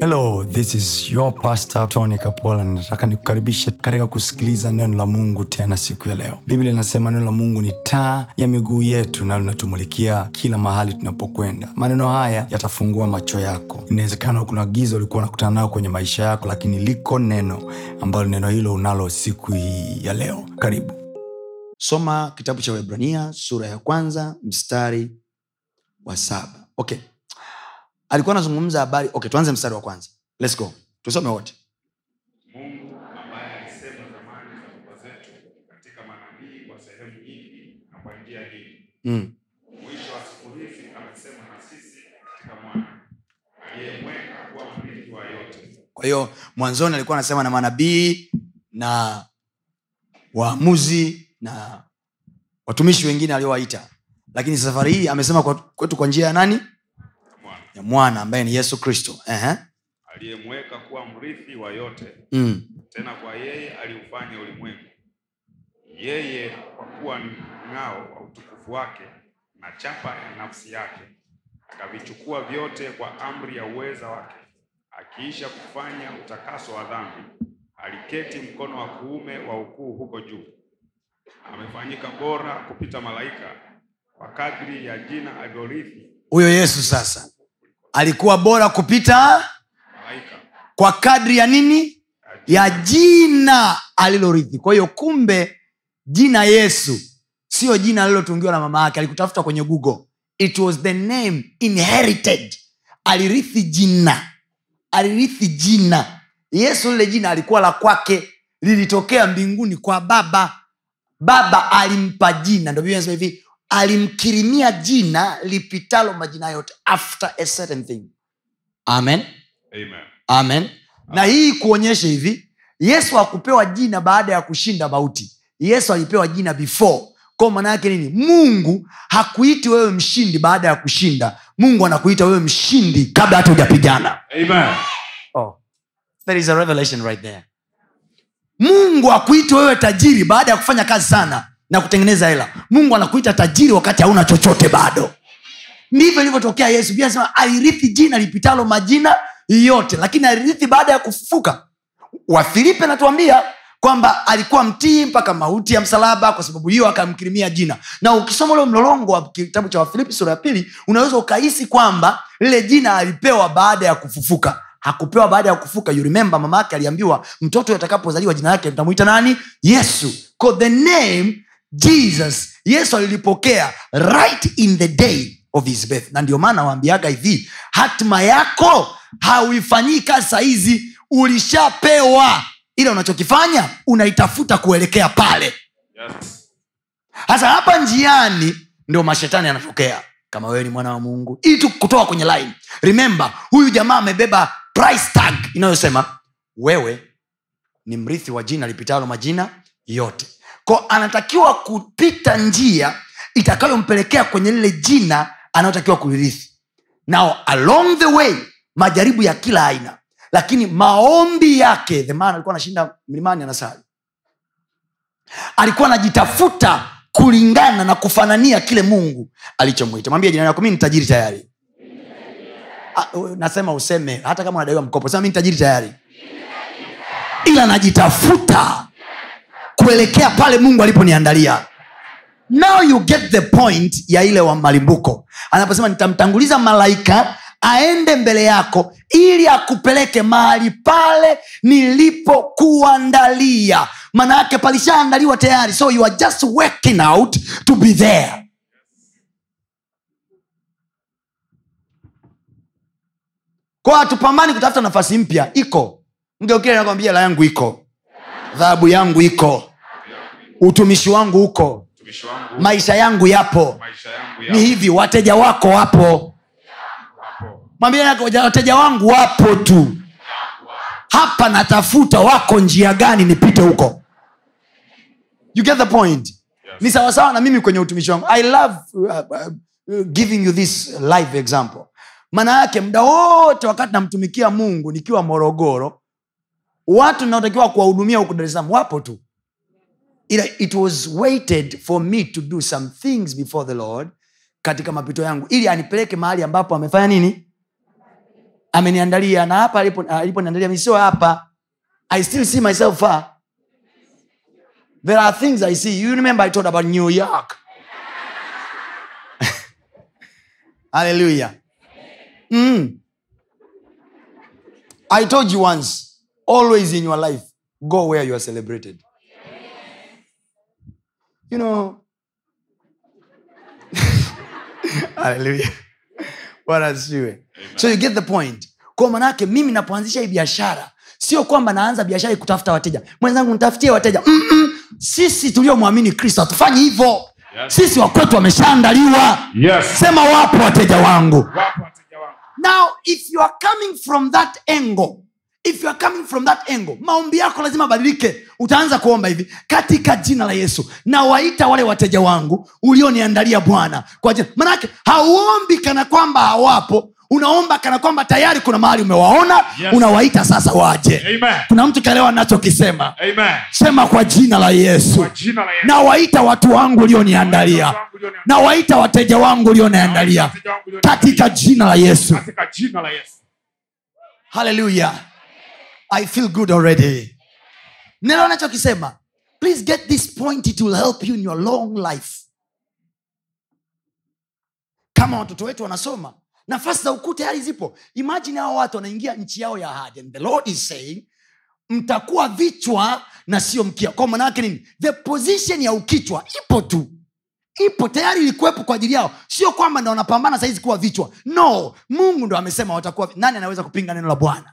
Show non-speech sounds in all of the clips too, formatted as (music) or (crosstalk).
hello this is your pastor tony kapola. Nataka nikukaribishe katika kusikiliza neno la mungu tena siku ya leo. Biblia inasema neno la mungu ni taa ya miguu yetu na linatumulikia kila mahali tunapokwenda. Maneno haya yatafungua macho yako. Inawezekana kuna giza ulikuwa unakutana nayo kwenye maisha yako lakini liko neno ambalo neno hilo unalo siku hii ya leo. Karibu. Soma kitabu cha Waebrania sura ya kwanza mstari wa saba. Okay alikuwa anazungumza habari. Okay tuanze mstari wa kwanza. Let's go. Tusome wote. Mungu ambaye alisema zamani za baba zetu katika manabii kwa sehemu nyingi na kwa njia nyingi. Mm. mwisho wa siku hizi amesema na sisi katika mwana aliyemweka kuwa mrithi wa yote. Kwa hiyo mwanzoni alikuwa anasema na manabii na waamuzi na watumishi wengine aliowaita. Lakini safari hii amesema kwetu kwa njia ya nani ya mwana ambaye ni yesu kristo. Aliyemweka kuwa mrithi wa yote mm. tena kwa yeye aliufanya ulimwengu. Yeye kwa kuwa ni mng'ao wa utukufu wake na chapa ya nafsi yake akavichukua vyote kwa amri ya uweza wake akiisha kufanya utakaso wa dhambi. Aliketi mkono wa kuume wa ukuu huko juu. Amefanyika bora kupita malaika kwa kadri ya jina aliorithi huyo yesu sasa alikuwa bora kupita malaika. kwa kadri ya nini? Ya jina alilorithi kwa hiyo kumbe jina yesu sio jina alilotungiwa na mama yake alikutafuta kwenye google. It was the name inherited. Alirithi jina. Alirithi jina. Yesu lile jina alikuwa la kwake. Lilitokea mbinguni kwa baba. Baba alimpa jina. Ndio Biblia nasema hivi alimkirimia jina lipitalo majina yote after a certain thing. Amen. Amen. Amen. Na hii kuonyesha hivi yesu hakupewa jina baada ya kushinda mauti. Yesu alipewa jina before. Ko maana nini? Mungu hakuiti wewe mshindi baada ya kushinda. Mungu anakuita wewe mshindi kabla hata hujapigana. Oh. There is a revelation right there. Mungu akuiti wewe tajiri baada ya kufanya kazi sana na kutengeneza hela. Mungu anakuita tajiri wakati hauna chochote bado. Ndivyo ilivyotokea yesu. Biblia sema alirithi jina lipitalo majina yote. Lakini alirithi baada ya kufufuka wafilipi anatuambia kwamba alikuwa mtii mpaka mauti ya msalaba kwa sababu hiyo akamkirimia jina. Na ukisoma ule mlolongo wa kitabu cha wafilipi sura ya pili unaweza ukahisi kwamba lile jina alipewa baada ya kufufuka. Hakupewa baada ya kufuka you remember mama yake aliambiwa mtoto atakapozaliwa jina lake mtamwita nani? Yesu. The name jesus yesu alilipokea right in the day of his birth. Na ndio maana waambiaga hivi hatima yako hauifanyii kazi sahizi ulishapewa. Ile unachokifanya unaitafuta kuelekea pale. Yes hapa njiani ndio mashetani yanatokea kama wewe ni mwana wa mungu ili tu kutoka kwenye line. Remember huyu jamaa amebeba price tag inayosema wewe ni mrithi wa jina lipitalo majina yote ko anatakiwa kupita njia itakayompelekea kwenye lile jina anayotakiwa kulirithi. Now along the way majaribu ya kila aina. Lakini maombi yake the man alikuwa anashinda mlimani anasali alikuwa anajitafuta kulingana na kufanania kile mungu alichomwita mwambia jirani yako mi ni tajiri tayari. Ah, nasema useme hata kama unadaiwa mkopo sema mi ni tajiri tayari. Ila najitafuta kuelekea pale mungu aliponiandalia. Now you get the point ya ile wa malimbuko. Anaposema nitamtanguliza malaika aende mbele yako ili akupeleke mahali pale nilipokuandalia. Maana yake palishaandaliwa tayari. So you are just working out to be there. Kwa hatupambani kutafuta nafasi mpya. Iko. Mgeukile nakwambia la yangu iko. Dhahabu yangu iko utumishi wangu uko. Mtumishi wangu maisha yangu yapo. Maisha yangu ni hivi wateja wako wapo. Wateja wangu wapo tu. Hapa natafuta wako njia gani nipite huko. You get the point? Yes. ni sawasawa na mimi kwenye utumishi wangu. I love uh, uh, giving you this live example. Maana yake muda wote wakati namtumikia mungu nikiwa morogoro watu naotakiwa kuwahudumia huku dar es salaam wapo tu ila it was waited for me to do some things before the lord katika mapito yangu. Ili anipeleke mahali ambapo amefanya nini? Ameniandalia. Na hapa alipo- aliponiandalia mi sio hapa. I still see myself far. There are things i see. You remember i told about new york? (laughs) Hallelujah. Mm. i told you once always in your life go where you are celebrated you know (laughs) bwana so you get the point. Kwa manaake mimi napoanzisha hii biashara sio kwamba naanza biashara kutafuta wateja. Mwenzangu nitafutie wateja. Mm-mm. sisi tuliomwamini kristo hatufanyi hivyo. Yes. sisi wakwetu wameshaandaliwa. Yes. sema wapo wateja wangu. Wapo wateja wangu. now if you are coming from that angle if you are coming from that angle maombi yako lazima abadilike utaanza kuomba hivi katika jina la yesu nawaita wale wateja wangu ulioniandalia bwana kwa jina. Manake hauombi kana kwamba hawapo. Unaomba kana kwamba tayari kuna mahali umewaona Yes. unawaita sasa waje. Amen. kuna mtu kaelewa nachokisema sema kwa jina la yesu. Yesu. nawaita watu wangu ulioniandalia. Nawaita wateja wangu ulioniandalia. Katika jina la yesu. Hallelujah. I feel good already neno nachokisema please get this point it will help you in your long life. Kama watoto wetu wanasoma nafasi za ukuu tayari zipo. Imajini hao watu wanaingia nchi yao ya ahadi and the lord is saying mtakuwa vichwa na sio mkia. Kwa manaake nini? The position ya ukichwa ipo tu. Ipo tayari ilikuwepo kwa ajili yao. Sio kwamba ndo wanapambana sahizi kuwa vichwa. No mungu ndo amesema watakuwa nani anaweza kupinga neno la bwana?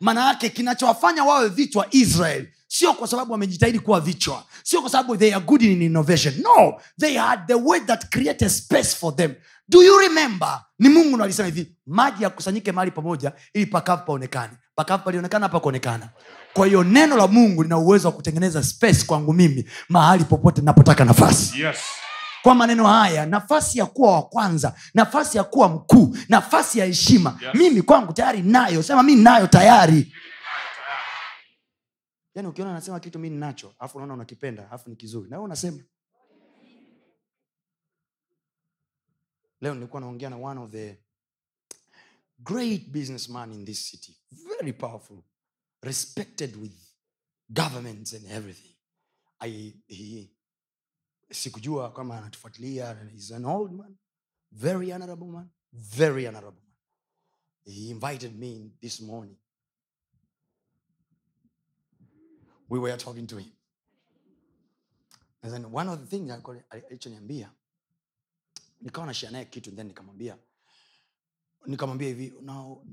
Maana yake kinachowafanya wawe vichwa israel sio kwa sababu wamejitahidi kuwa vichwa. Sio kwa sababu they are good in innovation. No they had the word that create a space for them. Do you remember? Ni mungu ndo alisema hivi maji yakusanyike mahali pamoja ili pakavu paonekane. Pakavu palionekana hapa kuonekana. Kwa hiyo neno la mungu lina uwezo wa kutengeneza space kwangu mimi mahali popote napotaka nafasi. Yes. kwa maneno haya nafasi ya kuwa wa kwanza nafasi ya kuwa mkuu nafasi ya heshima Yes. mimi kwangu tayari nayo sema mi nayo tayari yaani ukiona anasema kitu mi ninacho alafu unaona unakipenda alafu ni kizuri. Nawe unasema. Leo nilikuwa naongea na one of the great businessman in this city. Very powerful. Respected with governments and everything. Sikujua kama anatufuatilia is an old man. Very honorable man. Very honorable man. He invited me this morning we were talking to him. And then one of the things alichoniambia nikawa nashia naye kitu then nikamwambia nikamwambia hivi now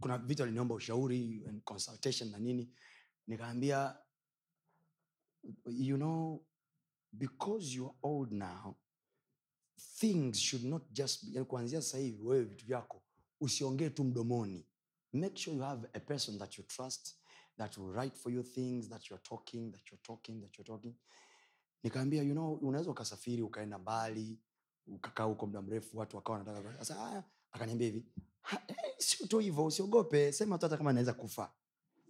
kuna vitu aliniomba ushauri and consultation na nini. Nikaambia you know because you're old now things should not just kuanzia hivi wewe vitu vyako usiongee tu mdomoni. Make sure you have a person that you trust that will write for you things that you're talking that you're talking that you're talking. Nikaambia you know unaweza ukasafiri ukaenda mbali ukakaa huko muda mrefu watu wakawa wanataka sasa akaniambia hivi "Ha, eh, sio tu hivyo usiogope sema tu hata kama naweza kufa.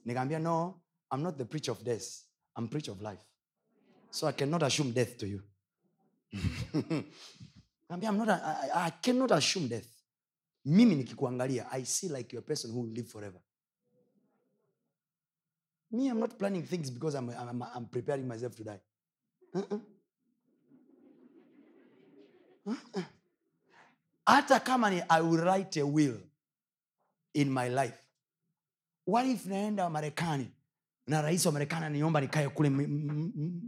Nikaambia no i'm not the preacher of death i'm preacher of life. So i cannot assume death to you. (laughs) Naambia, I'm not a, I, I cannot assume death. Mimi nikikuangalia i see like you're a person who will live forever me i'm not planning things because i'm, I'm, I'm preparing myself to die Uh-uh. Uh-uh. hata kama ni i will write a will in my life what if naenda marekani na rais wa marekani aniomba nikae kule mi- mi- mi-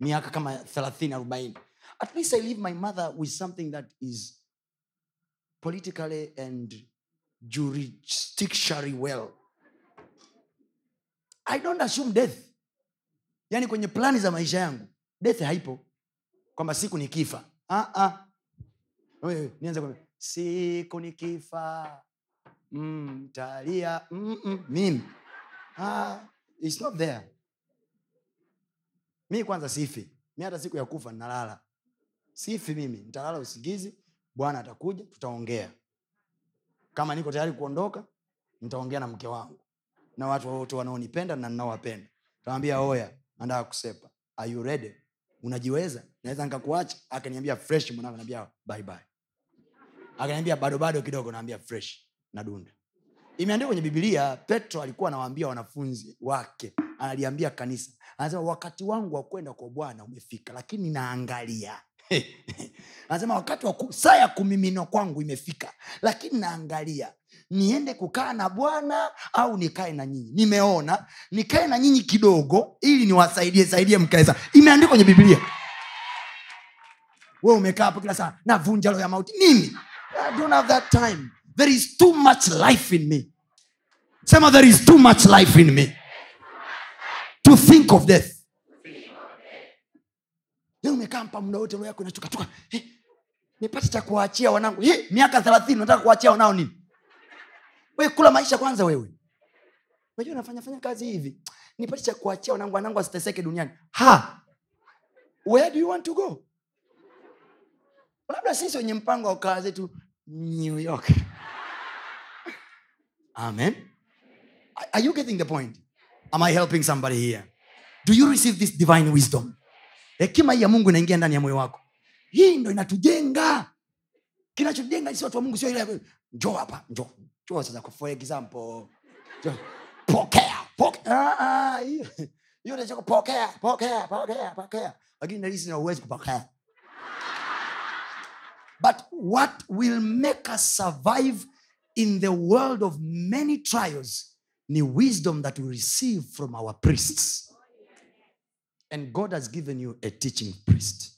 miaka kama thelathini arobaini at least i leave my mother with something that is politically and jurisdictionary well i don't assume death. Yaani kwenye plani za maisha yangu death haipo. Kwamba siku nikifa ah, ah. Nianze siku nikifa mtalia mm, mm, mimi. Ah, it's not there. Mi kwanza sifi. Mi hata siku ya kufa nalala sifi mimi. Nitalala usingizi bwana atakuja tutaongea. Kama niko tayari kuondoka nitaongea na mke wangu na watu wote wanaonipenda na ninaowapenda. Tawambia oya andaa kusepa. Are you ready? Unajiweza? Naweza nikakuacha? Akaniambia fresh mwanangu. Naambia bye bye. Akaniambia bado kidogo. Naambia fresh nadunda imeandikwa kwenye bibilia petro alikuwa anawaambia wanafunzi wake. Analiambia kanisa. Anasema wakati wangu wa kwenda kwa bwana umefika lakini naangalia (laughs) anasema wakati wa ku- saa ya kumiminwa kwangu imefika. Lakini naangalia niende kukaa na bwana au nikae na nyinyi? Nimeona nikae na nyinyi kidogo ili niwasaidie saidie mkaeza imeandikwa kwenye biblia. We umekaa hapo kila saa navunja roho ya mauti. Nini? I don't have that time. There is too much life in me. Sema there is too much life in me. To think of death Leo umekaa muda wote roho yako inachukatuka hey, nipate cha kuwaachia wanangu. Hey, miaka thelathini nataka kuachia wanao nini? We kula maisha kwanza wewe. Unajua nafanyafanya kazi hivi. Nipate cha kuachia wanangu wanangu asiteseke duniani. Ha! Where do you want to go? Labda sisi wenye mpango wa kaa zetu new york. Amen. Are you getting the point? Am i helping somebody here? Do you receive this divine wisdom hekima hii ya mungu inaingia ndani ya moyo wako. Hii ndo inatujenga. Kinachojenga si watu wa mungu sio ile njo hapa njo njo sasa for example. Njo. pokea pokea Ah, ah, hiyo. Ndio pokea pokea pokea pokea. Lakini nalisi na uwezi kupokea. But what will make us survive in the world of many trials ni wisdom that we receive from our priests and god has given you a teaching priest.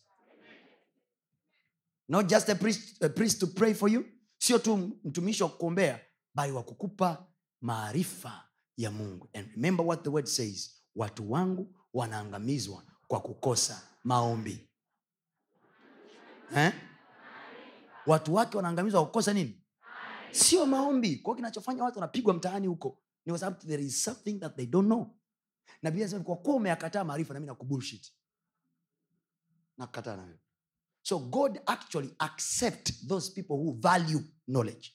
Not just a priest, a priest to pray for you sio tu mtumishi wa kukombea bali wa kukupa maarifa ya mungu. And remember what the word says watu wangu wanaangamizwa kwa kukosa maombi. Eh? watu wake wanaangamizwa kwa kukosa nini? Sio maombi. Kwao kinachofanya watu wanapigwa mtaani huko ni kwa sababu there is something that they don't know na biblia inasema kwa kuwa maarifa nami nakubullshit. Na so god actually accept those people who value knowledge.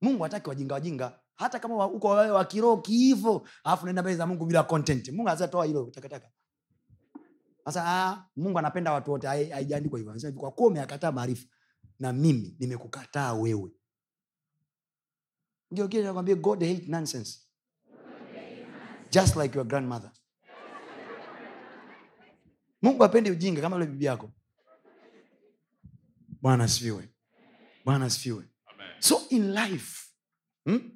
Mungu hataki wajinga wajinga. Hata kama uko wawe wa kiroho alafu naenda mbele za mungu bila content. Mungu azatoa hilo takataka sasa ah, mungu anapenda watu wote. Haijaandikwa hivyo. Kwa kuwa umeyakataa maarifa na mimi nimekukataa wewe. Ndio kile nakwambia god hate nonsense just like your grandmother. Mungu apende ujinga kama ule bibi yako. Bwana asifiwe. Bwana asifiwe. So in life hmm?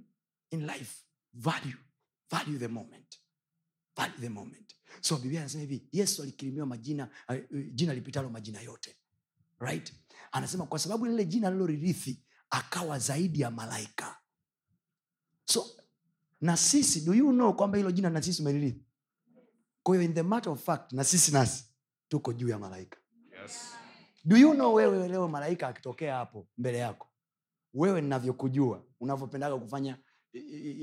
in life value value the moment. Value the moment. So biblia anasema hivi yesu alikirimiwa majina uh, jina lipitalo majina yote. Right? Anasema kwa sababu lile jina liloririthi akawa zaidi ya malaika. So na sisi do you know kwamba hilo jina na sisi umelirithi kwahiyo in the matter of fact na sisi nasi tuko juu ya malaika. Yes. do you know wewe leo malaika akitokea hapo mbele yako wewe navyokujua unavyopendaga kufanya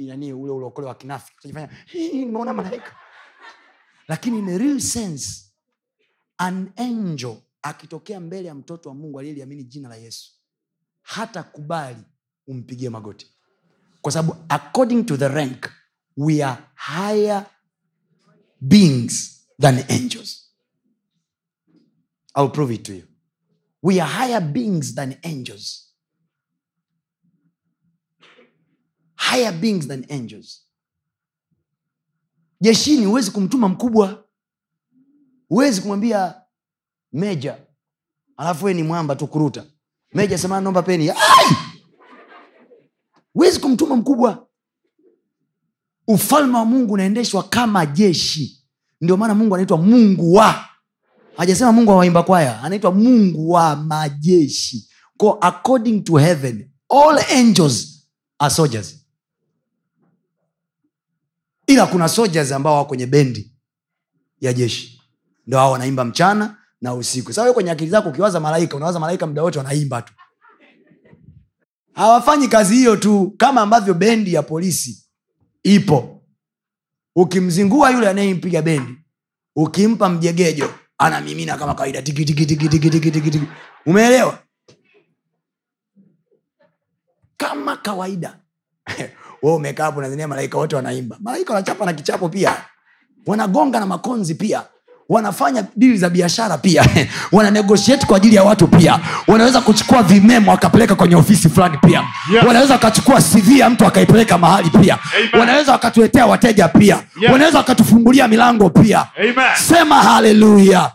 nani ule ulokole wa kinafiki utajifanya "Hii, nimeona malaika. Lakini in a real sense an angel akitokea mbele ya mtoto wa mungu aliyeliamini jina la yesu hata kubali umpigie magoti kwa sababu according to the rank we are higher beings than angels I'll prove it to you. We are higher beings than angels. Higher beings than angels. Jeshini huwezi kumtuma mkubwa, huwezi kumwambia meja, alafu we ni mwamba tu kuruta. Meja sema naomba peni. Ai! Huwezi kumtuma mkubwa. Ufalme wa Mungu unaendeshwa kama jeshi. Ndio maana Mungu anaitwa Mungu wa. Hajasema mungu wa waimba kwaya anaitwa mungu wa majeshi. Ko according to heaven all angels are soldiers. Ila kuna soldiers ambao wako kwenye bendi ya jeshi. Ndo hao wanaimba mchana na usiku. Sasa kwenye akili zako ukiwaza malaika unawaza malaika muda wote wanaimba tu hawafanyi kazi hiyo tu kama ambavyo bendi ya polisi ipo. Ukimzingua yule anayempiga bendi ukimpa mjegejo anamimina kama kawaida tiki, tiki, tiki, tiki, tiki, tiki, tiki. umeelewa? Kama kawaida. (laughs) We umekaa hapo nazania malaika wote wanaimba. Malaika wanachapa na kichapo pia. Wanagonga na makonzi pia wanafanya dili za biashara pia. (laughs) Wananegotiate kwa ajili ya watu pia. Wanaweza kuchukua vimemo wakapeleka kwenye ofisi fulani pia. Yeah. wanaweza wakachukua cv ya mtu akaipeleka mahali pia. Amen. wanaweza wakatuletea wateja pia. Yeah. wanaweza wakatufungulia milango pia. Amen. sema haleluya.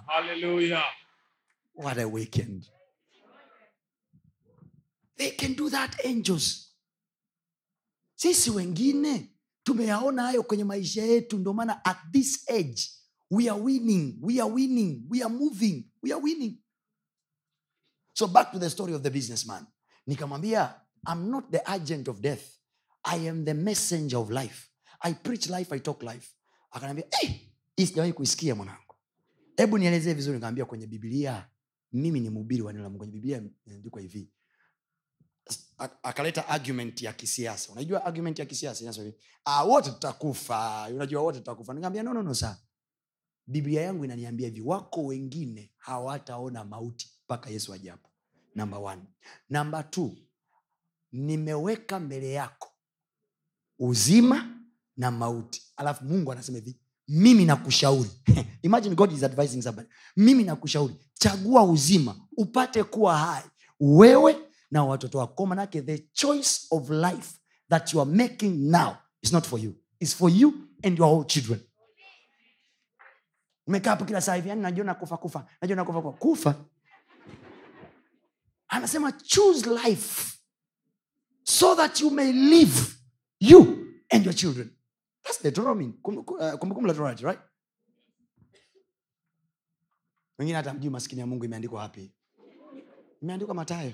What a weekend. They can do that angels. Sisi wengine tumeyaona hayo kwenye maisha yetu ndio maana at this age we are winning. We are winning. We are moving. We are winning. So back to the story of the businessman. Nikamwambia i'm not the agent of death. I am the messenger of life. I preach life i talk life. Akaniambia hii sijawahi kuisikia mwanangu. Hebu nielezee vizuri. Nikamwambia kwenye Biblia, mimi ni mhubiri wa neno kwenye Biblia imeandikwa hivi. Akaleta argument ya kisiasa. Unajua argument ya kisiasa ah, wote tutakufa. Unajua wote tutakufa. Nikamwambia no, no, no, saa biblia yangu inaniambia hivi wako wengine hawataona mauti mpaka yesu ajapo. Namba one. Namba t nimeweka mbele yako uzima na mauti. Alafu mungu anasema hivi mimi nakushauri. (laughs) Imagine god is advising somebody. Mimi nakushauri chagua uzima upate kuwa hai wewe na watoto wako. Manake the choice of life that you are making now is not for you. Is for you and your whole children umekaa hapo kila saa hivi yani najiona kufa kufa. Najiona kufa kufa kufa. Anasema choose life so that you may live you and your children. That's Deuteronomy. Uh, kumbukumbu la torati right? Wengine hata mjui maskini ya mungu imeandikwa wapi. Imeandikwa matayo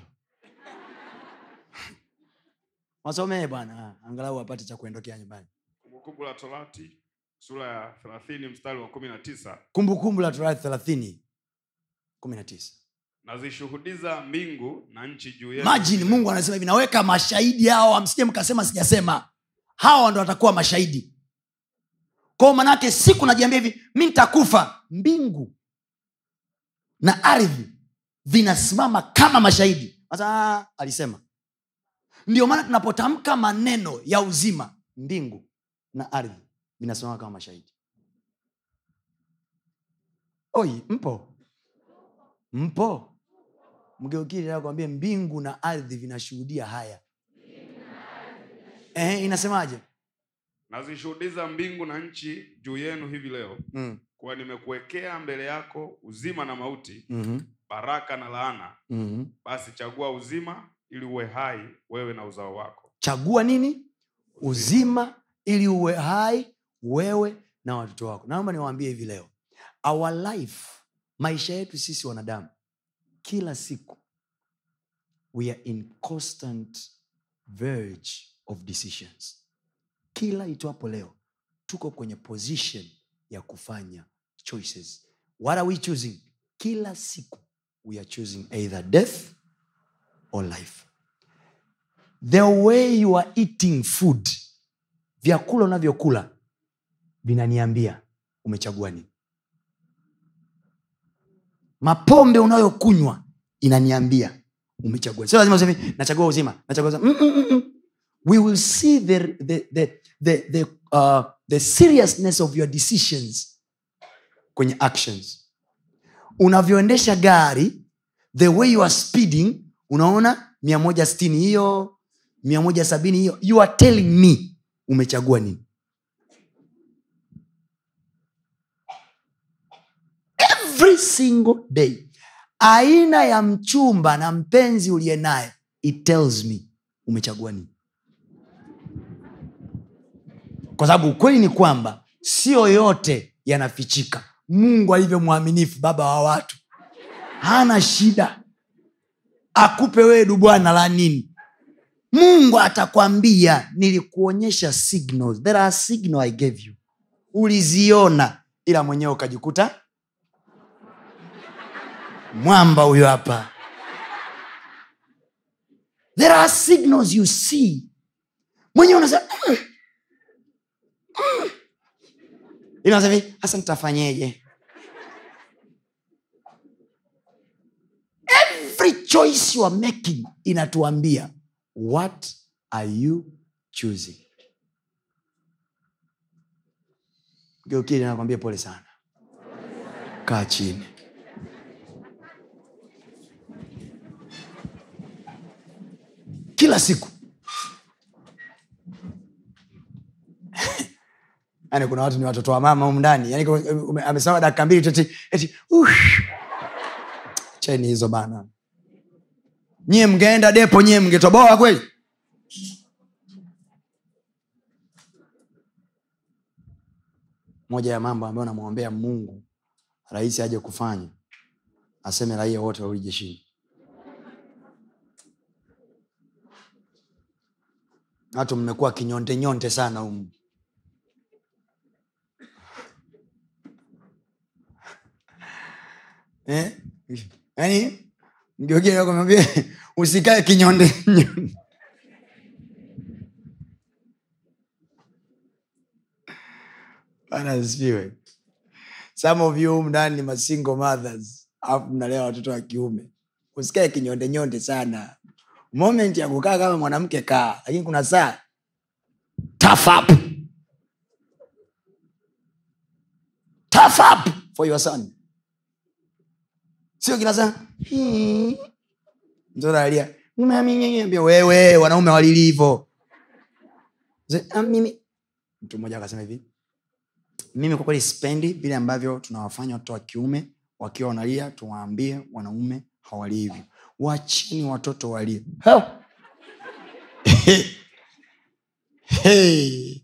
(laughs) wasomee bwana angalau wapate cha kuendokea nyumbani. Kumbukumbu la torati sura ya thelathini mstari wa kumi na tisa. Kumbukumbu la torati thelathini kumi na tisa. Nazishuhudiza mbingu na nchi juu yetu majini mungu anasema hivi naweka mashahidi hao amsije mkasema sijasema. Hawa ndo watakuwa mashahidi. Kwao manaake siku najiambia hivi mi nitakufa. Mbingu na ardhi vinasimama kama mashahidi. Sasa ah, alisema. Ndio maana tunapotamka maneno ya uzima mbingu na ardhi vinasimama kama mashahidi. Oi mpo? Mpo? Mgeukili nakwambia mbingu na ardhi vinashuhudia haya. Eh, inasemaje? Nazishuhudiza mbingu na nchi juu yenu hivi leo. Mm. kuwa nimekuwekea mbele yako uzima na mauti mm-hmm. baraka na laana. Mm-hmm. basi chagua uzima ili uwe hai wewe na uzao wako. Chagua nini? Uzima ili uwe hai wewe na watoto wako. Naomba niwaambie hivi leo. Our life maisha yetu sisi wanadamu kila siku we are in constant verge of decisions. Kila itwapo leo tuko kwenye position ya kufanya choices. What are we choosing? Kila siku we are choosing either death or life. The way you are eating food vyakula unavyokula vinaniambia umechagua nini mapombe unayokunywa inaniambia umechagua sio lazima nachagua uzima nachagua uzima. Mm, mm, mm. we will see the, the, the, the, the, uh, the seriousness of your decisions kwenye actions unavyoendesha gari the way you are speeding unaona mia moja stini hiyo mia moja sabini hiyo you are telling me umechagua nini every single day aina ya mchumba na mpenzi uliye naye it tells me umechagua nini. Kwa sababu ukweli ni kwamba sio yote yanafichika. Mungu alivyo mwaminifu baba wa watu hana shida. Akupe wedu bwana la nini. Mungu atakwambia nilikuonyesha signals. There are signal i gave you. Uliziona ila mwenyewe ukajikuta mwamba huyo hapa. There are signals you see. Mwenyewe unasema mm, mm. inasema hasa nitafanyeje? Every choice you are making inatuambia what are you choosing? Geukili nakwambia pole sana. Kaa chini kila siku. Yani kuna watu ni watoto wa mama humu ndani. Yani amesema dakika mbili tu eti- cheni hizo bana. Nyie mngeenda depo nyie mngetoboa kweli? Moja ya mambo ambayo namwombea mungu rahisi aje kufanya aseme raia wote warudi jeshini watu mmekuwa kinyonte nyonte sana humu. (laughs) Eh? yani mgeukia (laughs) usikae kinyonde nyonde (laughs) some of you humu ni masingle mothers alafu mnalea watoto wa kiume. Usikae kinyonde nyonde sana moment ya kukaa kama mwanamke kaa lakini kuna saa tafap tafap for your son. Sio kila saa mtoto alia "Mami, nye, nye." Ambia, wewe wanaume walili "Ah, mimi. Mtu mmoja akasema hivi mimi kwa kweli sipendi vile ambavyo tunawafanya watoto wa kiume wakiwa wanalia tuwaambie wanaume hawali wachini watoto walie. (laughs) Hey.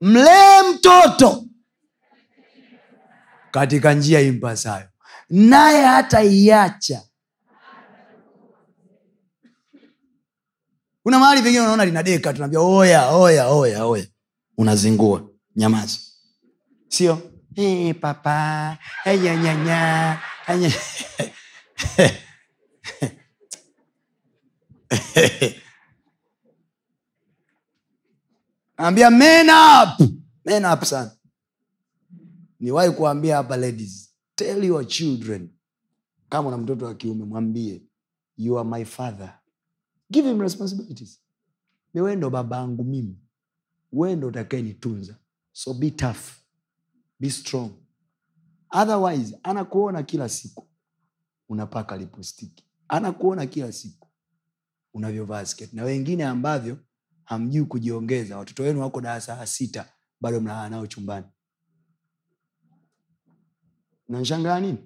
mlee mtoto. Katika njia impasayo naye hata iacha. Kuna mahali pengine unaona linadeka tunaambia oya oya oya oya. Unazingua. Nyamazi sio? Hey, papa. Hey, nyanya hey, (laughs) ambia men up. Men up sana. Niwahi kuambia hapa ladies tell your children. Kama una mtoto wa kiume mwambie you are my father. Give him responsibilities. Ni ndo baba yangu mimi. Wendo ndo utakae so be tough. Be strong. Otherwise anakuona kila siku. Unapaka lipostiki anakuona kila siku unavyovaa sketi. Na wengine ambavyo hamjui kujiongeza watoto wenu wako darasa la sita bado mnalala nao chumbani. Nanshangaa nini?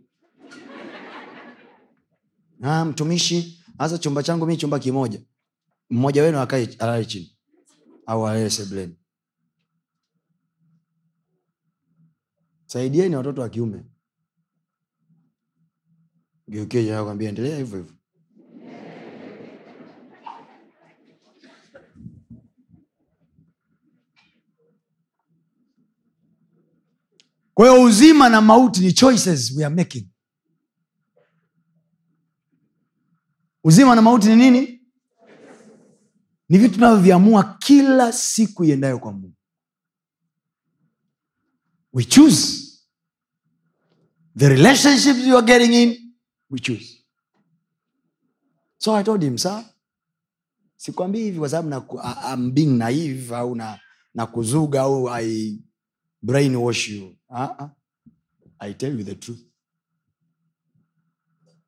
Ah, mtumishi hasa chumba changu mi chumba kimoja. Mmoja wenu akae alale chini. Au alale sebleni. Saidieni watoto wa kiume. Geukie kwambia endelea hivyo hivyo kwa uzima na mauti ni choices we are making. Uzima na mauti ni nini? Ni vitu tunavyoviamua kila siku iendayo kwa mungu. We choose the relationships you are getting in we choose. So i told him sir sikwambii hivi kwa sababu I- I'm being naive au na, na kuzuga au i brainwash you uh-uh. i tell you the truth.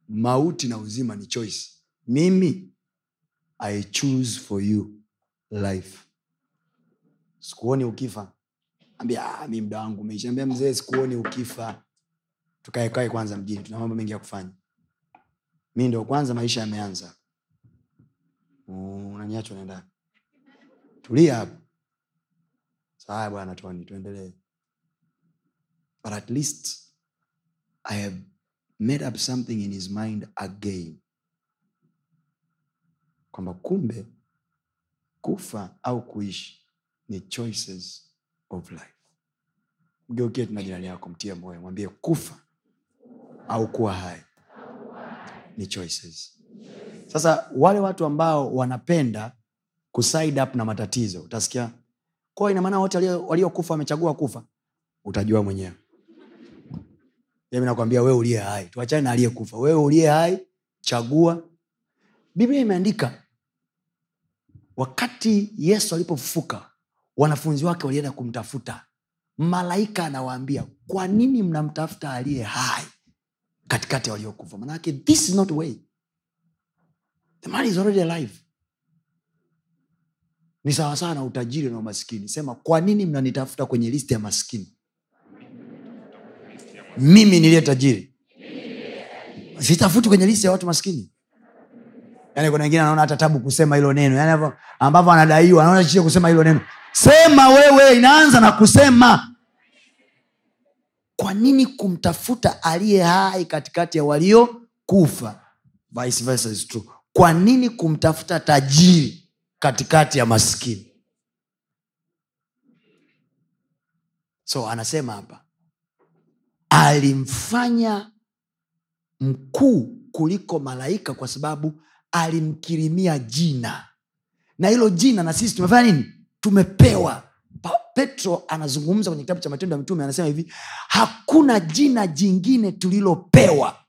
Mauti na uzima ni choice. Mimi i choose for you life. Sikuoni ukifa. Ambia "Ah, mi mda wangu umeisha. Mzee sikuoni ukifa. Tukaekae kwanza mjini tuna mambo mengi ya kufanya. Mi ndo kwanza maisha yameanza. Unaniacha unaenda tulia hapo. Saaya bwana toni tuendelee but at least i have made up something in his mind again. Kwamba kumbe kufa au kuishi ni choices of life. Mgeukie tuna jirani yako mtie moyo mwambie kufa au kuwa hai ni choices. Sasa wale watu ambao wanapenda kuside up na matatizo utasikia kwao, ina maana wote waliokufa wamechagua kufa. Utajua mwenyewe mi nakwambia wewe uliye hai. Tuachane na aliyekufa. Wewe uliye hai chagua. Biblia imeandika wakati yesu alipofufuka wanafunzi wake walienda kumtafuta. Malaika anawaambia kwa nini mnamtafuta aliye hai katikati ya waliokufa? Manake this is not way. The man is already alive. Ni sawasawa na utajiri na umaskini sema kwa nini mnanitafuta kwenye listi ya maskini mimi niliye tajiri. Sitafuti kwenye listi ya watu maskini. Yani kuna wengine anaona hata tabu kusema hilo neno. Yani ambavyo anadaiwa anaona chiche kusema hilo neno. Sema wewe inaanza na kusema. Kwa nini kumtafuta aliye hai katikati ya waliokufa? Vice versa is true. Kwa nini kumtafuta tajiri katikati ya maskini? So anasema hapa alimfanya mkuu kuliko malaika kwa sababu alimkirimia jina. Na hilo jina na sisi tumefanya nini? Tumepewa. Petro anazungumza kwenye kitabu cha matendo ya mitume anasema hivi hakuna jina jingine tulilopewa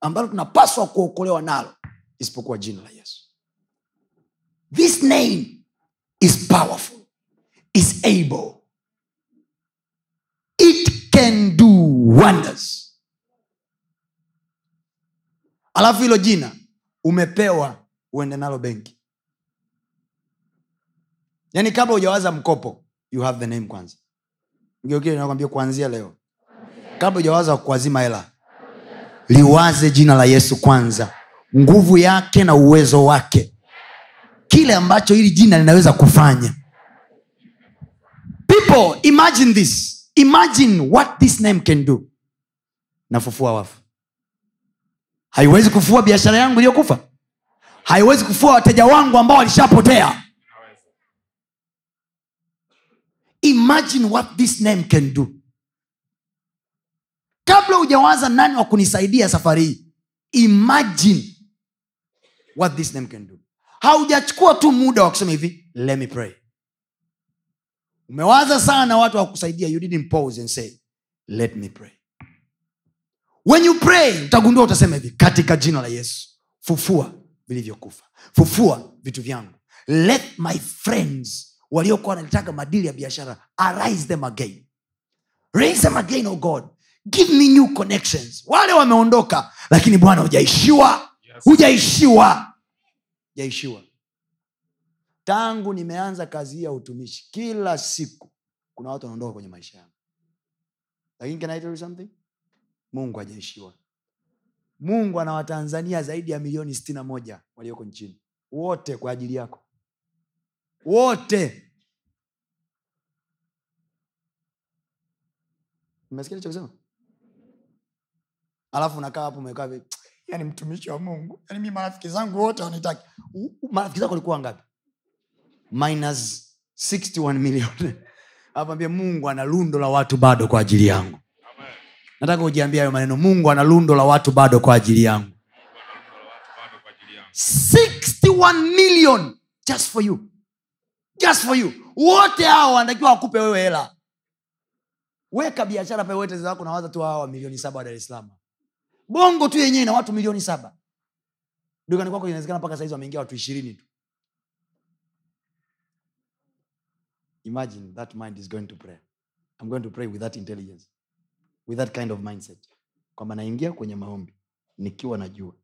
ambalo tunapaswa kuokolewa nalo isipokuwa jina la yesu. This name is powerful is able. It can do wonders. Alafu hilo jina umepewa uende nalo benki. Yaani kabla hujawaza mkopo you have the name kwanza. Nakwambia kuanzia leo. Kabla hujawaza kuwazima hela liwaze jina la yesu kwanza. Nguvu yake na uwezo wake. Kile ambacho hili jina linaweza kufanya. People imagine this imagine what this name can do. Nafufua wafu. Haiwezi kufua biashara yangu iliyokufa. Haiwezi kufua wateja wangu ambao walishapotea. Imagine what this name can do. Kabla hujawaza nani wa kunisaidia safari hii imagine what this name can do. Haujachukua tu muda wa kusema hivi let me pray umewaza sana watu wakusaidia you didn't pause and say let me pray. When you pray utagundua utasema hivi katika jina la yesu fufua vilivyokufa. Fufua vitu vyangu. Let my friends waliokuwa wanalitaka madili ya biashara arise them again. Raise them again oh god. Give me new connections. Wale wameondoka lakini bwana hujaishiwa. Hujaishiwa. Hujaishiwa tangu nimeanza kazi hii ya utumishi kila siku kuna watu wanaondoka kwenye maisha yangu. Lakini can I tell you something? Mungu hajaishiwa. Mungu ana watanzania zaidi ya milioni sitini na moja walioko nchini. Wote kwa ajili yako. Wote. Umesikia lichokisema alafu unakaa hapo umekaa yani mtumishi wa mungu yani mi marafiki zangu wote wanitaki. Marafiki zako walikuwa ngapi minus 61 million. (laughs) Apambia mungu ana lundo la watu bado kwa ajili yangu. Nataka ujiambia hayo maneno. Mungu ana lundo la watu bado kwa ajili yangu. Bado kwa ajili yangu. 61 million just for you. Just for you. Wote hao wanatakiwa wakupe wewe hela. Weka biashara pale zako nawaza tu hawa milioni saba wa dar bongo tu yenyewe na watu milioni saba. Dukani kwako inawezekana mpaka saizi wameingia watu ishirini tu imagine that mind is going to pray. I'm going to pray with that intelligence with that kind of mindset. Kwamba naingia kwenye maombi nikiwa najua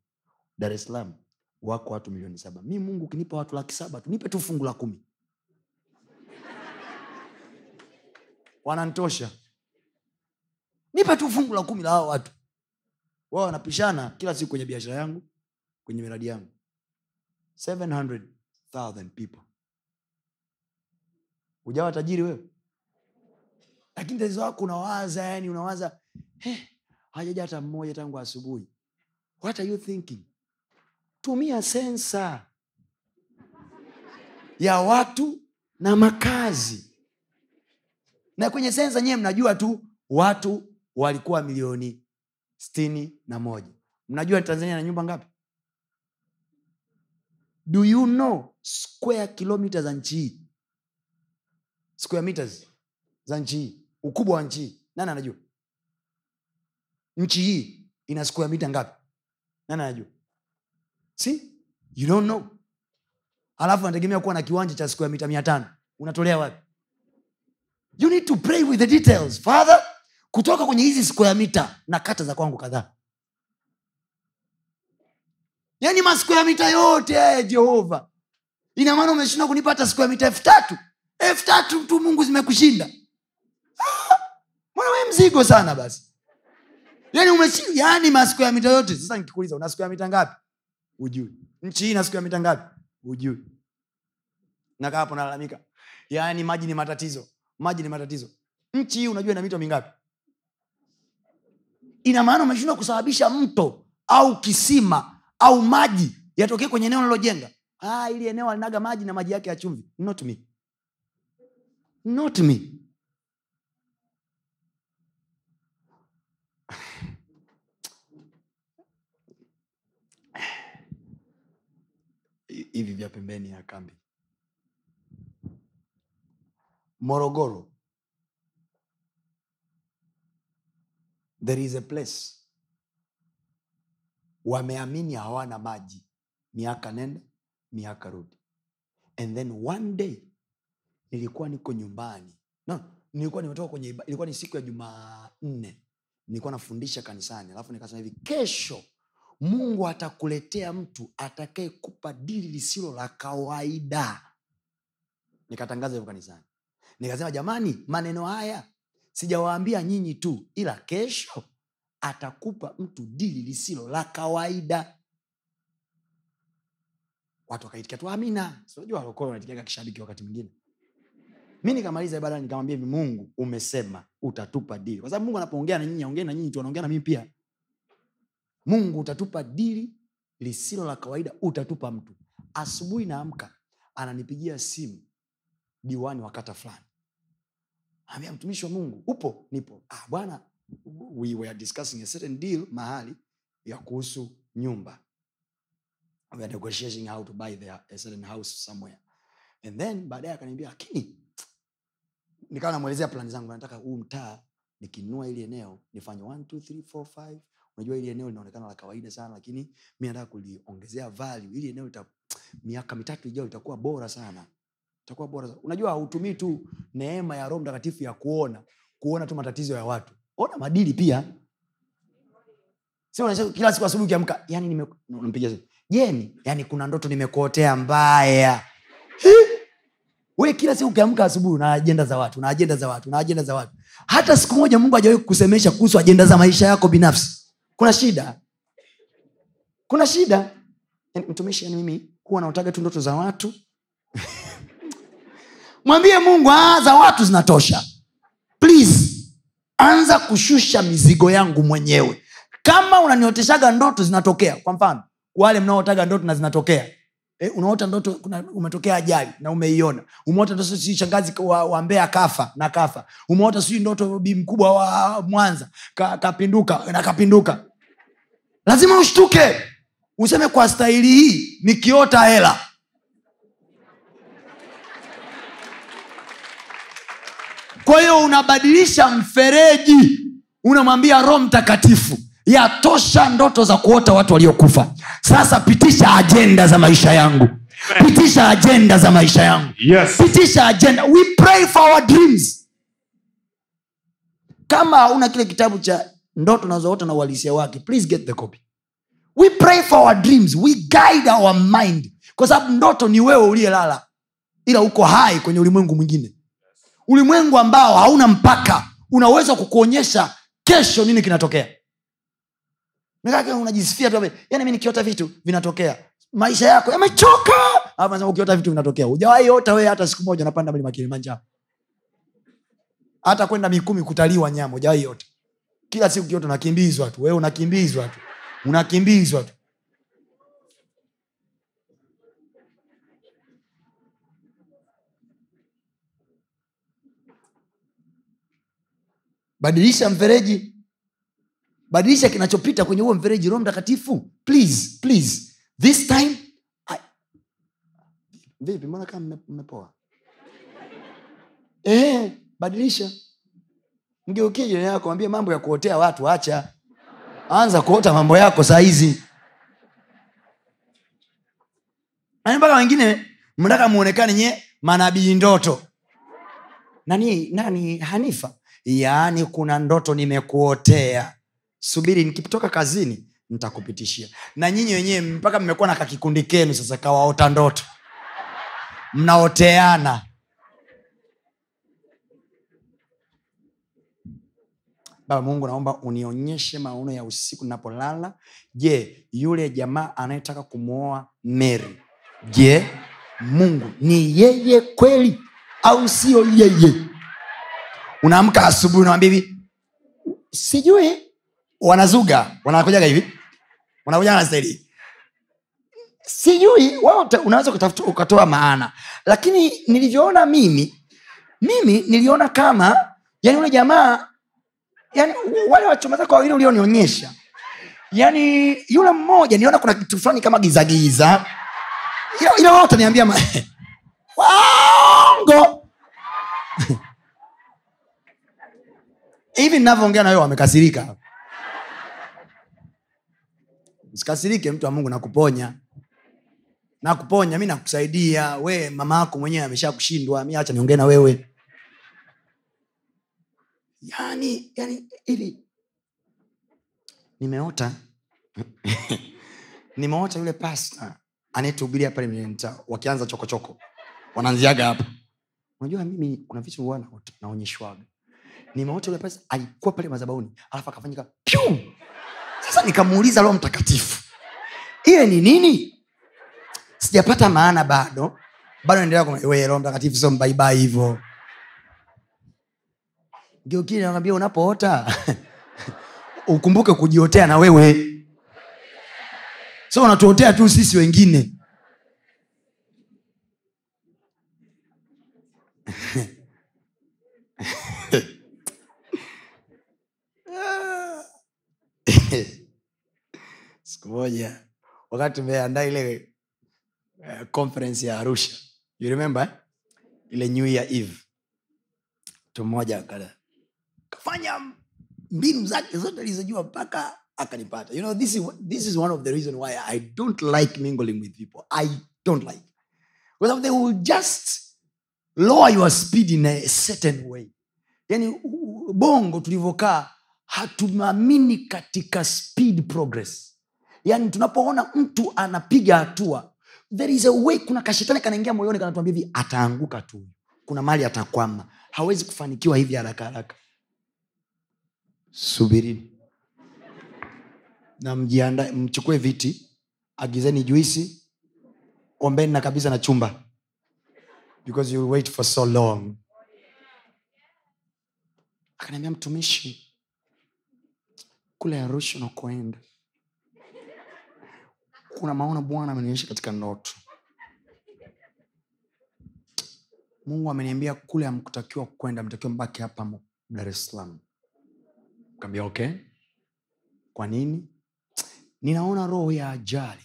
dar es salaam wako watu milioni saba. Mi mungu ukinipa watu laki saba tu nipe tu fungu la kumi. Wanantosha. Nipe tu fungu la kumi la hao watu. Wao wanapishana kila siku kwenye biashara yangu kwenye miradi yangu. 700000 people ujawa tajiri wewe. Lakini tatizo wako unawaza yani unawaza "Eh, hajaja hata mmoja tangu asubuhi. What are you thinking? Tumia sensa ya watu na makazi. Na kwenye sensa nyewe mnajua tu watu walikuwa milioni stini na moja. Mnajua tanzania na nyumba ngapi? Do you know square kilomita za nchi hii square meters za nchi hii ukubwa wa nchi hii nani anajua? Nchi hii ina square mita ngapi? Nani anajua? Si? You don't know. Alafu anategemea kuwa na kiwanja cha square mita mia tano. Unatolea wapi? You need to pray with the details father. Kutoka kwenye hizi square mita na kata za kwangu kadhaa. Yaani masquare mita yote haya jehova. Ina maana umeshindwa kunipata square mita elfu tatu elfu tatu tu mungu zimekushinda. Ah, mbona mzigo sana basi? Yani umeshi yani masquare mita yote sasa nikikuuliza una square mita ngapi? Ujui nchi hii na siku ya mita ngapi? Ujui nakaa hapo nalalamika. Yaani maji ni matatizo. Maji ni matatizo. Nchi hii unajua ina mito mingapi? Ina maana umeshindwa kusababisha mto au kisima au maji yatokee kwenye eneo nalojenga ah, ili eneo alinaga maji na maji yake ya chumvi. Not me not me. (sighs) Hivi vya pembeni ya kambi. Morogoro. There is a place. Wameamini hawana maji. Miaka nenda miaka rudi. And then one day nilikuwa niko nyumbani. No, nilikuwa nimetoka kwenye ilikuwa ni siku ya jumanne. Nilikuwa nafundisha kanisani. Alafu nikasema hivi kesho mungu atakuletea mtu atakayekupa dili lisilo la kawaida. Nikatangaza hivyo kanisani. Nikasema jamani maneno haya sijawaambia nyinyi tu ila kesho atakupa mtu dili lisilo la kawaida. Watu wakaitikia tu amina. Sinajua walokole wanaitikiaga kishabiki wakati mwingine mi nikamaliza ibada nikamwambia hivi mungu umesema utatupa dili kwa sababu mungu anapoongea na nyinyi aongee na nyinyi tu anaongea na mimi pia. Mungu utatupa dili lisilo la kawaida utatupa mtu. Asubuhi naamka ananipigia simu diwani wa kata fulani. Ambia mtumishi wa mungu upo? Nipo. Ah, bwana we were discussing a certain deal mahali ya kuhusu nyumba. We are negotiating how to buy the, a certain house somewhere. And then baadaye akaniambia lakini nikawa namwelezea plani zangu nataka huu mtaa nikinunua ili eneo nifanye 1 2 3 4 5 unajua ili eneo linaonekana la kawaida sana lakini mi nataka kuliongezea value. Ili eneo lita, miaka mitatu ijao itakuwa bora sana. Itakuwa bora sana. unajua hautumii tu neema ya roho mtakatifu ya kuona kuona tu matatizo ya watu. Ona madili pia. Sio kila siku asubuhi ukiamka yani nimempiga jeni yani kuna ndoto nimekuotea mbaya kila siku ukiamka asubuhi una ajenda za watu na ajenda za watu na ajenda za watu. Hata siku moja mungu hajawahi kusemesha kuhusu ajenda za maisha yako binafsi. Kuna shida? Kuna shida? Yaani, mtumishi yani mimi huwa naotaga tu ndoto za watu. (laughs) Mwambie mungu aa, za watu zinatosha. Please anza kushusha mizigo yangu mwenyewe. Kama unanioteshaga ndoto zinatokea kwa mfano wale mnaotaga ndoto na zinatokea Eh, unaota ndoto kuna, umetokea ajali na umeiona. Umeota ndoto sijui shangazi wa, wa mbea kafa na kafa. Umeota sijui ndoto bi mkubwa wa mwanza ka- kapinduka na kapinduka. Lazima ushtuke. Useme kwa staili hii nikiota hela. Kwa hiyo unabadilisha mfereji. Unamwambia roho mtakatifu yatosha ndoto za kuota watu waliokufa. Sasa pitisha ajenda za maisha yangu. Pitisha ajenda za maisha yangu. Yes. pitisha ajenda. We pray for our dreams. Kama hauna kile kitabu cha ndoto nazoota na uhalisia wake please get the copy. We pray for our dreams. We guide our mind. Kwa sababu ndoto ni wewe uliyelala ila uko hai kwenye ulimwengu mwingine. Ulimwengu ambao hauna mpaka. Unaweza kukuonyesha kesho nini kinatokea Nikaka unajisifia tu yani mi nikiota vitu vinatokea. Maisha yako yamechoka. Ukiota vitu vinatokea. Ujawahi ota wee hata siku moja unapanda mlima kilimanjaro. Hata kwenda mikumi kutalii wanyama ujawahi yote kila siku kiota unakimbizwa tu. Wee unakimbizwa tu. Unakimbizwa tu. Badilisha mfereji badilisha kinachopita kwenye huo mfereji roho mtakatifu. Please please. This time vipi mbona kama mmepoa? Eh, badilisha. Mgeukie jirani yako ambie mambo ya kuotea watu acha. Anza kuota mambo yako saa hizi. Yaani mpaka wengine mnataka muonekane nye manabii ndoto. Nani nani hanifa? Yaani kuna ndoto nimekuotea subiri nikitoka kazini nitakupitishia. Na nyinyi wenyewe mpaka mmekuwa na kakikundi kenu sasa kawaota ndoto. Mnaoteana. Baba mungu naomba unionyeshe maono ya usiku napolala je yule jamaa anayetaka kumwoa meri je mungu ni yeye kweli au sio yeye? Unaamka asubuhi unawambia hivi sijui wanazuga wanakujaga hivi staili sijui wote unaweza ukatoa maana. Lakini nilivyoona mimi mimi niliona kama yani ule jamaa yani wale wachuma zako wawili ulionionyesha yani yule mmoja niona kuna kitu fulani kama gizagiza ila, wao utaniambia (laughs) waongo. (laughs) Hivi ninavyoongea na wamekasirika sikasirike mtu wa mungu nakuponya. Nakuponya mi nakusaidia. We mama yako mwenyewe amesha kushindwa. Mi acha niongee na wewe. Yani yani ili nimeota (laughs) nimeota yule pasta anayetuhubiria pale mta wakianza chokochoko. Wanaanziaga hapa. Unajua mimi kuna vitu naonyeshwaga. Nimeota yule pasta alikuwa pale mazabauni alafu akafanyika pyu sasa nikamuuliza roho mtakatifu ile ni nini? Sijapata maana bado. Bado naendelea roho mtakatifu sio mbaibai hivo nakwambia unapoota (laughs) ukumbuke kujiotea na wewe. So unatuotea tu sisi wengine (laughs) siku moja wakati tumeandaa ile uh, conference ya arusha. You remember eh? ile new year eve. Mtu mmoja kafanya mbinu zake zote alizojua mpaka akanipata. You know this is, this is one of the reason why i don't like mingling with people. I don't like. Because they will just lower your speed in a certain way. Yani bongo tulivyokaa hatuamini katika speed progress yani tunapoona mtu anapiga hatua there is a way kuna kashetani kanaingia moyoni kanatuambia hivi ataanguka tu kuna mali atakwama. Hawezi kufanikiwa hivi haraka haraka. Subirini na mjianda mchukue viti agizeni juisi ombeni na kabisa na chumba. Because you wait for so long. Akaniambia mtumishi kule arusha unakoenda kuna maono bwana amenionyesha katika ndoto. Mungu ameniambia kule amkutakiwa kwenda mtakiwa mbaki hapa dar es salaam. Kaambia okay. Kwa nini? Ninaona roho ya ajali.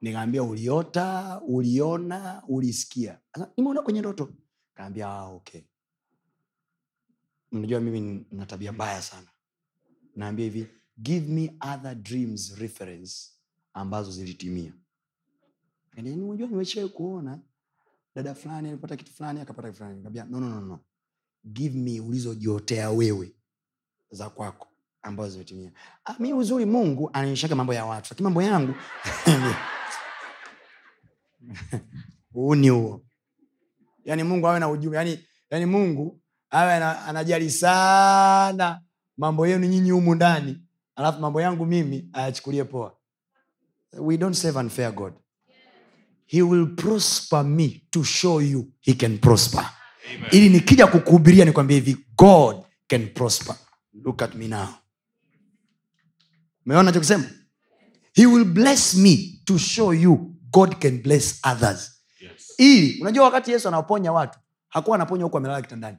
Nikaambia uliota uliona ulisikia. Nimeona kwenye ndoto. Kaambia ah, okay. Mnajua mimi na tabia mbaya sana naambia hivi give me other dreams reference ambazo zilitimia. Yaani, unajua nimeshawai kuona dada fulani alipata kitu fulani akapata fulani. No, no, no, no. give me ulizojiotea wewe za kwako ambazo zimetimia. Ah, mi uzuri mungu anaonyeshaga mambo ya watu lakini mambo yangu (laughs) huu ni huo. Yaani mungu awe na ujumbe yaani, yaani mungu awe ana, anajali sana mambo yenu nyinyi humu ndani alafu mambo yangu mimi ayachukulie poa. We don't save unfair god. He will prosper me to show you he can prosper. Amen. ili nikija kukuhubiria nikwambia hivi god can prosper. Look at me now. Umeona chokisema he will bless me to show you god can bless others. Yes. ili unajua wakati yesu anaponya watu hakuwa anaponya huku amelala kitandani.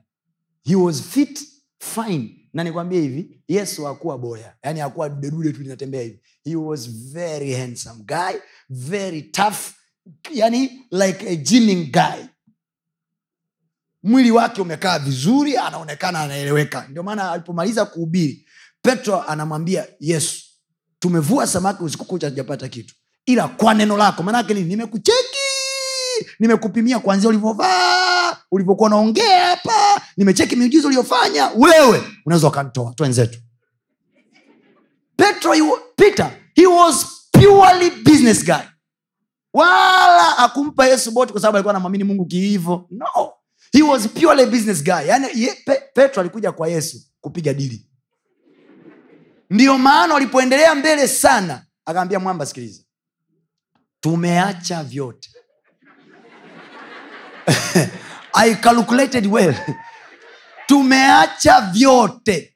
He was fit fine na nikwambie hivi yesu hakuwa boya. Yani hakuwa dudedude tu linatembea hivi. He was very handsome guy very tough yani like a gymming guy. Mwili wake umekaa vizuri anaonekana anaeleweka. Ndio maana alipomaliza kuhubiri petro anamwambia yesu tumevua samaki usiku kucha kitu. Ila kwa neno lako maanake nini? Nimekucheki nimekupimia kwanzia ulivyovaa ulivyokuwa unaongea hapa nimecheki miujizo uliyofanya wewe unaweza ukantoa twenzetu petro peter he was purely business guy. Wala akumpa yesu boti kwa sababu alikuwa anamwamini mungu kihivo no. He was purely business guy. Yani ye, pe, petro alikuja kwa yesu kupiga dili. Ndiyo maana walipoendelea mbele sana akaambia mwamba sikiliza. Tumeacha vyote (laughs) i calculated well. (laughs) Tumeacha vyote.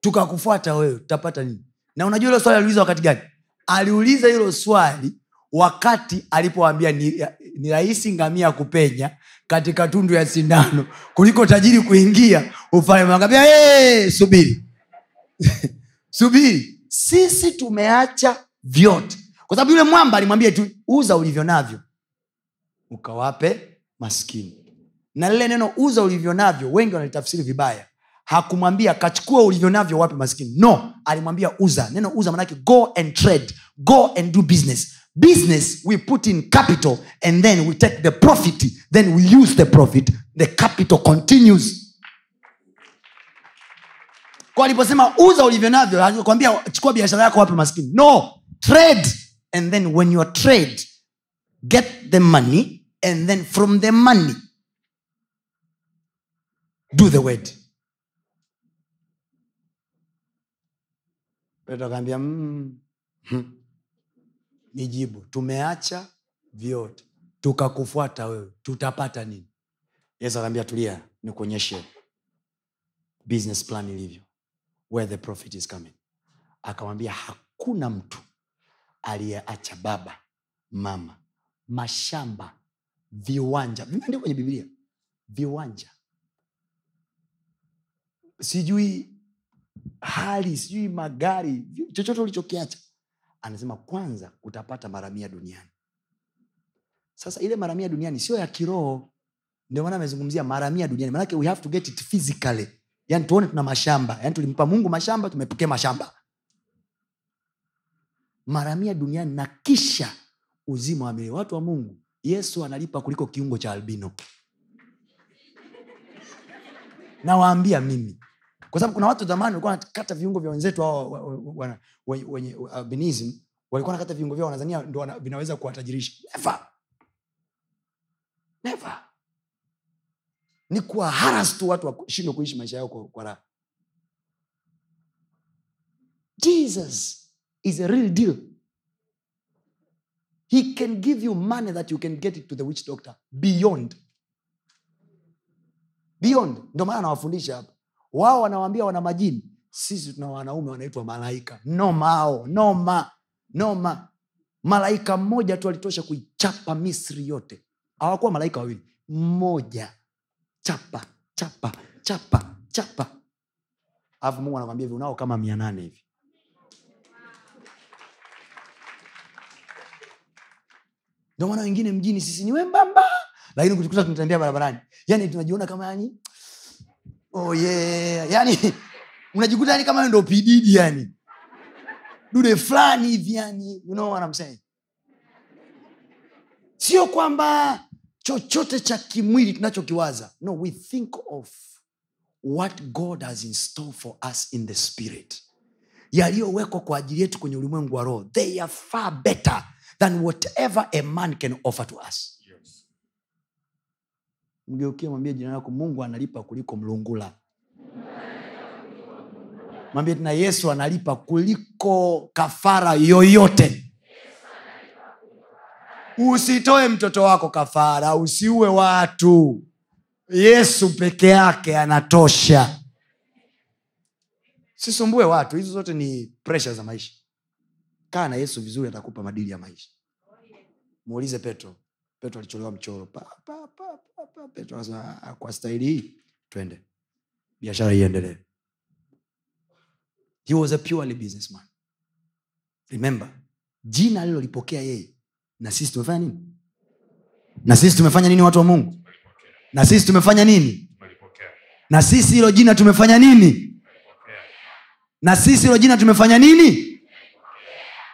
Tukakufuata wewe tutapata nini? Na unajua hilo swali aliuliza wakati gani? Aliuliza hilo swali wakati alipoambia ni, ni rahisi ngamia kupenya katika tundu ya sindano kuliko tajiri kuingia ufalme. Akaambia hey, subiri. (laughs) Subiri. Sisi tumeacha vyote. Kwa sababu yule mwamba alimwambia tu uza ulivyo navyo ukawape maskini na lile neno uza ulivyo navyo wengi wanalitafsiri vibaya. Hakumwambia kachukua ulivyo navyo wape maskini no alimwambia uza. Neno uza manake go and trade. Go and do business. Business we put in capital and then we take the profit then we use the profit. The capital continues. Kwa aliposema uza ulivyo navyo kwambia chukua biashara yako wape maskini no trade and then when you are trade get the money and then from the money do the word. Petro mm, hmm. nijibu tumeacha vyote tukakufuata wewe tutapata nini? Yesu akaambia tulia nikuonyeshe business plan ilivyo where the profit is coming. Akamwambia hakuna mtu aliyeacha baba mama mashamba viwanja. Vimeandikwa kwenye biblia viwanja sijui hali sijui magari chochote ulichokiacha. Anasema kwanza utapata maramia duniani. Sasa ile maramia duniani sio ya kiroho. Ndio maana amezungumzia maramia duniani. Manake we have to get it physically. Yani tuone tuna mashamba. Yani tulimpa mungu mashamba tumepokea mashamba. Maramia duniani na kisha uzima wa milele. Watu wa mungu yesu analipa kuliko kiungo cha albino. Nawaambia mimi kwa sababu kuna watu zamani walikuwa wanakata viungo vya wenzetu hao wenye albinism walikuwa wanakata viungo vyao wanazania ndo vinaweza kuwatajirisha. Never. Never. ni kuwa haras tu watu washindwe kuishi maisha yao kwa, kwa raha. Jesus is a real deal. He can give you money that you can get it to the witch doctor. Beyond. Beyond. Ndio maana anawafundisha hapa wao wanawambia wana majini sisi tuna wanaume wanaitwa malaika. Nomao noma noma malaika mmoja tu alitosha kuichapa misri yote. Hawakuwa malaika wawili. Mmoja. Chapa chapa chapa chapa. Alafu mungu anakwambia hivi unao kama mia nane hivi. Ndio wengine mjini sisi ni wembamba. Lakini kujikuta tunatembea barabarani. Yani tunajiona kama yani oh yeah. yani (laughs) unajikuta yani kama ndo pididi yani. Dude fulani hivi yani you know sio kwamba chochote cha kimwili tunachokiwaza. No we think of what god has in store for us in the spirit. Yaliyowekwa kwa ajili yetu kwenye ulimwengu wa roho. They are far better than whatever a man can offer to us. Mgeukie mwambie jina yako mungu analipa kuliko mlungula. Mwambie tena yesu analipa kuliko kafara yoyote. Usitoe mtoto wako kafara usiue watu. Yesu peke yake anatosha. Sisumbue watu hizo zote ni presha za maisha. Kaa na yesu vizuri atakupa madili ya maisha. Muulize petro. Petro alicholewa mchoro. Pa, pa, pa. Akasema "Ah, kwa staili hii twende. Biashara iendelee. He was a purely businessman. Remember jina alilolipokea yeye na sisi tumefanya nini? Na sisi tumefanya nini watu wa mungu? Na sisi tumefanya nini? Na sisi hilo jina tumefanya nini? Na sisi hilo jina tumefanya nini?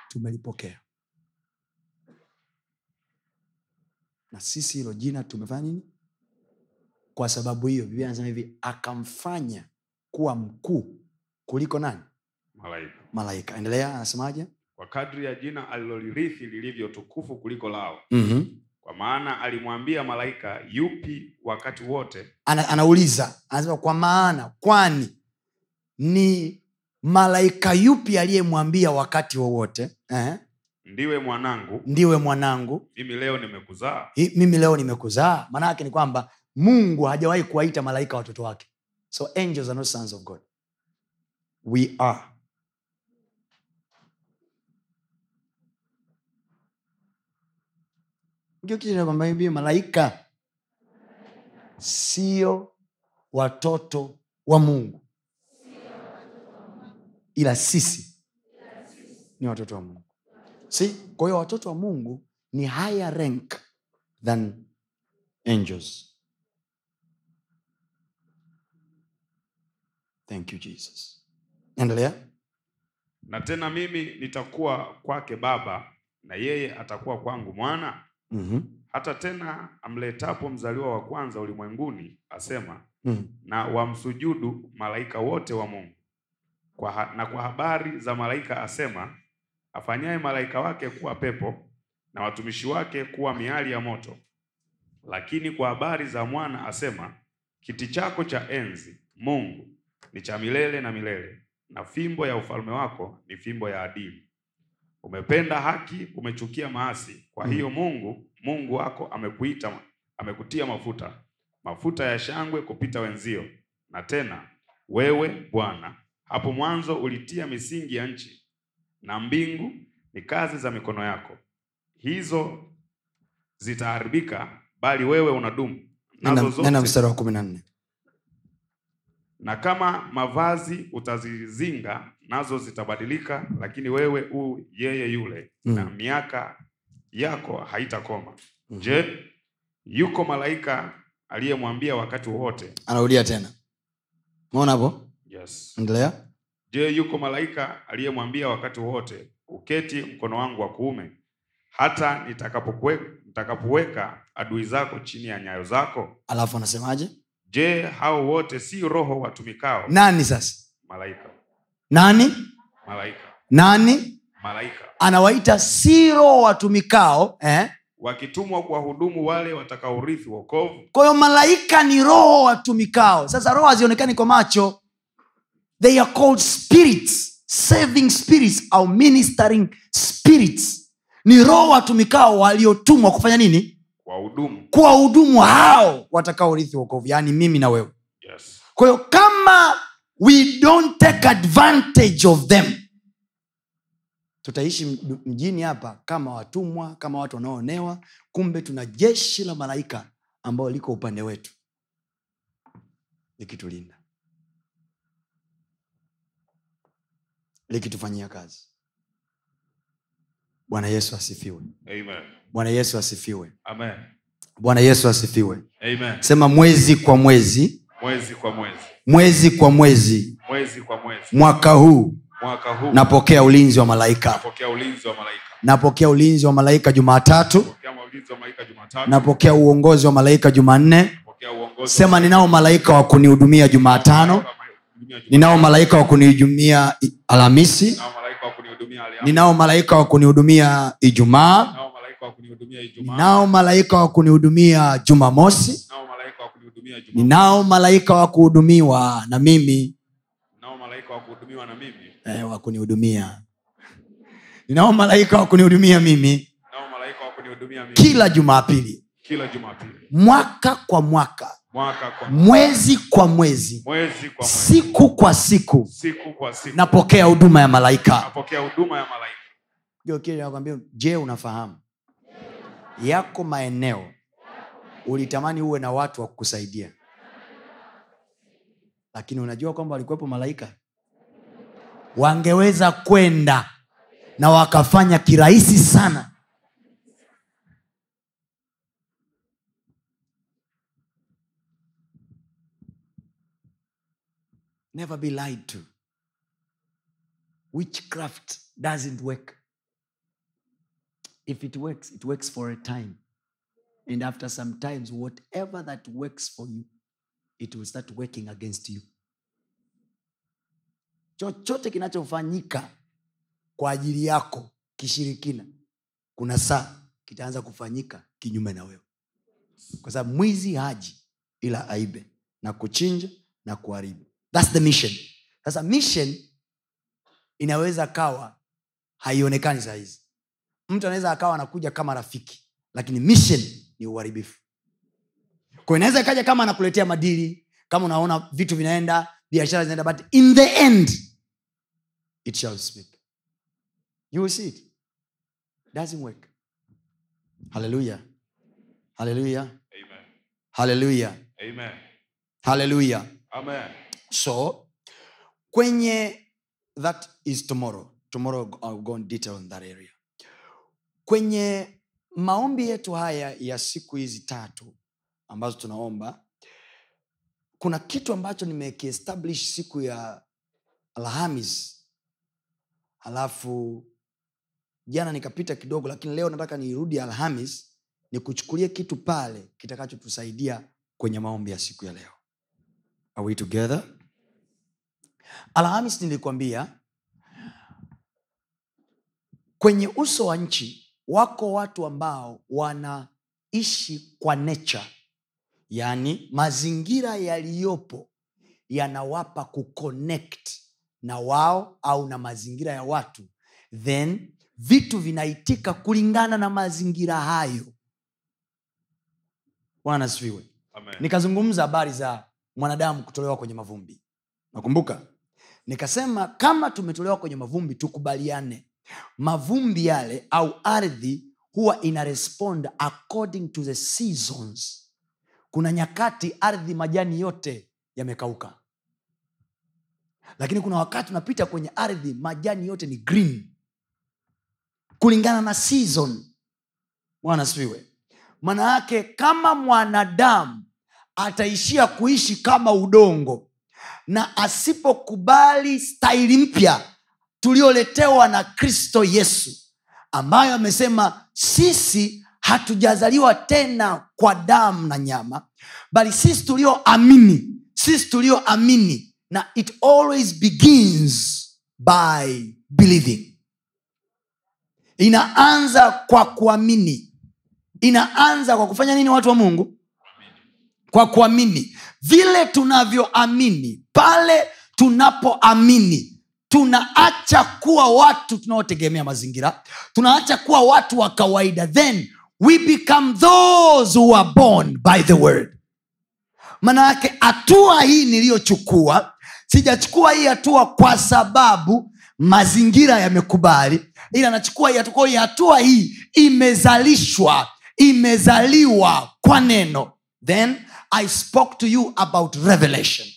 Tumelipokea. Na sisi hilo jina tumefanya nini kwa sababu hiyo biblia anasema hivi akamfanya kuwa mkuu kuliko nani? Malaika. Malaika. Endelea anasemaje? Kwa kadri ya jina alilolirithi lilivyo tukufu kuliko lao. Mm-hmm. kwa maana alimwambia malaika yupi wakati wote? Ana, anauliza. Anasema kwa maana kwani ni malaika yupi aliyemwambia wakati wowote? Eh? ndiwe mwanangu. Ndiwe mwanangu. Mimi leo nimekuzaa. Mimi leo nimekuzaa. Maana yake ni kwamba mungu hajawahi kuwaita malaika watoto wake. So angels are not sons of god. We are. Ndio kitu malaika sio watoto wa mungu. Ila sisi ni watoto wa mungu. Si kwa hiyo watoto wa mungu ni higher rank than angels thank you jesus. Endelea. Na tena mimi nitakuwa kwake baba na yeye atakuwa kwangu mwana. Mm-hmm. hata tena amletapo mzaliwa wa kwanza ulimwenguni asema mm. na wamsujudu malaika wote wa mungu. Kwa ha, na kwa habari za malaika asema afanyaye malaika wake kuwa pepo na watumishi wake kuwa miali ya moto. Lakini kwa habari za mwana asema kiti chako cha enzi mungu ni cha milele na milele. Na fimbo ya ufalme wako ni fimbo ya adili. Umependa haki umechukia maasi. Kwa hiyo mungu mungu wako amekuita amekutia mafuta. Mafuta ya shangwe kupita wenzio. Na tena wewe bwana hapo mwanzo ulitia misingi ya nchi na mbingu ni kazi za mikono yako. Hizo zitaharibika bali wewe unadumu. Nazo zote, nena mstari wa kumi na kama mavazi utazizinga nazo zitabadilika lakini wewe u yeye yule Mm. na miaka yako haitakoma. Je yuko malaika aliyemwambia wakati wowote? Anarudia tena. Maona hapo? Yes. endelea. Je yuko malaika aliyemwambia wakati wowote uketi mkono wangu wa kuume hata nitakapoweka adui zako chini ya nyayo zako? Alafu anasemaje je hao wote si roho watumikao? Nani sasa? Malaika. Nani? Malaika. Nani? Malaika. Anawaita si roho watumikao eh? wakitumwa kuwahudumu wale watakaorithi wokovu. Kwa hiyo malaika ni roho watumikao. Sasa roho hazionekani kwa macho. They are called spirits saving spirits au ministering spirits. Ni roho watumikao waliotumwa kufanya nini wahudumu kuwahudumu hao watakaorithi wokovu yaani mimi na wewe. Yes. kwa hiyo kama we don't take advantage of them tutaishi mjini hapa kama watumwa kama watu wanaoonewa kumbe tuna jeshi la malaika ambao liko upande wetu likitulinda likitufanyia kazi bwana yesu asifiwe. Bwana yesu asifiwe. Bwana yesu asifiwe. Amen. sema mwezi kwa mwezi. Mwezi kwa mwezi. Mwezi kwa mwezi. Mwezi kwa mwezi. Mwaka huu. Mwaka huu. Napokea ulinzi wa malaika. Napokea ulinzi wa malaika. Napokea ulinzi wa malaika jumatatu. Napokea uongozi wa malaika jumanne. Sema ninao malaika wa kunihudumia jumatano. Ninao malaika wa kunihudumia alhamisi ninao malaika wa kunihudumia ijumaa. Ninao malaika wa kunihudumia jumamosi. Ninao malaika wa kuhudumiwa na mimi. Ninao malaika wa kuhudumiwa na mimi. Eh, wa kunihudumia. Ninao malaika wa kunihudumia mimi. Kila Jumapili. Mwaka kwa mwaka mwaka kwa mwezi kwa mwezi. Mwezi kwa mwezi. Siku kwa siku. Siku kwa siku. Napokea huduma ya malaika. Nakwambia je unafahamu? Yako maeneo ulitamani uwe na watu wa kukusaidia. Lakini unajua kwamba walikuwepo malaika? Wangeweza kwenda na wakafanya kirahisi sana never be lied to. Witchcraft doesn't work. If it works it works for a time. And after some times whatever that works for you it will start working against you. Chochote kinachofanyika kwa ajili yako kishirikina kuna saa kitaanza kufanyika kinyume na wewe. Kwa sababu mwizi haji ila aibe na kuchinja na kuharibu thats the mission. Sasa mission inaweza kawa haionekani sahizi mtu anaweza akawa anakuja kama rafiki lakini mission ni uharibifu. Kwa inaweza ikaja kama anakuletea madili kama unaona vitu vinaenda biashara zinaenda but in the end it shall speak. You will see it. Doesn't work. Hallelujah. Hallelujah. Amen. hallelujah. Amen. hallelujah. Amen. So kwenye that is tomorrow tomorrow I'll go in detail on that area. Kwenye maombi yetu haya ya siku hizi tatu ambazo tunaomba kuna kitu ambacho nimekiestablish siku ya alhamis. Halafu jana nikapita kidogo lakini leo nataka nirudi alhamis nikuchukulie kitu pale kitakachotusaidia kwenye maombi ya siku ya leo. Are we together alhamis nilikwambia kwenye uso wa nchi wako watu ambao wanaishi kwa nature. Yaani mazingira yaliyopo yanawapa kuconnect na wao au na mazingira ya watu. Then vitu vinaitika kulingana na mazingira hayo. Bwana nasifiwe nikazungumza habari za mwanadamu kutolewa kwenye mavumbi. Nakumbuka nikasema kama tumetolewa kwenye mavumbi tukubaliane. Mavumbi yale au ardhi huwa ina respond according to the seasons. Kuna nyakati ardhi majani yote yamekauka. Lakini kuna wakati unapita kwenye ardhi majani yote ni green. Kulingana na season. Bwana maana yake kama mwanadamu ataishia kuishi kama udongo na asipokubali staili mpya tulioletewa na kristo yesu ambayo amesema sisi hatujazaliwa tena kwa damu na nyama bali sisi tulioamini sisi tulioamini na it always begins by believing. Inaanza kwa kuamini. Inaanza kwa kufanya nini watu wa mungu kwa kuamini. Vile tunavyoamini pale tunapoamini tunaacha kuwa watu tunaotegemea mazingira tunaacha kuwa watu wa kawaida. Then we become those who are born by the word. Maana yake hatua hii niliyochukua sijachukua hii hatua kwa sababu mazingira yamekubali ila nachukua hii hatua hii hatua hii imezalishwa imezaliwa kwa neno. Then i spoke to you about revelation.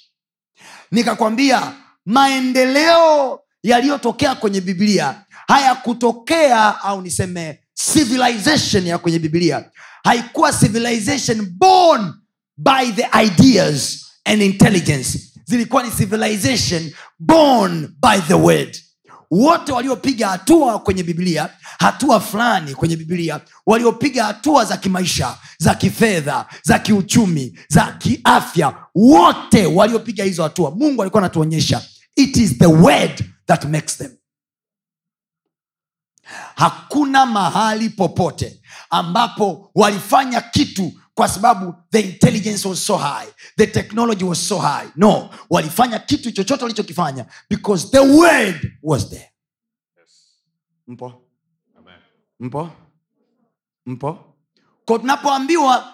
Nikakwambia maendeleo yaliyotokea kwenye biblia hayakutokea au niseme civilization ya kwenye biblia. Haikuwa civilization born by the ideas and intelligence. Zilikuwa ni civilization born by the word wote waliopiga hatua kwenye biblia hatua fulani kwenye biblia waliopiga hatua za kimaisha za kifedha za kiuchumi za kiafya wote waliopiga hizo hatua. Mungu alikuwa anatuonyesha. It is the word that makes them. Hakuna mahali popote ambapo walifanya kitu kwa sababu the intelligence was so high the technology was so high. No walifanya kitu chochote walichokifanya because the word was there. Yes. mpo? Amen. mpo? Mpo? Ko tunapoambiwa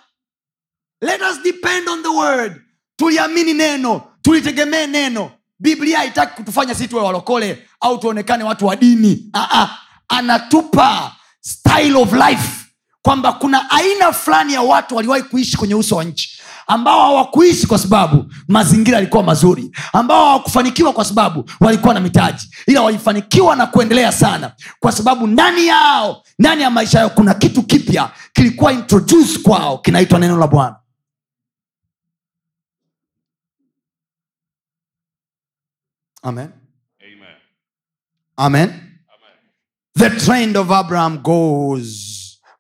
let us depend on the word. Tuliamini neno tulitegemee neno. Biblia haitaki kutufanya sisi tuwe walokole au tuonekane watu wa dini. Aa, anatupa style of life kwamba kuna aina fulani ya watu waliwahi kuishi kwenye uso wa nchi ambao hawakuishi kwa sababu mazingira yalikuwa mazuri ambao hawakufanikiwa kwa sababu walikuwa na mitaji ila walifanikiwa na kuendelea sana kwa sababu ndani yao ndani ya maisha yao kuna kitu kipya kilikuwa introduce kwao kinaitwa neno la bwana amen Amen. amen Amen. the trend of abraham goes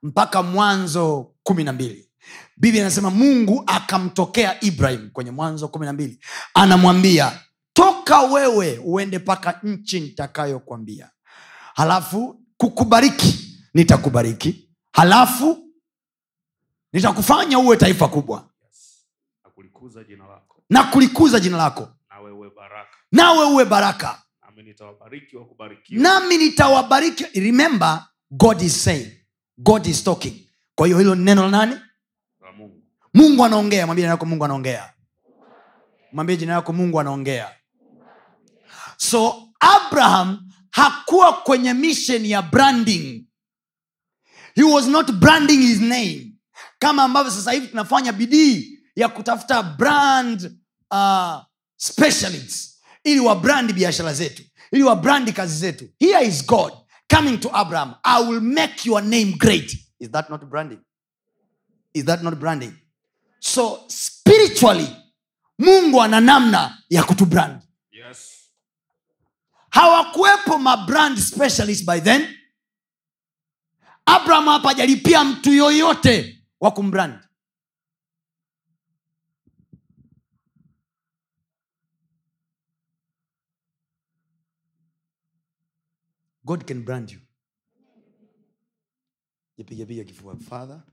mpaka mwanzo kumi na mbili. Biblia inasema mungu akamtokea ibrahim kwenye mwanzo kumi na mbili. Anamwambia toka wewe uende mpaka nchi nitakayokwambia halafu kukubariki nitakubariki. Halafu nitakufanya uwe taifa kubwa. Yes. na kulikuza jina lako. Na kulikuza jina lako. Nawe uwe baraka. Nawe uwe nami nitawabariki. Remember god is saying god is talking. Kwa hiyo hilo neno la nani? La mungu. Mungu anaongea. Mwambie jina lako mungu anaongea. Mwambie jina lako mungu anaongea. So abraham hakuwa kwenye mission ya branding. He was not branding his name. Kama ambavyo sasa hivi tunafanya bidii ya kutafuta brand uh, specialists. Ili wabrandi biashara zetu. Ili wabrandi kazi zetu. Here is god coming to abraham i will make your name great. Is that not branding? Is that not branding? So spiritually mungu ana namna ya kutubrand. Yes. Hawakuwepo mabrand specialist by then. Abraham hapa ajalipia mtu yoyote wa kumbrand god can brand you. Jipigapiga kifua father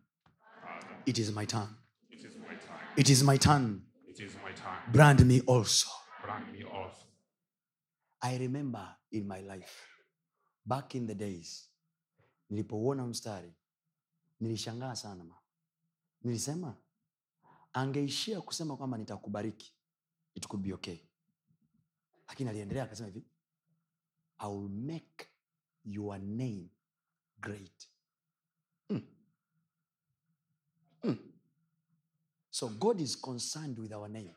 it is my turn. It is my time. It is my turn. It is my time. Brand me also. Brand me off i remember in my life back in the days nilipouona mstari nilishangaa sana ma nilisema angeishia kusema kwamba nitakubariki it could be okay. Lakini aliendelea akasema hivi i will make your name great. Mm. Mm. so god is concerned with our name.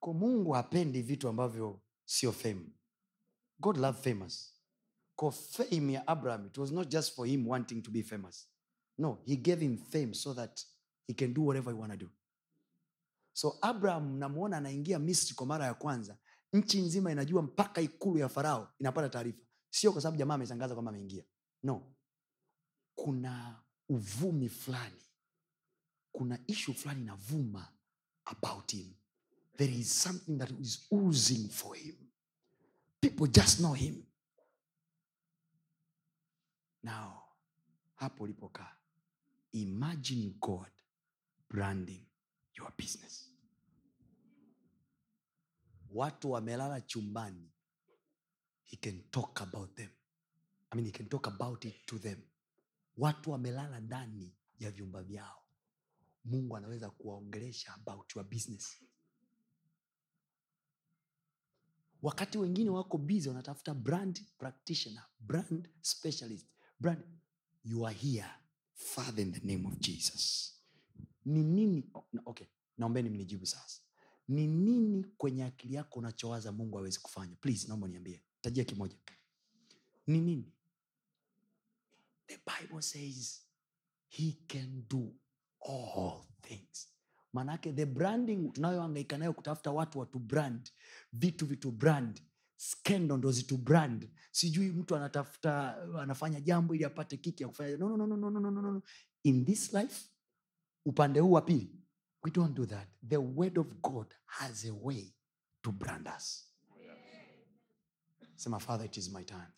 Ko mungu hapendi vitu ambavyo sio fame. God love famous. Kwa fame ya abraham it was not just for him wanting to be famous. No he gave him fame so that he can do whatever he wanna do. So abraham namwona anaingia misri kwa mara ya kwanza nchi nzima inajua mpaka ikulu ya farao inapata taarifa sio kwa sababu jamaa ametangaza kwamba ameingia. No. Kuna uvumi fulani. Kuna ishu fulani inavuma about him. There is something that is oozing for him. People just know him. Now hapo ulipokaa imagine god branding your business. Watu wamelala chumbani he can talk about them. I mean, he can talk about it to them. Watu wamelala ndani ya vyumba vyao. Mungu anaweza kuwaongelesha about your business. Wakati wengine wako busy wanatafuta brand practitioner brand specialist brand you are here father in the name of jesus. Ni nini okay naombeni mnijibu sasa. Ni nini kwenye akili yako unachowaza mungu awezi kufanya? Please naomba niambie tajia kimoja. Ni nini? The bible says he can do all things. Maanaake the branding tunayoangaika nayo kutafuta watu watu brand vitu vitu brand skendo ndo zitu brand. Sijui mtu anatafuta anafanya jambo ili apate kiki ya kufanya. No, no, no, no, no, no, no. in this life upande huu wa pili we don't do that. The word of god has a way to brand us sema father it is my time.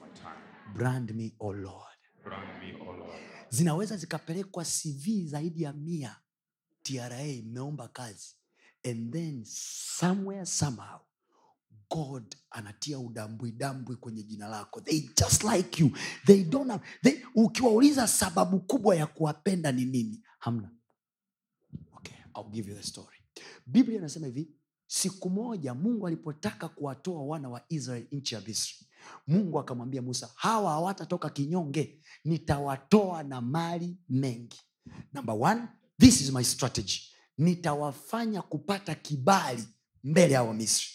My time. brand me oh lord. Brand Lord. zinaweza zikapelekwa cv zaidi ya mia. Tra imeomba kazi. And then somewhere somehow god anatia udambwidambwi kwenye jina lako. They just like you. They don't have, they, ukiwauliza sababu kubwa ya kuwapenda ni nini? Hamna. Okay, I'll give you the story. Biblia inasema hivi siku moja mungu alipotaka kuwatoa wana wa israel nchi ya misri mungu akamwambia musa hawa hawatatoka kinyonge nitawatoa na mali mengi. Number one this is my strategy. Nitawafanya kupata kibali mbele ya wamisri.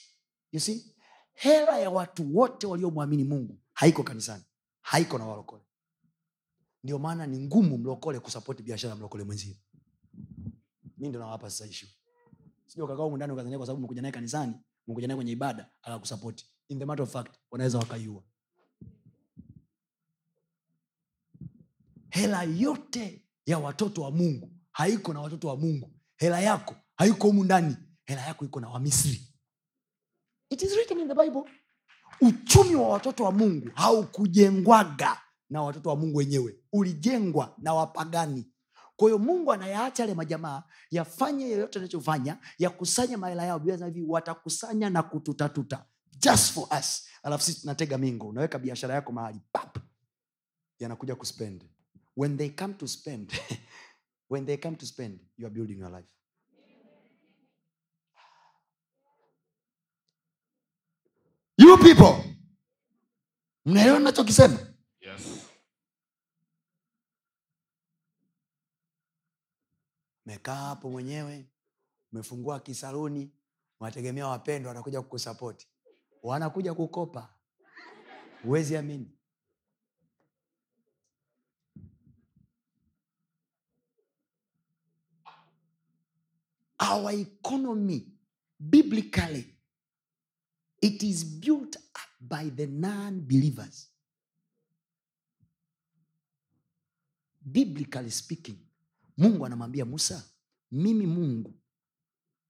You see hela ya watu wote waliomwamini mungu haiko kanisani haiko na walokole. Ndio maana ni ngumu mlokole kusapoti biashara ya mlokole mwenzie mi ndo nawapa sasa ishu sio kwa sababu mekuja naye kanisani mekuja naye kwenye ibada akakusapoti in the matter of fact wanaweza wakaiua. Hela yote ya watoto wa mungu haiko na watoto wa mungu. Hela yako haiko humu ndani. Hela yako iko na wamisri. It is written in the bible. Uchumi wa watoto wa mungu haukujengwaga na watoto wa mungu wenyewe. Ulijengwa na wapagani kwa hiyo mungu anayaacha yale majamaa yafanye yoyote anachofanya yakusanye mahela yao hivi watakusanya na kututatuta. Just for us. Alafu sisi tunatega mingo unaweka biashara yako mahali pap yanakuja kuspend. When they come to spend (laughs) when they come to spend you are building your life. You people mnaelewa nachokisema Yes. Mekaa hapo mwenyewe umefungua kisaluni unategemea wapendwa watakuja kukusapoti wanakuja kukopa. Huwezi amini. Our economy biblically it is built up by the non-believers. Biblically speaking mungu anamwambia musa mimi mungu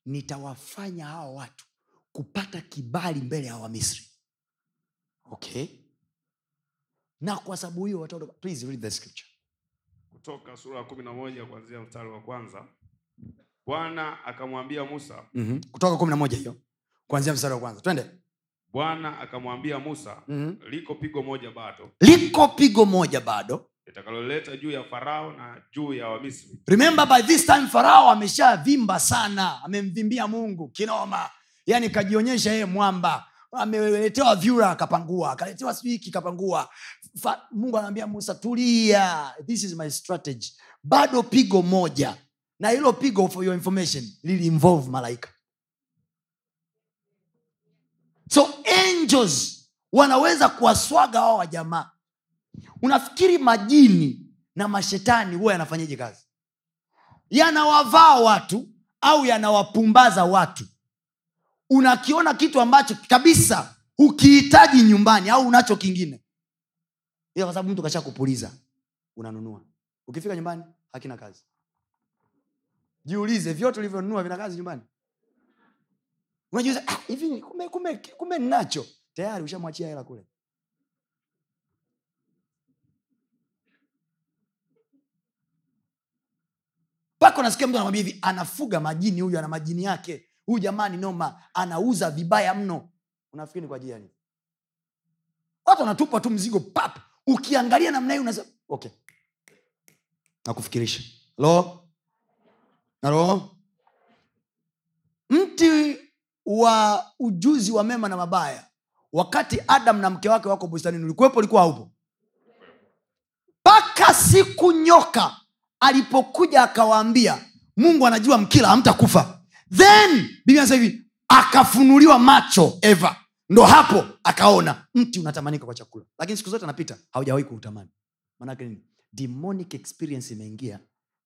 nitawafanya hawa watu kupata kibali mbele ya wamisri okay na kwa sababu hiyo watoto please read the scripture Kutoka sura ya kumi na moja kuanzia mstari wa kwanza. Bwana akamwambia Musa, mm-hmm. kutoka kumi na moja hiyo kuanzia mstari wa kwanza twende Bwana akamwambia Musa, mm-hmm. liko pigo moja bado liko pigo moja bado litakaloleta juu ya Farao na juu ya Wamisri, remember by this time farao ameshavimba sana amemvimbia mungu kinoma. Yani kajionyesha yeye mwamba. Ameletewa vyura akapangua akaletewa sijui hiki kapangua. Fa- mungu anaambia musa tulia this is my strategy. Bado pigo moja. Na hilo pigo for your information lili involve malaika. So angels wanaweza kuwaswaga wao wajamaa unafikiri majini na mashetani huwa yanafanyaje kazi? Yanawavaa watu au yanawapumbaza watu? Unakiona kitu ambacho kabisa ukihitaji nyumbani au unacho kingine. Ila kwa sababu mtu kasha kupuliza unanunua. Ukifika nyumbani hakina kazi. Jiulize vyote ulivyonunua vina kazi nyumbani? Unajiuliza "Ah, hivi kumbe, kumbe, ninacho. Tayari ushamwachia hela kule mpaka unasikia mtu anamwambia hivi anafuga majini huyu ana majini yake. Huyu jamani noma anauza vibaya mno. Unafikiri kwa ajili ya watu wanatupa tu mzigo pap. Ukiangalia namna hii unasema okay. Nakufikirisha. Lo halo mti wa ujuzi wa mema na mabaya wakati adam na mke wake wako bustanini ulikuwepo ulikuwa haupo. Mpaka siku nyoka alipokuja akawaambia mungu anajua mkila hamtakufa. Then biblia hivi akafunuliwa macho eva. Ndo hapo akaona mti unatamanika kwa chakula. Lakini siku zote anapita haujawahi kuutamani. Manake nini? Demonic experience imeingia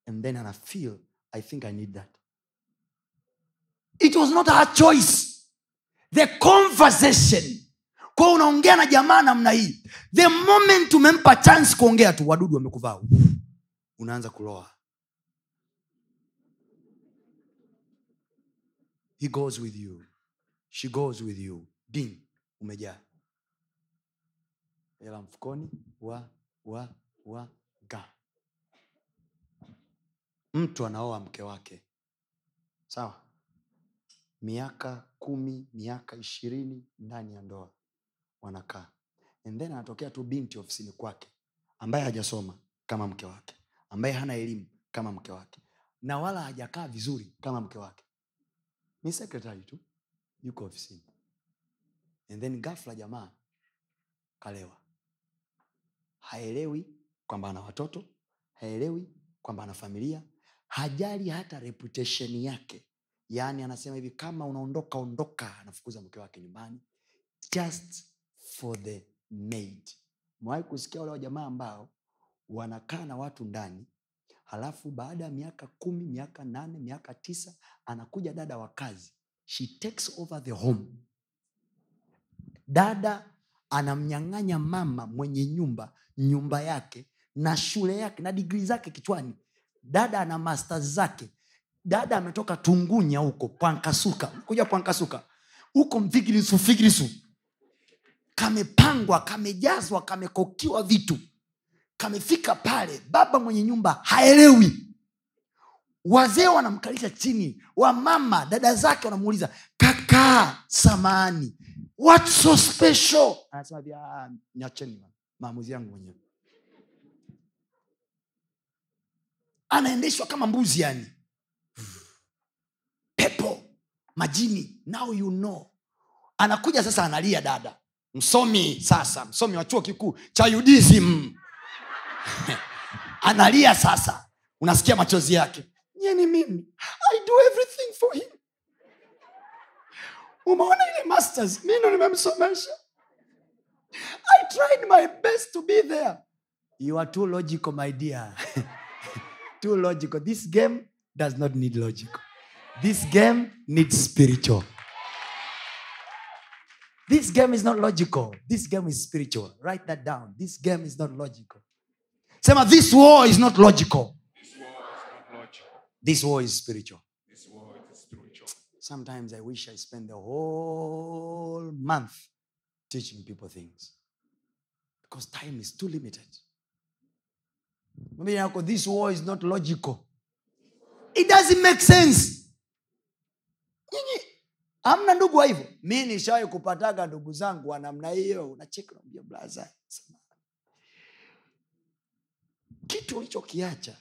and then ana feel i think i need that. It was not her choice. The conversation. Kwao unaongea na jamaa namna hii. The moment umempa chance kuongea tu wadudu wamekuvaa unaanza kuloa. He goes with you. She goes with you. Din umejaa. Hela mfukoni wa wa wa ga. Mtu anaoa mke wake. Sawa. Miaka kumi miaka ishirini ndani ya ndoa. Wanakaa. And then anatokea tu binti ofisini kwake ambaye hajasoma kama mke wake ambaye hana elimu kama mke wake na wala hajakaa vizuri kama mke wake. Ni sekretari tu yuko ofisini. And then gafla jamaa kalewa. Haelewi kwamba ana watoto haelewi kwamba ana familia hajali hata reputation yake. Yaani anasema hivi kama unaondoka ondoka anafukuza mke wake nyumbani just for the maid. Mwahi kusikia wale wajamaa ambao wanakaa na watu ndani halafu baada ya miaka kumi miaka nane miaka tisa anakuja dada wa kazi. She takes over the home. Dada anamnyang'anya mama mwenye nyumba nyumba yake na shule yake na digrii zake kichwani. Dada ana masters zake. Dada ametoka tungunya huko pwankasuka kuja pwankasuka huko mfigirisu figirisu kamepangwa kamejazwa kamekokiwa vitu kamefika pale baba mwenye nyumba haelewi. Wazee wanamkalisha chini wamama dada zake wanamuuliza kaka samani what so special? Anasema vya "Ah, niacheni maamuzi yangu mwenyewe. Anaendeshwa kama mbuzi yani. Pepo majini now you know. Anakuja sasa analia dada. Msomi sasa msomi wa chuo kikuu cha udism (laughs) analia sasa. Unasikia machozi yake. Nyeni mimi. I do everything for him. Umeona ile masters? Mi nimemsomesha. I tried my best to be there. You are too logical my dear. (laughs) Too logical. This game does not need logical this game needs spiritual. This game is not logical. This game is spiritual. Write that down. This game is not logical sema this war is not logical. This war is spiritual. This war is spiritual. sometimes i wish i spend the whole month teaching people things. Because time is too limited. Mwambie yako this war is not logical. It doesn't make sense. Nyinyi amna ndugu wa hivyo. Mi nishawai kupataga ndugu zangu wa namna hiyo. Unacheka nambia blaza samahani." Kitu ulichokiacha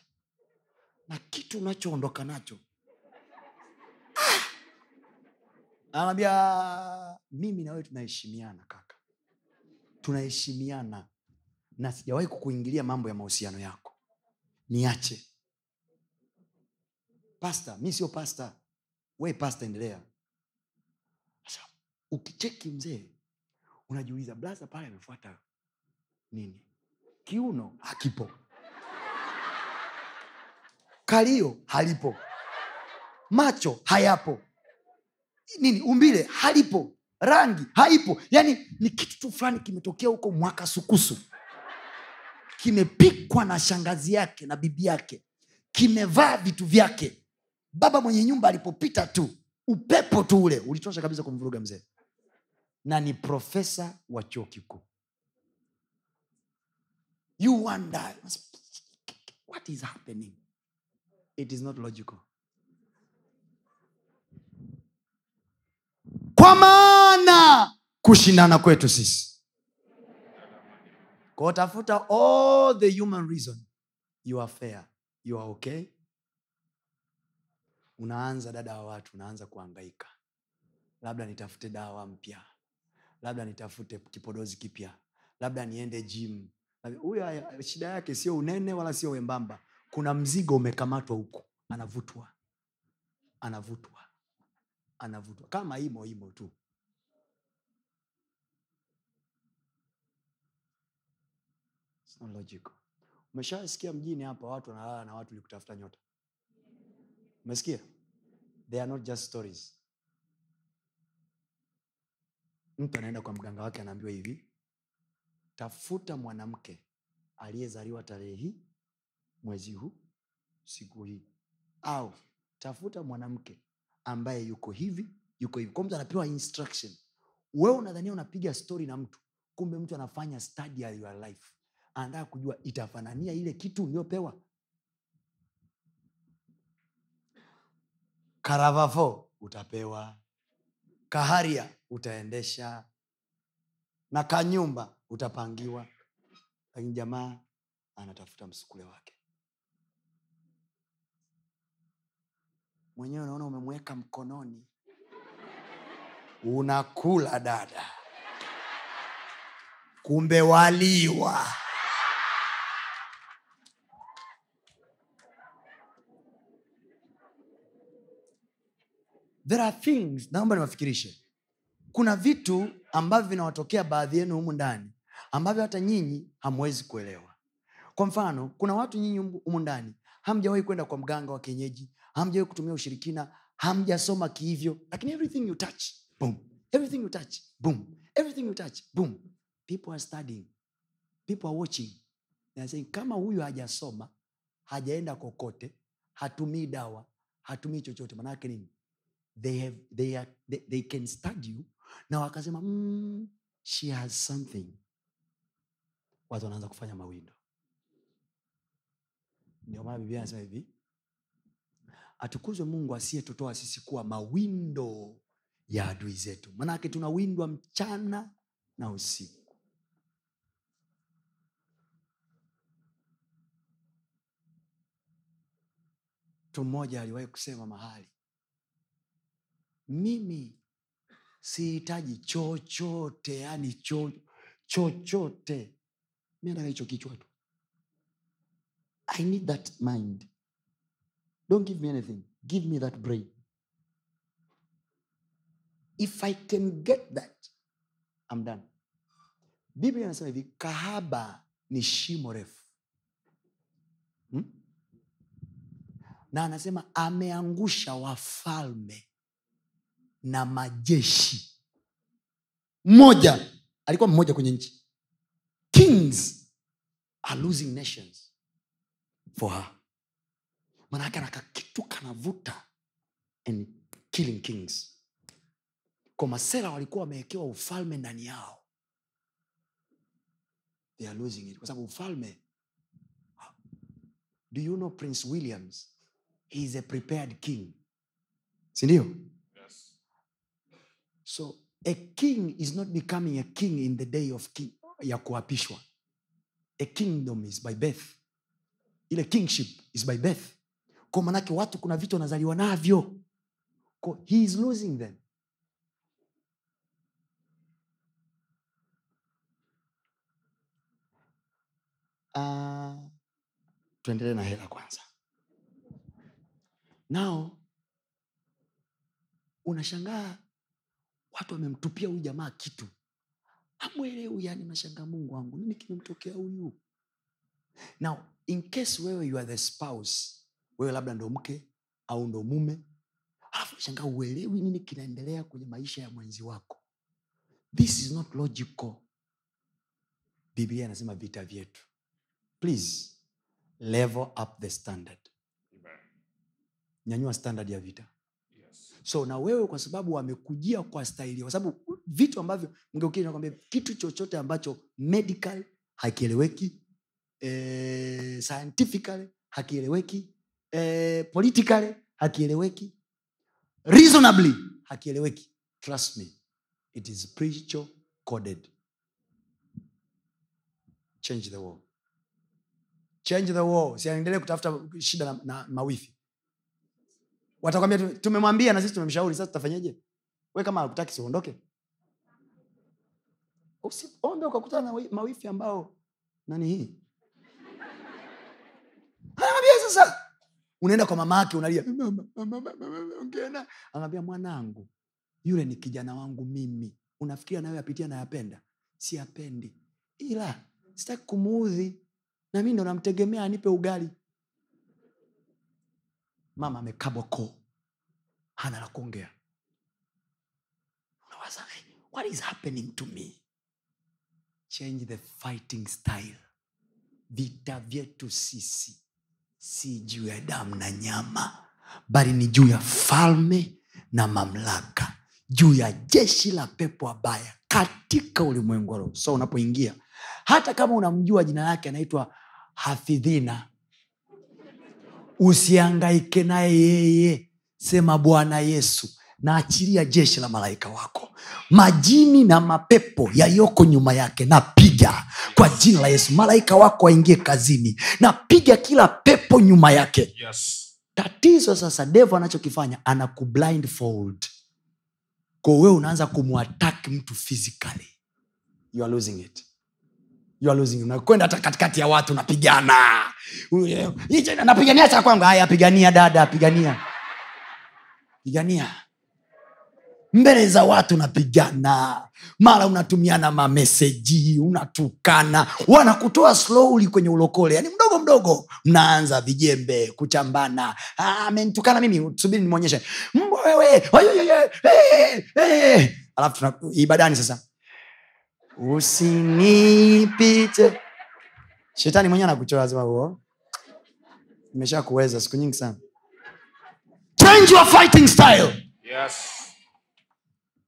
na kitu unachoondoka nacho. Anaambia mimi na wewe tunaheshimiana kaka. Tunaheshimiana na sijawahi kukuingilia mambo ya mahusiano yako. Niache. Pasta mi sio pasta we pasta endelea. Sasa ukicheki mzee unajiuliza blaza pale amefuata nini? Kiuno hakipo kalio halipo. Macho hayapo. Nini? Umbile halipo. Rangi haipo. Yani ni kitu tu fulani kimetokea huko mwaka sukusu. Kimepikwa na shangazi yake na bibi yake. Kimevaa vitu vyake. Baba mwenye nyumba alipopita tu upepo tu ule ulitosha kabisa kumvuruga mzee. Na ni profesa wa chuo kikuu. You wonder what is happening it is not logical. Kwa maana kushindana kwetu sisi. Kwa tafuta all the human reason you are fair you are okay. Unaanza dada wa watu unaanza kuangaika labda nitafute dawa mpya. Labda nitafute kipodozi kipya. Labda niende gym. Huyo shida yake sio unene wala sio wembamba kuna mzigo umekamatwa huku. Anavutwa. Anavutwa. Anavutwa. Kama imo imo tu. Umeshasikia mjini hapa watu wanalala na watu likutafuta nyota? Umesikia? They are not just stories. Mtu anaenda kwa mganga wake anaambiwa hivi tafuta mwanamke aliyezaliwa tarehe hii mwezi huu siku hii. Au tafuta mwanamke ambaye yuko hivi yuko hivi. Kwa mtu anapewa instruction. Wewe unadhania unapiga story na mtu kumbe mtu anafanya study ya your life. Anataka kujua itafanania ile kitu uliopewa karavafo utapewa. Kaharia utaendesha. Na kanyumba utapangiwa. Lakini jamaa anatafuta msukule wake mwenyewe unaona umemweka mkononi. Unakula dada. Kumbe waliwa. There are things naomba niwafikirishe. Kuna vitu ambavyo vinawatokea baadhi yenu humu ndani ambavyo hata nyinyi hamwezi kuelewa. Kwa mfano kuna watu nyinyi humu ndani hamjawahi kwenda kwa mganga wa kienyeji hamjawahi kutumia ushirikina hamjasoma kihivyo lakini everything you touch boom. Everything you touch boom. Everything you touch boom. People are studying. People are watching. Saying, kama huyu hajasoma hajaenda kokote hatumii dawa hatumii chochote manake nini? They, have, they, are, they, they can study you. Na wakasema mm, she has something. Watu wanaanza kufanya mawindo. Ndio maana biblia anasema hivi atukuzwe mungu asiyetutoa sisi kuwa mawindo ya adui zetu. Manake tunawindwa mchana na usiku. Mtu mmoja aliwahi kusema mahali mimi sihitaji chochote yani cho, chochote. Mi nataka hicho kichwa tu. I need that mind don't give me anything. Give me that brain. If i can get that I'm done. Biblia anasema hivi kahaba ni shimo refu. Hmm? na anasema ameangusha wafalme na majeshi. Mmoja alikuwa mmoja kwenye nchi. Kings are losing nations for her manake anaka kitu kanavuta and killing kings. Kwa masera walikuwa wamewekewa ufalme ndani yao. They are losing it. Kwa sababu ufalme do you know prince williams? He is a prepared king. Sindio Yes. so a king is not becoming a king in the day of king, ya kuapishwa. A kingdom is by birth. Ile kingship is by birth kwa manake watu kuna vitu wanazaliwa navyo. Kwa he is losing them. Uh, tuendelee na hela kwanza. Nao unashangaa watu wamemtupia huyu jamaa kitu. Hamwelewi yani nashangaa mungu wangu nini kimemtokea huyu? Now in case wewe you are the spouse wewe labda ndo mke au ndo mume alafu nashangaa uelewi nini kinaendelea kwenye maisha ya mwenzi wako. This is not logical. Biblia inasema vita vyetu. Please level up the standard. Nyanyua standard ya vita. Yes. so na wewe kwa sababu wamekujia kwa staili kwa sababu vitu ambavyo mgeukia kitu chochote ambacho medical hakieleweki eh, scientifically hakieleweki eh, politically hakieleweki. Reasonably hakieleweki. Trust me it is spiritual coded. Change the world. Change the world. Siendelee kutafuta shida na, na mawifi. Watakwambia tumemwambia na sisi tumemshauri sasa tutafanyeje? We kama akutaki siuondoke usiombe ukakutana na mawifi ambao nani hii? Sasa unaenda kwa mama yake unalia "Mama, mama, mama, mama, ongea naye." anaambia mwanangu yule ni kijana wangu mimi. Unafikiria nayo yapitia nayapenda siyapendi. Ila sitaki kumuudhi. Na mi ndo namtegemea anipe ugali. Mama amekabwa koo. Hana la kuongea. Unawaza what is happening to me? Change the fighting style. Vita vyetu sisi si juu ya damu na nyama bali ni juu ya falme na mamlaka juu ya jeshi la pepo abaya katika ulimwengu wa roho. So unapoingia hata kama unamjua jina lake anaitwa hafidhina usiangaike naye yeye. Sema bwana yesu naachilia jeshi la malaika wako. Majini na mapepo yaliyoko nyuma yake napiga kwa jina la yesu. Malaika wako waingie kazini napiga kila pepo nyuma yake. Yes. tatizo sasa devo anachokifanya ana kublindfold ko wewe unaanza kumwataki mtu physically. You are losing it. You are losing it. unakwenda hata katikati ya watu unapigana. Napigania cha kwangu. Haya pigania dada pigania. Pigania mbele za watu unapigana. Mara unatumiana mameseji unatukana. Wanakutoa slowly kwenye ulokole. Yani mdogo mdogo mnaanza vijembe kuchambana. "Ah, amenitukana mimi. Subiri nimwonyeshe. Mbwa wewe Oyoyoyo, eh." alafu ibadani sasa. Usinipite shetani mwenyewe anakuchora sema huo imesha kuweza siku nyingi sana. Change your fighting style. Yes.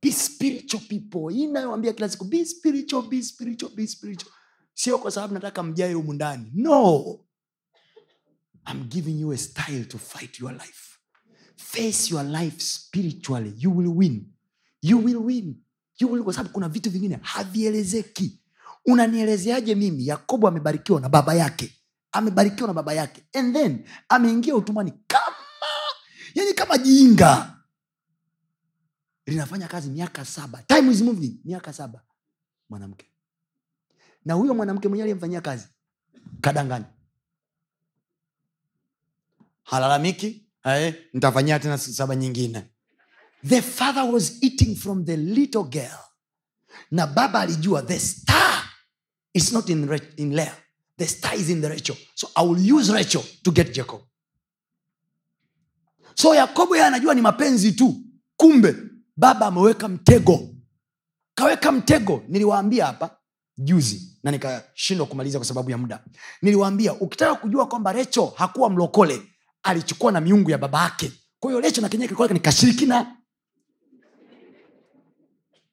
Be spiritual people. Hii inayoambia kila siku be spiritual be spiritual be spiritual. Sio kwa sababu nataka mjae humu ndani. No. I'm giving you a style to fight your life. Face your life spiritually. You will win. You will win. You will, kwa sababu kuna vitu vingine havielezeki. Unanielezeaje mimi? Yakobo amebarikiwa na baba yake. Amebarikiwa na baba yake. And then ameingia utumwani kama yani kama jinga linafanya kazi miaka saba. Time is moving. Miaka saba. Mwanamke. Na huyo mwanamke mwenyewe aliyemfanyia kazi kadanganya. Halalamiki eh, nitafanyia tena saba nyingine. The father was eating from the little girl. Na baba alijua the star is not in, in Leah. the star is in the rachel. So i will use rachel to get jacob. So yakobo yeye anajua ni mapenzi tu. Kumbe baba ameweka mtego. Kaweka mtego niliwaambia hapa juzi na nikashindwa kumaliza kwa sababu ya muda. Niliwaambia ukitaka kujua kwamba recho hakuwa mlokole alichukua na miungu ya baba yake. Kwa recho na kenyewe kilikuwa nikashirikina.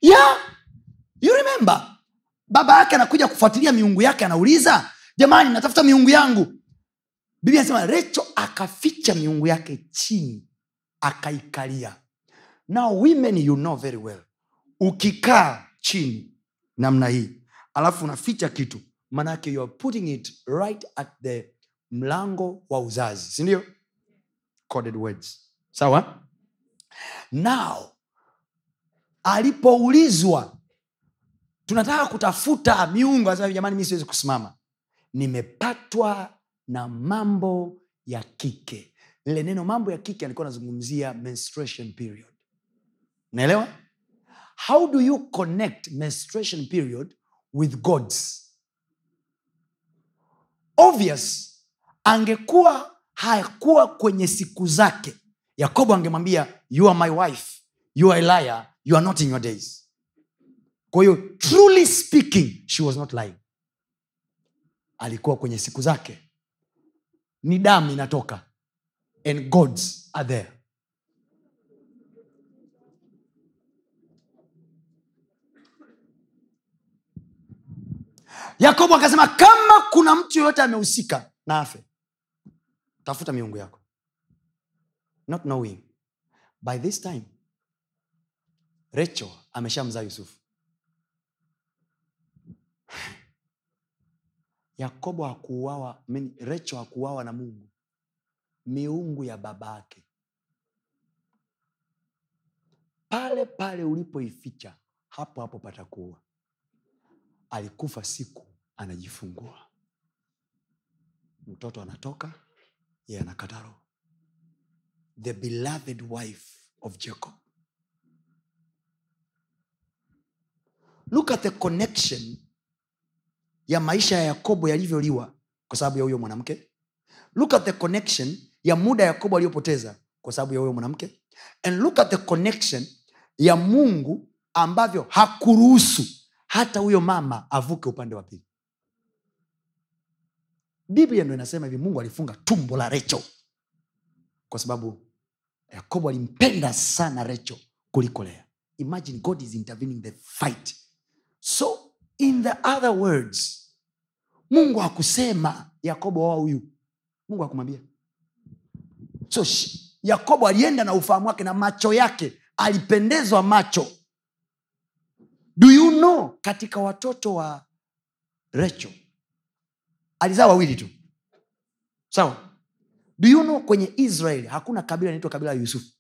Yeah. you remember? Baba yake anakuja kufuatilia miungu yake anauliza jamani natafuta miungu yangu? Biblia anasema recho akaficha miungu yake chini akaikalia now women you know very well. Ukikaa chini namna hii alafu unaficha kitu manake you are putting it right at the mlango wa uzazi sindio coded words. Sawa? Now alipoulizwa tunataka kutafuta anasema jamani mi siwezi kusimama. Nimepatwa na mambo ya kike. Lile neno mambo ya kike alikuwa anazungumzia menstruation period naelewa? How do you connect menstruation period with gods? Obvious. Angekuwa hakuwa kwenye siku zake. Yakobo angemwambia you are my wife. You are a you are not in your days. Kwa hiyo truly speaking she was not lying. Alikuwa kwenye siku zake. Ni damu inatoka. And gods are there yakobo akasema kama kuna mtu yoyote amehusika na afe tafuta miungu yako. Not knowing. By this time rachel ameshamzaa yusufu. (sighs) Yakobo hakuuawa rachel hakuuawa na mungu. Miungu ya baba yake. Pale pale ulipoificha hapo hapo patakuwa alikufa siku anajifungua. Mtoto anatoka ye anakata roho. The beloved wife of jacob. Look at the connection ya maisha ya yakobo yalivyoliwa kwa sababu ya huyo mwanamke. Look at the connection ya muda yakobo aliyopoteza kwa sababu ya huyo mwanamke. And look at the connection ya mungu ambavyo hakuruhusu hata huyo mama avuke upande wa pili biblia ndo inasema hivi mungu alifunga tumbo la recho kwa sababu yakobo alimpenda sana recho kuliko lea. Imagine god is intervening the fight. So in the other words mungu hakusema yakobo wa huyu. Mungu hakumwambia. So yakobo alienda na ufahamu wake na macho yake alipendezwa macho. Do you know katika watoto wa recho alizaa wawili tu. Sawa. Do you know kwenye israeli hakuna kabila inaitwa kabila ya yusufu?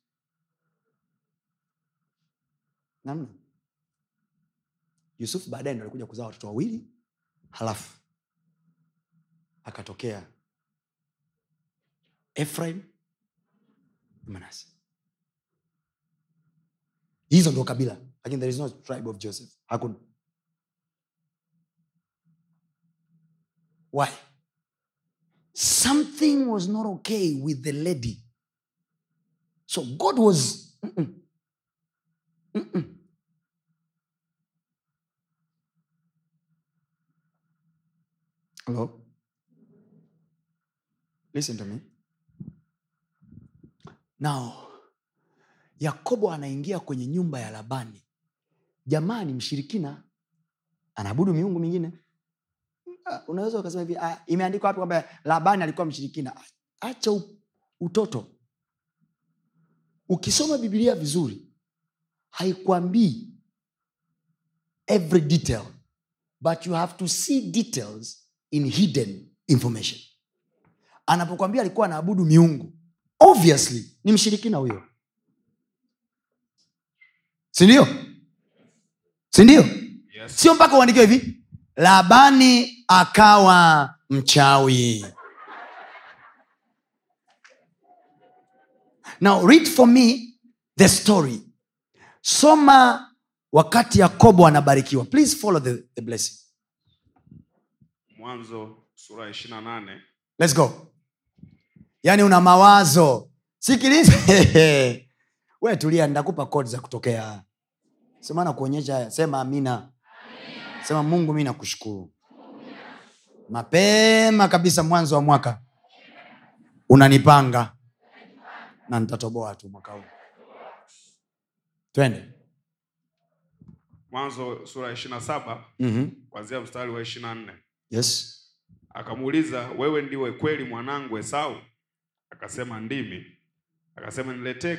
Namna yusufu baadaye ndo alikuja kuzaa watoto wawili halafu akatokea efraim manase. Hizo ndo kabila lakini there is no tribe of joseph. Hakuna why something was not okay with the lady so god was Mm-mm. Mm-mm. Hello? listen to me now yakobo anaingia kwenye nyumba ya labani jamaa ni mshirikina anaabudu miungu mingine unaweza ukasema hivi ah, imeandikwa wapi kwamba labani alikuwa mshirikina? Acha utoto. Ukisoma bibilia vizuri haikwambii every detail but you have to see details in hidden information. Anapokwambia alikuwa anaabudu miungu obviously ni mshirikina huyo. Sindio sindio Yes. sio mpaka uandikiwe hivi labani akawa mchawi. Now read for me the story. Soma wakati yakobo anabarikiwa. Please follow the, the blessing. Mwanzo sura nane. Let's go. Yaani una mawazo. Sikiliza. (laughs) We tulia ndakupa kodi za kutokea. Semana kuonyesha sema amina. Sema mungu mi nakushukuru mapema kabisa mwanzo wa mwaka. Unanipanga. Na nitatoboa tu mwaka huu. Twende. Mwanzo sura ya ishirina na saba mm-hmm. kwanzia mstari wa ishirina na nne. Yes. Akamuuliza wewe ndiwe kweli mwanangu esau? Akasema ndimi. Akasema niletee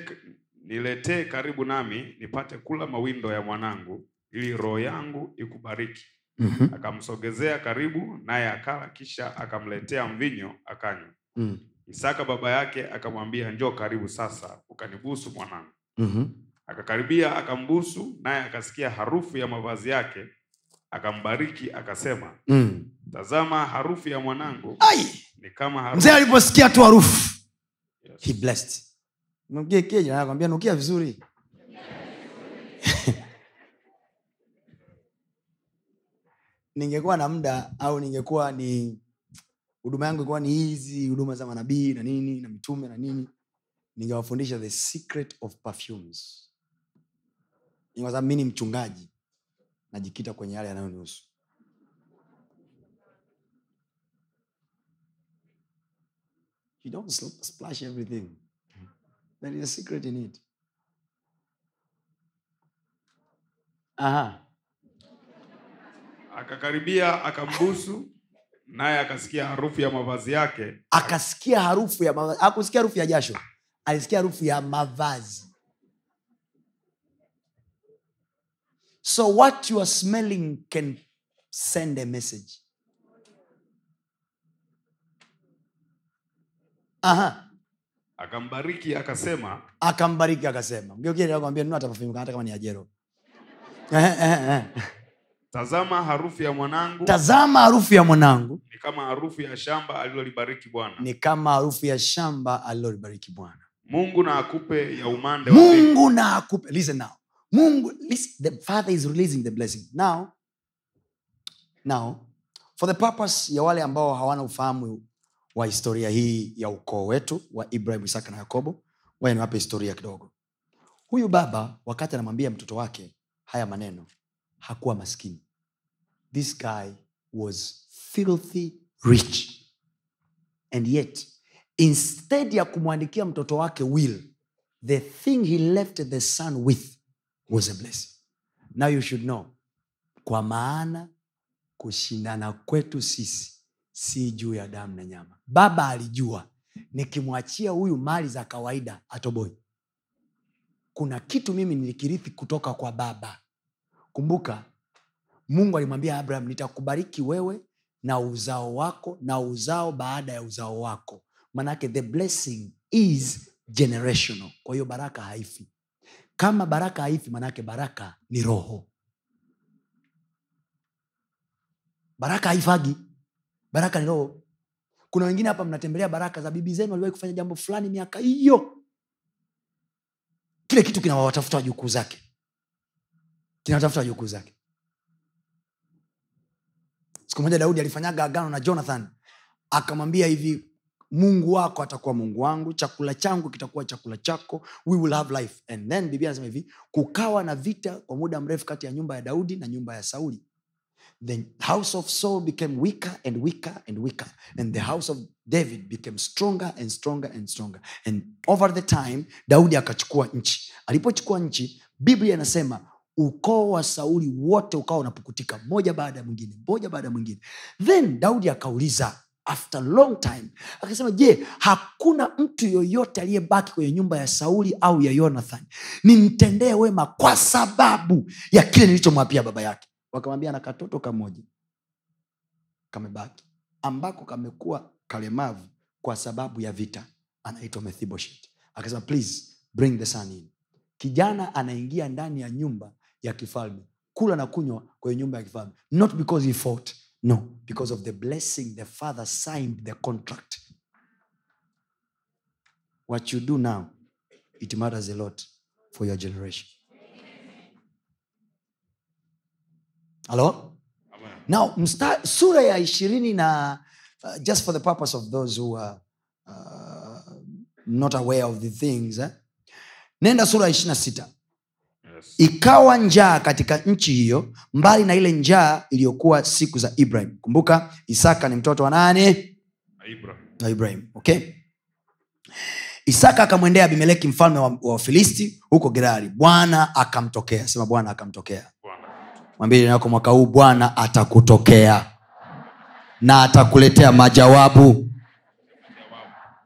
niletee karibu nami nipate kula mawindo ya mwanangu ili roho yangu ikubariki mm-hmm. akamsogezea karibu naye akala kisha akamletea mvinyo akanywa mm. isaka baba yake akamwambia njoo karibu sasa ukanibusu mwanangu mm-hmm. akakaribia akambusu naye akasikia harufu ya mavazi yake akambariki akasema mm. tazama harufu ya mwanangu ai ni kama harufu mzee aliposikia tu harufu Yes. he blessed nukia vizuri ningekuwa na muda au ningekuwa ni huduma yangu ikuwa ni hizi huduma za manabii na nini na mitume na nini ningewafundisha the secret of perfumes. Sababu mi ni mchungaji najikita kwenye yale yanayonihusu. You don't splash everything. There is a secret in it. Aha akakaribia akambusu naye akasikia harufu ya mavazi yake. Akasikia harufu ya mavazi. Akusikia harufu ya jasho. Alisikia harufu ya mavazi. So what you are smelling can send a message. Aha. Akambariki akasema akambariki akasema. Mgeukiakwambia nunua hata perfume hata kama ni ajero. (laughs) tazama harufu ya mwanangu. Tazama harufu ya mwanangu. Ni kama harufu ya shamba alilolibariki bwana. Ni kama harufu ya shamba alilolibariki bwana. Mungu na akupe ya umande wa mungu na akupe. Listen now. Mungu listen, the father is releasing the blessing. Now now for the purpose ya wale ambao hawana ufahamu wa historia hii ya ukoo wetu wa ibrahim isaka na yakobo waya niwape historia kidogo. Huyu baba wakati anamwambia mtoto wake haya maneno hakuwa maskini this guy was filthy rich. And yet instead ya kumwandikia mtoto wake will the thing he left the son with was a blessing. Now you should know kwa maana kushindana kwetu sisi si juu ya damu na nyama. Baba alijua nikimwachia huyu mali za kawaida atoboi. Kuna kitu mimi nilikirithi kutoka kwa baba. Kumbuka mungu alimwambia abraham nitakubariki wewe na uzao wako na uzao baada ya uzao wako. Manake the blessing is generational. Kwa hiyo baraka haifi. Kama baraka haifi manake baraka ni roho. Baraka haifagi. Baraka ni roho. Kuna wengine hapa mnatembelea baraka za bibi zenu waliwahi kufanya jambo fulani miaka hiyo. Kile kitu kinawatafuta wajukuu zake. Kinawatafuta wajukuu zake siku moja daudi alifanyaga agano na jonathan. Akamwambia hivi mungu wako atakuwa mungu wangu chakula changu kitakuwa chakula chako we will have life. And then biblia anasema hivi kukawa na vita kwa muda mrefu kati ya nyumba ya daudi na nyumba ya sauli. The house of saul became weaker and weaker and weaker and the house of david became stronger and stronger and stronger. And over the time daudi akachukua nchi. Alipochukua nchi biblia inasema ukoo wa sauli wote ukawa unapukutika moja baada ya mwingine moja baada ya mwingine. Then daudi akauliza after long time akasema je hakuna mtu yoyote aliyebaki kwenye nyumba ya sauli au ya yonathan nimtendee wema kwa sababu ya kile nilichomwapia baba yake. Wakamwambia na katoto kamoja kamebaki ambako kamekuwa kalemavu kwa sababu ya vita. Anaitwa methiboshet. Akasema please bring the son in. Kijana anaingia ndani ya nyumba ya kifalme. Kula na kunywa kwenye nyumba ya kifalme. Not because he fought. No. Because of the blessing the father signed the contract. What you do now it matters a lot for your generation. Halo now msta, sura ya ishirini na uh, just for the purpose of those who are uh, not aware of the things eh? nenda sura ya ishiri na sita. Ikawa njaa katika nchi hiyo mbali na ile njaa iliyokuwa siku za ibrahim. Kumbuka isaka ni mtoto wa nane na ibrahim okay? Isaka akamwendea abimeleki mfalme wa wa wafilisti huko gerari. Bwana akamtokea. Sema bwana akamtokea. Mwambili nako mwaka huu? Bwana atakutokea na atakuletea majawabu.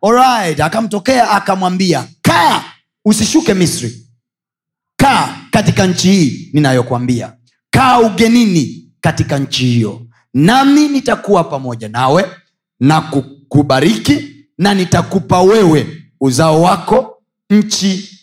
Alright, akamtokea akamwambia kaa usishuke misri. Kaa katika nchi hii ninayokwambia kaa ugenini katika nchi hiyo. Nami nitakuwa pamoja nawe na kukubariki na nitakupa wewe uzao wako nchi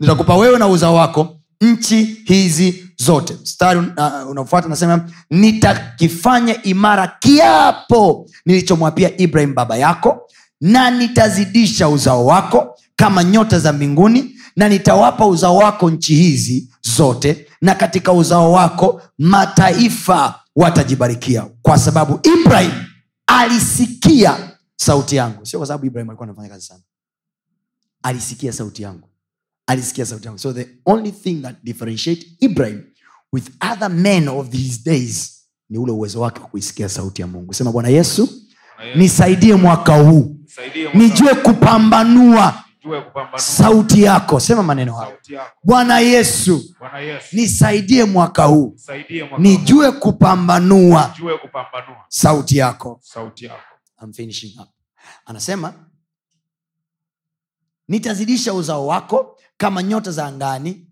nitakupa wewe na uzao wako nchi hizi zote. Mstari uh, unaofuata nasema nitakifanya imara kiapo nilichomwapia ibrahim baba yako na nitazidisha uzao wako kama nyota za mbinguni na nitawapa uzao wako nchi hizi zote na katika uzao wako mataifa watajibarikia kwa sababu ibrahim alisikia sauti yangu. Sio kwa sababu ibrahim alikuwa anafanya kazi sana. Alisikia sauti yangu. Alisikia sauti yangu. So the only thing that differentiate ibrahim with other men of these days ni ule uwezo wake wa kuisikia sauti ya mungu. Sema bwana yesu nisaidie mwaka huu. Nijue kupambanua sauti yako sema maneno hayo. Bwana yesu Yesu, nisaidie mwaka huu. Mwaka nijue kupambanua. Nijue kupambanua. Sauti yako. Sauti yako. I'm finishing up. anasema nitazidisha uzao wako kama nyota za angani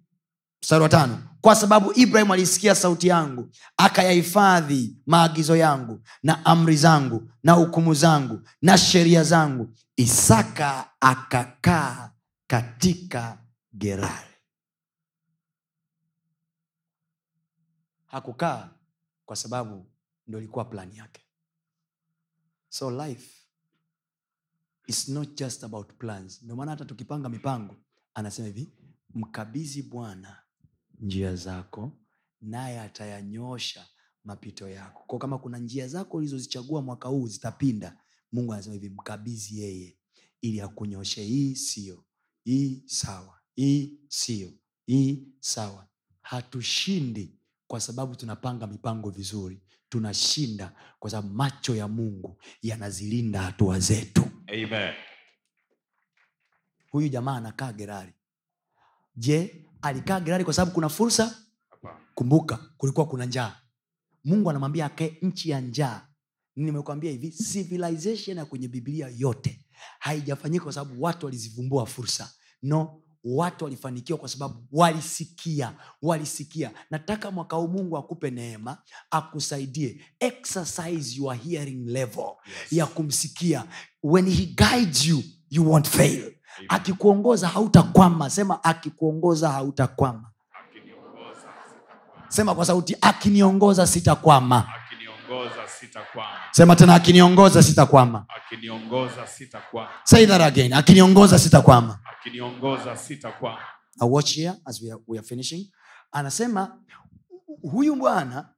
mstari tano. Kwa sababu ibrahim alisikia sauti yangu akayahifadhi maagizo yangu na amri zangu na hukumu zangu na sheria zangu isaka akakaa katika gerari. Hakukaa kwa sababu ndo ilikuwa plani yake. So life is not just about plans. Ndio maana hata tukipanga mipango anasema hivi mkabizi bwana njia zako naye atayanyosha mapito yako. Kwa kama kuna njia zako ulizozichagua mwaka huu zitapinda mungu anasema hivi mkabizi yeye ili akunyoshe hii sio hii sawa. Hii sio hii sawa. Hatushindi kwa sababu tunapanga mipango vizuri. Tunashinda kwa sababu macho ya mungu yanazilinda hatua zetu. Amen. huyu jamaa anakaa gerari. Je alikaa gerari kwa sababu kuna fursa. Kumbuka kulikuwa kuna njaa. Mungu anamwambia akae nchi ya njaa. Nimekwambia hivi civilization ya kwenye biblia yote haijafanyika kwa sababu watu walizivumbua fursa. No watu walifanikiwa kwa sababu walisikia walisikia. Nataka mwaka huu mungu akupe neema akusaidie. Exercise your hearing level Yes. ya kumsikia. When he guides you you won't fail. Akikuongoza hautakwama. Sema akikuongoza hautakwama. Sema kwa sauti akiniongoza sitakwama. Akiniongoza sema tena akiniongoza sitakwama. Sita say that again akiniongoza sitakwama. Sita. Now watch here as we are, we are finishing. Anasema huyu bwana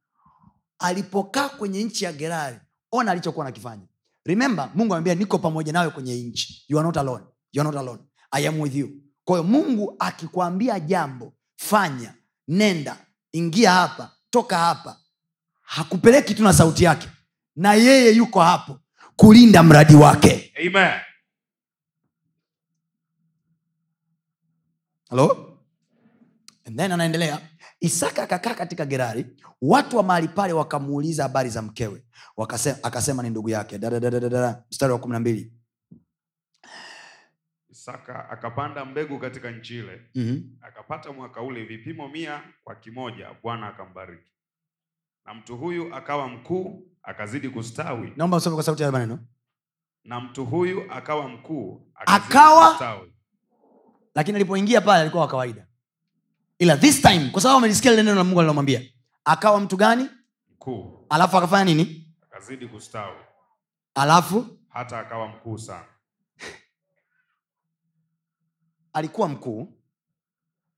alipokaa kwenye nchi ya gerari ona alichokuwa nakifanya remember mungu amwambia niko pamoja nawe kwenye nchi. You are not alone. You not alone. I am with you. Kwa hiyo mungu akikwambia jambo fanya nenda ingia hapa toka hapa. Hakupeleki tu na sauti yake. Na yeye yuko hapo kulinda mradi wake. Amen. Hello? And then anaendelea. Isaka akakaa katika gerari. Watu wa mahali pale wakamuuliza habari za mkewe. Wakase, akasema ni ndugu yake. Mstari wa kumi na mbili Isaka akapanda mbegu katika nchi ile, mm-hmm. akapata mwaka ule vipimo mia kwa kimoja, Bwana akambariki. Na mtu huyu akawa mkuu, akazidi kustawi. naomba usome kwa sauti ya maneno Na mtu huyu akawa mkuu, Akawa? kustawi. lakini alipoingia pale alikuwa wa kawaida ila this time kwa sababu amelisikia lile neno la mungu alilomwambia akawa mtu gani Mkuu alafu akafanya nini akazidi kustawi, alafu hata akawa mkuu sana. Alikuwa mkuu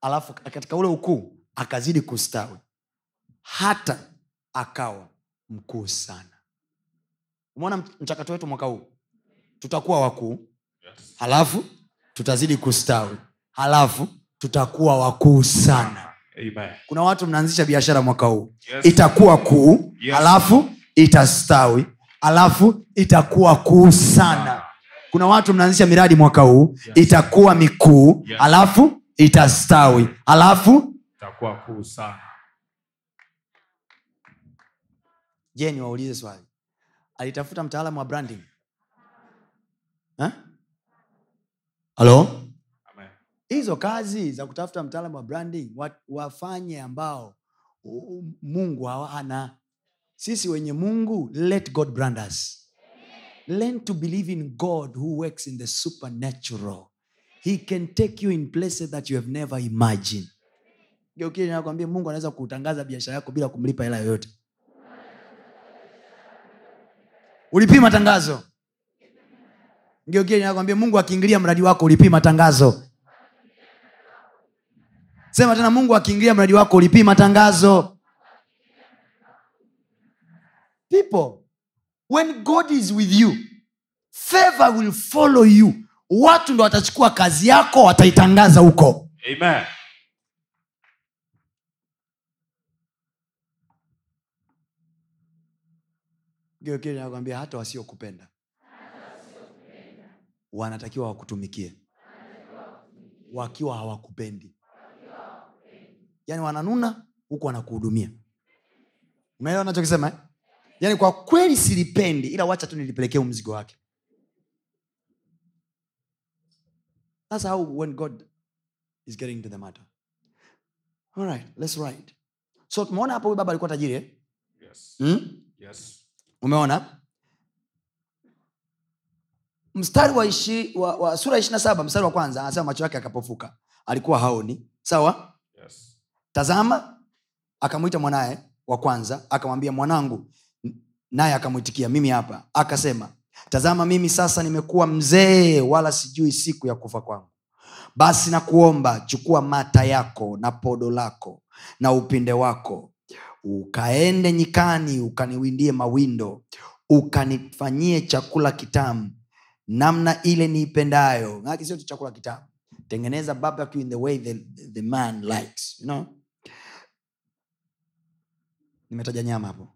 alafu katika ule ukuu akazidi kustawi. Hata akawa mkuu sana. Umeona mchakato wetu mwaka huu? Tutakuwa wakuu halafu tutazidi kustawi. Halafu tutakuwa wakuu sana. Amen. kuna watu mnaanzisha biashara mwaka huu. Yes. itakuwa kuu Yes. halafu itastawi halafu itakuwa kuu sana kuna watu mnaanzisha miradi mwaka huu Yes. itakuwa mikuu Yes. halafu itastawi halafu Itakuwa kuu sana. je niwaulize swali. Alitafuta mtaalamu wa branding? Halo hizo kazi za kutafuta mtaalamu wa branding wa, wafanye ambao mungu hawana. Sisi wenye mungu let god brand us learn to believe in god who works in the supernatural. He can take you in places that you have never imagined. Geukie nakwambia mungu anaweza kutangaza biashara yako bila kumlipa hela yoyote. Ulipima tangazo. Geukie nakwambia mungu akiingilia mradi wako ulipima tangazo. Sema tena mungu akiingilia mradi wako ulipima tangazo. People when god is with you favor will follow you. Watu ndo watachukua kazi yako wataitangaza huko. Amen. nakwambia hata wasiokupenda wanatakiwa wakutumikie. Wakiwa hawakupendi. Yaani wananuna huku wanakuhudumia. Umeelewa nachokisema eh? Yaani kwa kweli silipendi ila wacha tu nilipelekea mzigo wake thats how when god is getting to the matter alright let's write so tumeona hapo huyu baba alikuwa tajiri eh? Yes. hmm? Yes. umeona mstari wa, ishi, wa, wa sura ishiri na saba mstari wa kwanza anasema macho yake akapofuka alikuwa haoni sawa Yes. tazama akamwita mwanaye wa kwanza akamwambia mwanangu naye akamwitikia mimi hapa. Akasema tazama mimi sasa nimekuwa mzee wala sijui siku ya kufa kwangu. Basi nakuomba chukua mata yako na podo lako na upinde wako. Ukaende nyikani ukaniwindie mawindo ukanifanyie chakula kitamu namna ile niipendayo. Maanake sio tu chakula kitamu. Tengeneza in the way the, the man likes you know? nimetaja nyama hapo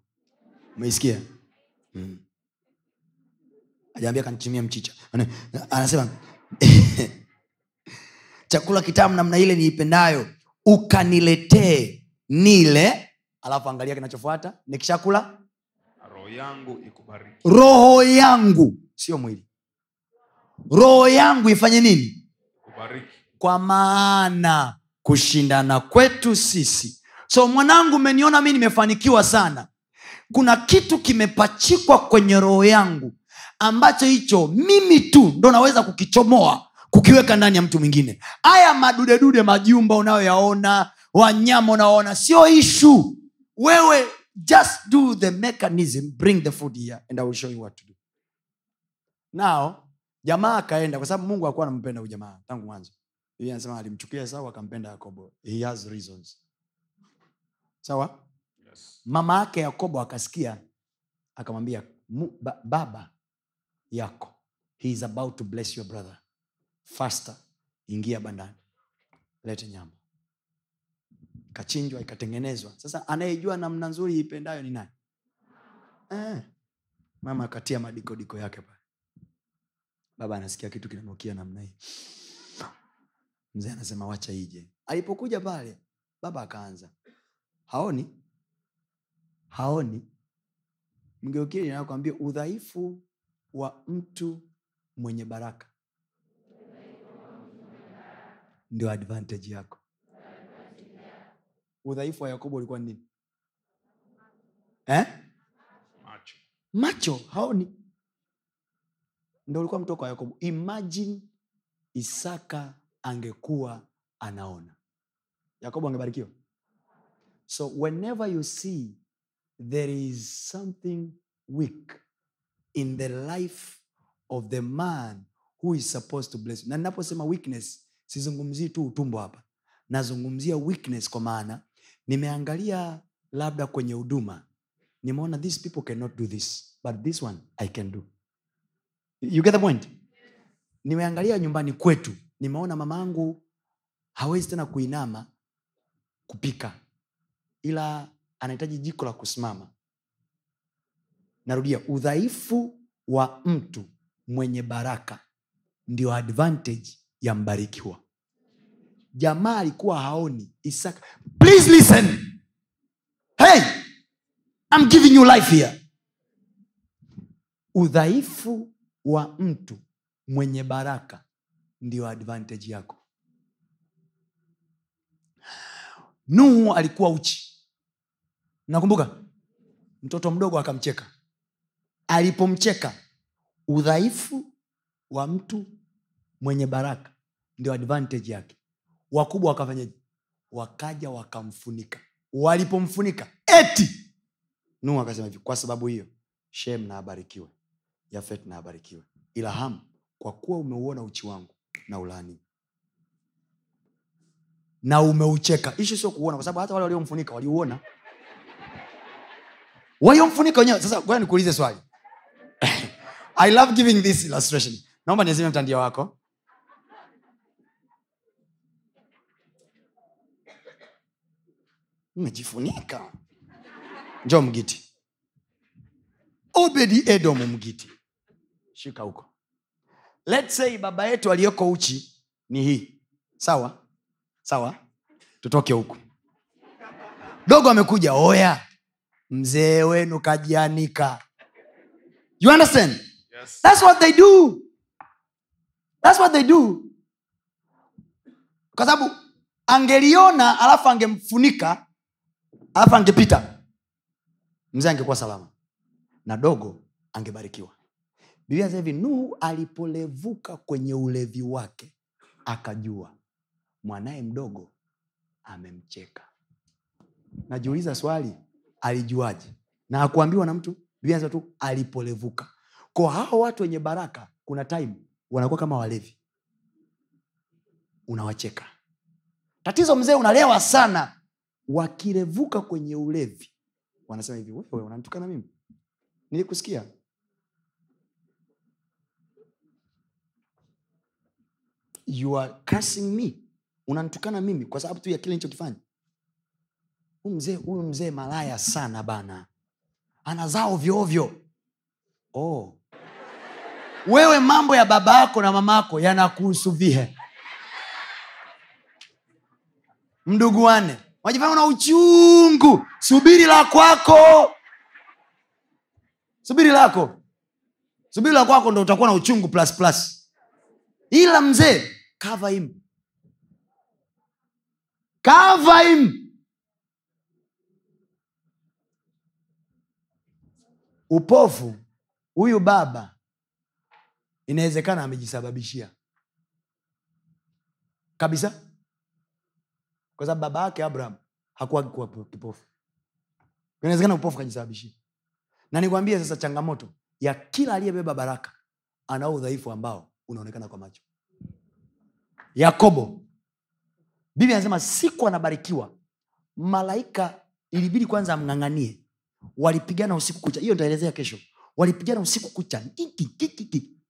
umeisikia mm. ajaambia kanichimia mchicha anasema (laughs) chakula kitamu namna ile niipendayo ukaniletee nile alafu angalia kinachofuata nikishakula roho yangu ikubariki. roho yangu sio mwili roho yangu ifanye nini Ikubariki. kwa maana kushindana kwetu sisi so mwanangu umeniona mi nimefanikiwa sana kuna kitu kimepachikwa kwenye roho yangu ambacho hicho mimi tu ndo naweza kukichomoa kukiweka ndani ya mtu mwingine. Haya madudedude majumba unayoyaona wanyama unaoona sio ishu. Wewe just do the mechanism bring the food here and I will show you what to do. Now jamaa akaenda kwa sababu mungu akuwa anampenda huyu jamaa tangu mwanzo. Anasema alimchukia esau akampenda yakobo. He has reasons. Sawa. Mama yake yakobo akasikia akamwambia ba, baba yako he is about to bless your brother. Faster ingia bandani lete nyama. Ikachinjwa ikatengenezwa. Sasa anayejua namna nzuri ipendayo ni nani? Eh. mama akatia madikodiko yake pale. Baba anasikia kitu kinanukia namna hii. Mzee anasema wacha ije. Alipokuja pale baba akaanza. Haoni haoni. Mgeukili nakwambia udhaifu wa mtu mwenye baraka. Ndio advantage yako. Udhaifu wa yakobo ulikuwa ni nini? Eh? macho. Macho haoni. Ndo ulikuwa mtoko wa yakobo. Imagine isaka angekuwa anaona. Yakobo angebarikiwa. So whenever you see there is something weak in the life of the man who is supposed to bless you. na ninaposema weakness sizungumzii tu utumbo hapa. Nazungumzia weakness kwa maana nimeangalia labda kwenye huduma. Nimeona these people cannot do this but this one i can do. You get the point? Nimeangalia nyumbani kwetu. Nimeona mama angu hawezi tena kuinama kupika. Ila anahitaji jiko la kusimama. Narudia udhaifu wa mtu mwenye baraka ndio advantage ya mbarikiwa jamaa alikuwa haoni. Isaka please listen. Hey I'm giving you life here. Udhaifu wa mtu mwenye baraka ndio advantage yako. Nuhu alikuwa uchi nakumbuka mtoto mdogo akamcheka. Alipomcheka udhaifu wa mtu mwenye baraka ndio advantage yake. Wakubwa wakafanyaje wakaja wakamfunika. Walipomfunika eti! Nuhu akasema hivi kwa sababu hiyo shem na abarikiwe yafet na abarikiwe. Kwa kuwa umeuona uchi wangu na ulani na umeucheka. Ishi sio kuona kwa sababu hata wale waliomfunika waliuona waliomfunika wenyewe. Sasa goa nikuulize swali. I love giving this illustration. Naomba nizime mtandio wako. Mejifunika njo mgiti. Obedi edom mgiti. Shika huko. Let's say baba yetu aliyoko uchi ni hii. Sawa? Sawa? Tutoke huku. Dogo amekuja oya mzee wenu kajianika you understand yes. That's what they do. That's what they do. Kwa sababu angeliona alafu angemfunika alafu angepita, mzee angekuwa salama na dogo angebarikiwa. Biblia hivi, Nuhu alipolevuka kwenye ulevi wake akajua mwanaye mdogo amemcheka. Najiuliza swali, alijuaje? Na akuambiwa na mtu. vianza tu alipolevuka. Kwa hao watu wenye baraka kuna time wanakuwa kama walevi. Unawacheka. Tatizo mzee unalewa sana. Wakirevuka kwenye ulevi wanasema hivi wewe unanitukana mimi? Nilikusikia. You are cursing me. Unanitukana mimi kwa sababu tu ya kile nilichokifanya huyu mzee malaya sana bana. Anazaa ovyoovyo oh. wewe mambo ya baba yako na mama yako yanakuhusu vihe mduguane wajifanya na uchungu. Subiri la kwako. Subiri lako. Subiri la kwako ndo utakuwa na uchungu plus plus. Ila mzee kava im kava him upofu huyu baba inawezekana amejisababishia. Kabisa. Kwa sababu baba yake abraham hakuwa kuwa kipofu. Inawezekana upofu kajisababishia na nikwambie sasa changamoto ya kila aliyebeba baraka anao udhaifu ambao unaonekana kwa macho. Yakobo. Biblia anasema siku anabarikiwa malaika ilibidi kwanza amng'ang'anie walipigana usiku kucha. Hiyo nitaelezea kesho. Walipigana usiku kucha.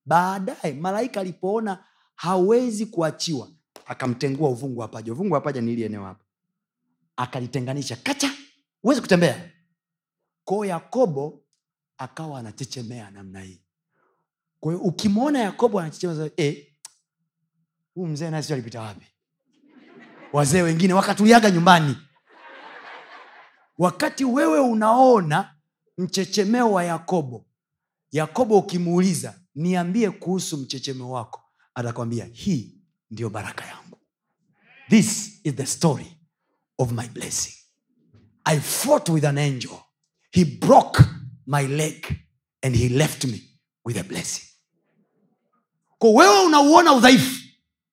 Baadaye malaika alipoona hawezi kuachiwa akamtengua uvungu wa paja. Uvungu wa paja ni ili eneo hapa. Akalitenganisha. Kacha! Huwezi kutembea. Kwao yakobo akawa anachechemea namna hii. Kwa ukimwona yakobo anachechemea eh, huu mzee nasi alipita wapi? Wazee wengine wakatuliaga nyumbani wakati wewe unaona mchechemeo wa yakobo yakobo ukimuuliza niambie kuhusu mchechemeo wako atakwambia hii ndiyo baraka yangu. This is the story of my blessing. I fought with an angel. He broke my leg and he left me with a blessing. Ko wewe unauona udhaifu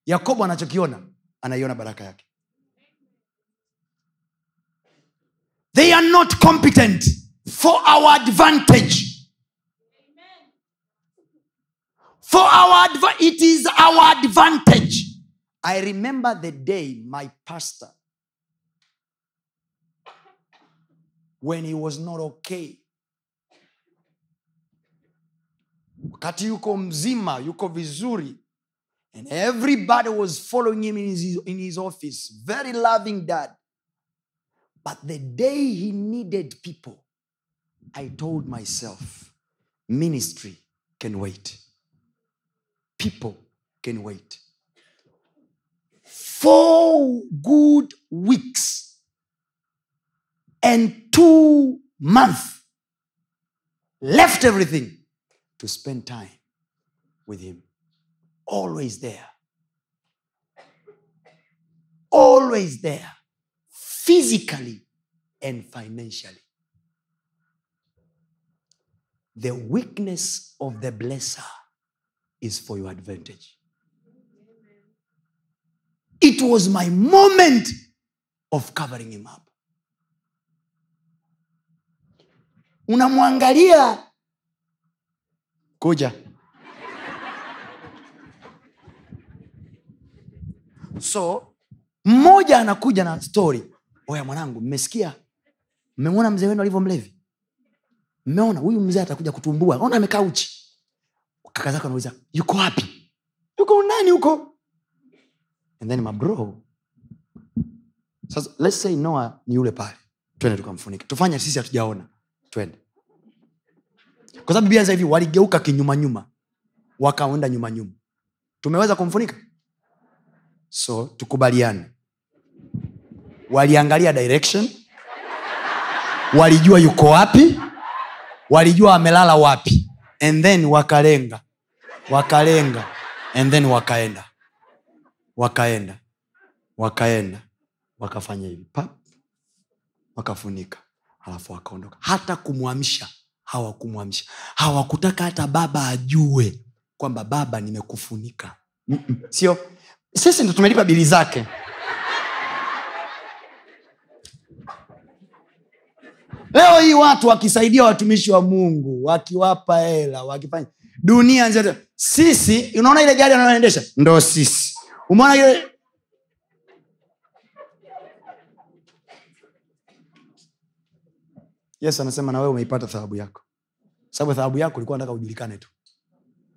yakobo anachokiona anaiona baraka yake they are not competent for our advantage. For our adva- it is our advantage. I remember the day my pastor when he was not okay wakati yuko mzima yuko vizuri and everybody was following him in his, in his office. Very loving dad but the day he needed people i told myself ministry can wait. People can wait. Four good weeks and two months left everything to spend time with him. Always there. Always there physically and financially. The weakness of the blesser is for your advantage. It was my moment of covering him up. Unamwangalia kuja so mmoja anakuja na story oya mwanangu mmesikia? Mmemwona mzee wenu alivyo mlevi? Mmeona huyu mzee atakuja kutumbua. Ona amekaa uchi. Kaka zako anauliza yuko wapi? Yuko nani huko. And then mabro sasa let's say noa ni yule pale. Twende tukamfunika tufanye sisi hatujaona. Twende. Kwa sababu biblia hivi waligeuka kinyumanyuma wakaenda nyumanyuma tumeweza kumfunika? So tukubaliane waliangalia direction. Walijua yuko wapi. Walijua wamelala wapi. And then wakalenga. Wakalenga. And then wakaenda. Wakaenda. Wakaenda. Wakafanya hivi. Pap wakafunika. Alafu wakaondoka. Hata kumwamsha. Hawakumwamsha. Hawakutaka hata baba ajue kwamba baba nimekufunika. Sio? Sisi ndo tumelipa bili zake leo hii watu wakisaidia watumishi wa mungu wakiwapa hela wakifanya dunia nzima. Sisi unaona ile gari anayoendesha? Ndo sisi. Umeona ile? Yesu anasema na umeipata thawabu yako. Sababu thawabu yako ulikuwa nataka ujulikane tu.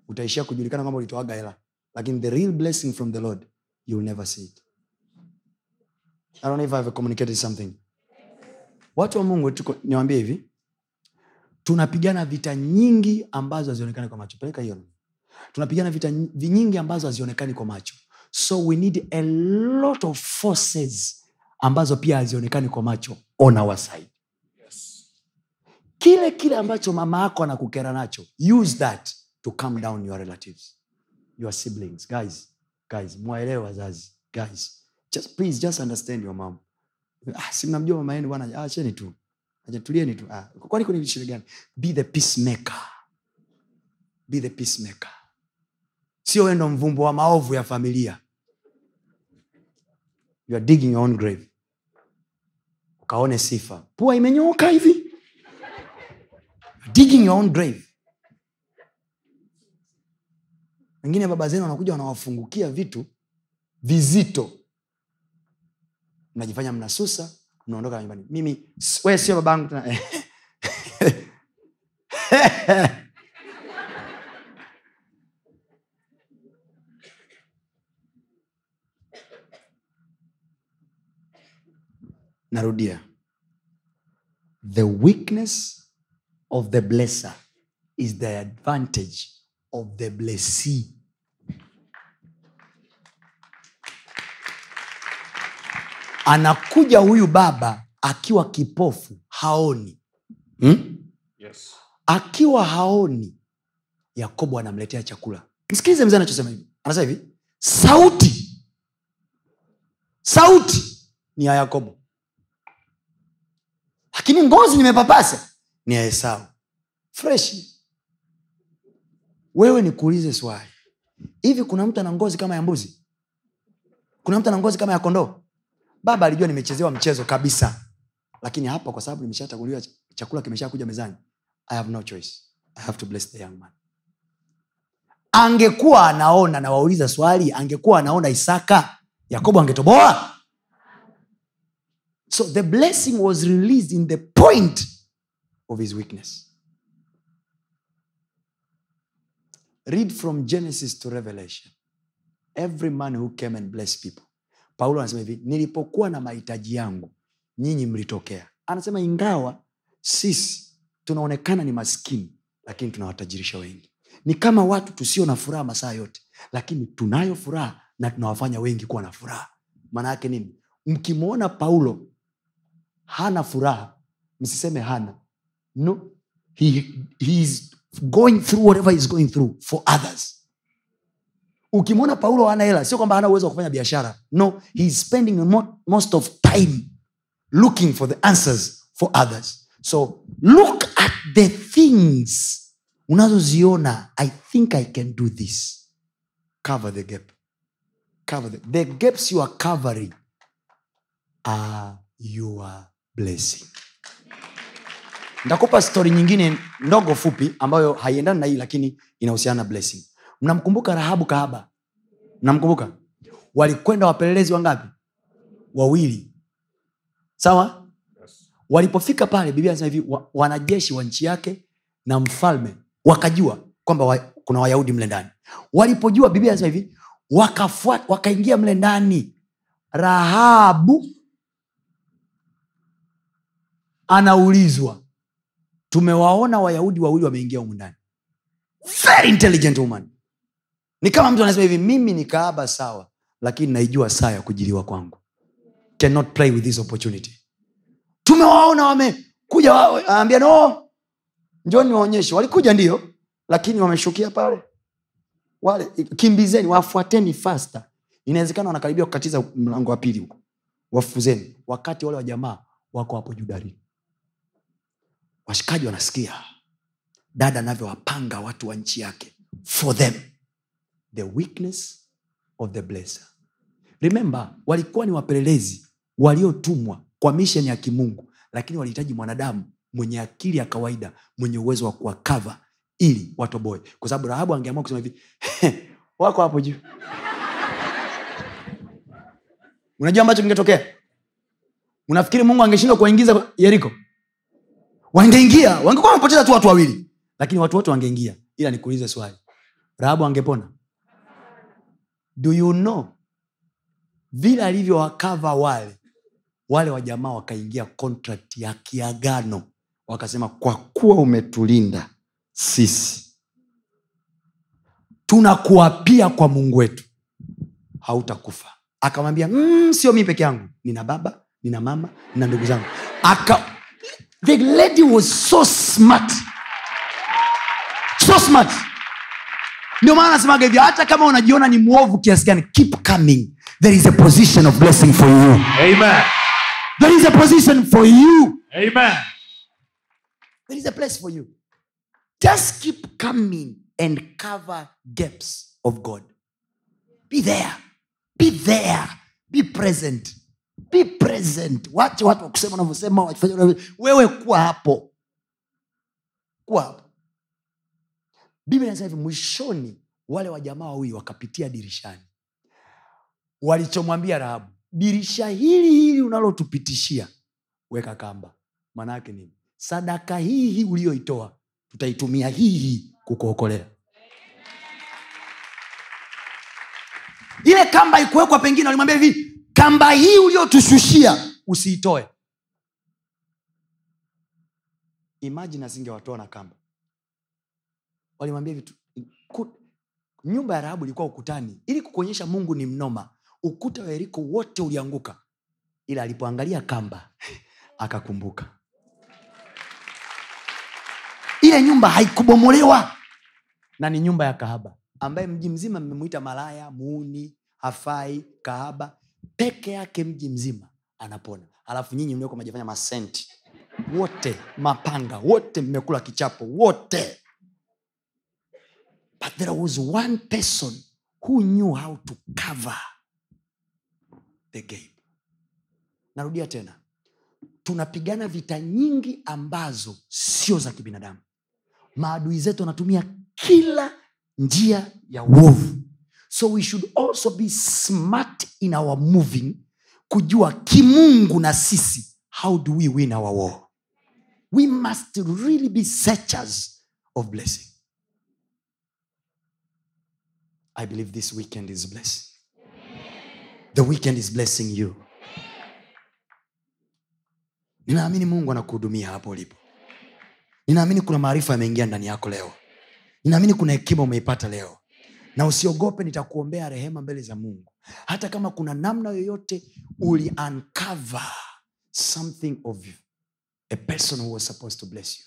Utaishia kujulikana kwamba ulitoaga hela. Lakini the real blessing from the lord you will never see it. I don't know if I have communicated something watu wa mungu tuko niwambie hivi. Tunapigana vita nyingi ambazo hazionekani kwa macho. Peleka hiyo. Tunapigana vita nyingi ambazo hazionekani kwa macho. So we need a lot of forces ambazo pia hazionekani kwa macho on our side. Kile kile ambacho mama yako anakukera nacho use that to calm down your relatives your siblings. Guys guys mwaelewe wazazi. Guys just please just understand your mom ah, si mnamjua mama yenu bwana acheni tu. Acha tulieni tu. Ah, kwani kuna shida gani? Be the peacemaker. Be the peacemaker. Sio wendo mvumbo wa maovu ya familia. You are digging your own grave. Ukaone sifa. Pua imenyooka hivi. Digging your own grave. Wengine baba zenu wanakuja wanawafungukia vitu vizito mnajifanya mnasusa mnaondoka nyumbani. Mimi wee sio babangu tena. (laughs) Narudia. The weakness of the blesser is the advantage of the blessee anakuja huyu baba akiwa kipofu haoni. Hmm? Yes. akiwa haoni yakobo anamletea chakula. Msikilize mzee anachosema hivi. Anasema hivi sauti. Sauti ni ya yakobo. Lakini ngozi nimepapasa ni ya esau. Freshi wewe nikuulize swali. Hivi kuna mtu ana ngozi kama ya mbuzi? Kuna mtu ana ngozi kama ya kondoo baba alijua nimechezewa mchezo kabisa. Lakini hapa kwa sababu nimeshachaguliwa chakula kimeshakuja mezani i have no choice. I have to bless the young man. Angekuwa anaona nawauliza swali angekuwa anaona isaka yakobo angetoboa? So the blessing was released in the point of his weakness. Read from genesis to revelation. Every man who came and blessed people paulo anasema hivi nilipokuwa na mahitaji yangu nyinyi mlitokea. Anasema ingawa sisi tunaonekana ni maskini lakini tunawatajirisha wengi. Ni kama watu tusio na furaha masaa yote lakini tunayo furaha na tunawafanya wengi kuwa na furaha. Maana yake nini? Mkimwona paulo hana furaha msiseme hana. No he, he is going through whatever is going through for others ukimwona paulo hana hela sio kwamba hana uwezo wa kufanya biashara. No he is spending mo- most of time looking for the answers for others. So look at the things unazoziona. I think i can do this. Cover the gap. Cover the, the gaps you are covering are your blessing. Ntakupa stori nyingine ndogo fupi ambayo haiendani na hii lakini inahusiana na blessing mnamkumbuka rahabu kahaba? Mnamkumbuka? Walikwenda wapelelezi wangapi? Wawili. Sawa? Yes. walipofika pale biblia anasema hivi wa, wanajeshi wa nchi yake na mfalme wakajua kwamba wa, kuna wayahudi mle ndani. Walipojua biblia anasema hivi wakafuata wakaingia mle ndani. Rahabu anaulizwa tumewaona wayahudi wawili wameingia humu ndani. Very intelligent woman ni kama mtu anasema hivi mimi ni kaaba sawa lakini naijua saa ya kujiliwa kwangu. Cannot play with this opportunity. Tumewaona wamekuja wa- aambia no njoni waonyeshe. Walikuja ndio lakini wameshukia pale. Wale kimbizeni wafuateni fasta inawezekana wanakaribia kukatiza mlango wa pili huko. Wafuzeni. Wakati wale wajamaa wako hapo juu washikaji wanasikia. Dada anavyowapanga watu wa nchi yake for them the weakness of the blesser. Remember walikuwa ni wapelelezi waliotumwa kwa misheni ya kimungu lakini walihitaji mwanadamu mwenye akili ya kawaida mwenye uwezo wa kuwakava ili watoboe. Kwa sababu rahabu angeamua kusema hivi wako hapo juu. Unajua ambacho kingetokea? Unafikiri mungu angeshindwa kuwaingiza yeriko? Wangeingia. Wangekuwa wamepoteza tu watu wawili. Lakini watu wote wangeingia. Ila nikuulize swali. Rahabu angepona do you know? Vile alivyowakava wale wale wajamaa wakaingia contract ya kiagano. Wakasema kwa kuwa umetulinda sisi tunakuapia kwa mungu wetu hautakufa. Akamwambia mm, sio mi peke yangu. Nina baba nina mama nina ndugu zangu. Aka... the lady was so smart. So smart ndio maana nasemaga hivyo hata kama unajiona ni mwovu kiasi gani keep coming. There is a position of blessing for you. Amen. there is a position for you. Amen. there is a place for you. Just keep coming and cover gaps of god. Be there. Be there. Be present. Be present. Wache watu wakusema unavyosema wewe kuwa hapo. Kuwa hapo biblia inasema hivi mwishoni wale wajamaa wawili wakapitia dirishani. Walichomwambia rahabu dirisha hili hili unalotupitishia weka kamba. Maana yake nini sadaka hii hii uliyoitoa tutaitumia hii hii kukuokolea. Ile kamba ikuwekwa pengine walimwambia hivi kamba hii uliotushushia usiitoe. Imajini asingewatoa na kamba walimwambia vitu nyumba ya rahabu ilikuwa ukutani. Ili kukuonyesha mungu ni mnoma ukuta wa yeriko wote ulianguka. Ila alipoangalia kamba (laughs) akakumbuka. Ile nyumba haikubomolewa. Na ni nyumba ya kahaba. Ambaye mji mzima mmemwita malaya muuni hafai kahaba. Peke yake mji mzima anapona. Alafu nyinyi mlioko majafanya masenti. Wote mapanga wote mmekula kichapo wote but there was one person who knew how to cover the gap narudia tena. Tunapigana vita nyingi ambazo sio za kibinadamu. Maadui zetu wanatumia kila njia ya uovu. So we should also be smart in our moving kujua kimungu na sisi how do we win our war? We must really be searchers of blessing i believe this weekend is blessing. The weekend is blessing you. Ninaamini mungu anakuhudumia hapo ulipo. Ninaamini kuna maarifa yameingia ndani yako leo. Ninaamini kuna hekima umeipata leo. Na usiogope nitakuombea rehema mbele za mungu. Hata kama kuna namna yoyote uli uncover something of a person who was supposed to bless you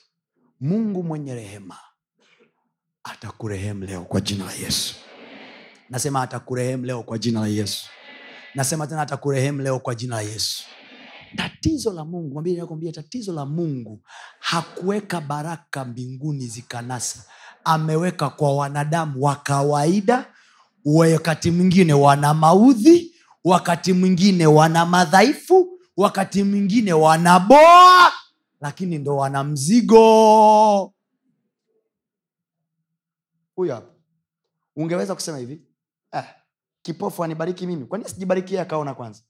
mungu mwenye rehema atakurehemu leo kwa jina la yesu nasema atakurehemu leo kwa jina la yesu. Nasema tena atakurehemu leo kwa jina la yesu. Tatizo la mungu mwambie tatizo la mungu hakuweka baraka mbinguni zikanasa. Ameweka kwa wanadamu wa kawaida wakati mwingine wana maudhi wakati mwingine wana madhaifu wakati mwingine wanaboa lakini ndo wana mzigo. Huyo hapa. Ungeweza kusema hivi kipofu anibariki mimi? Kwani sijibariki yeye akaona kwanza?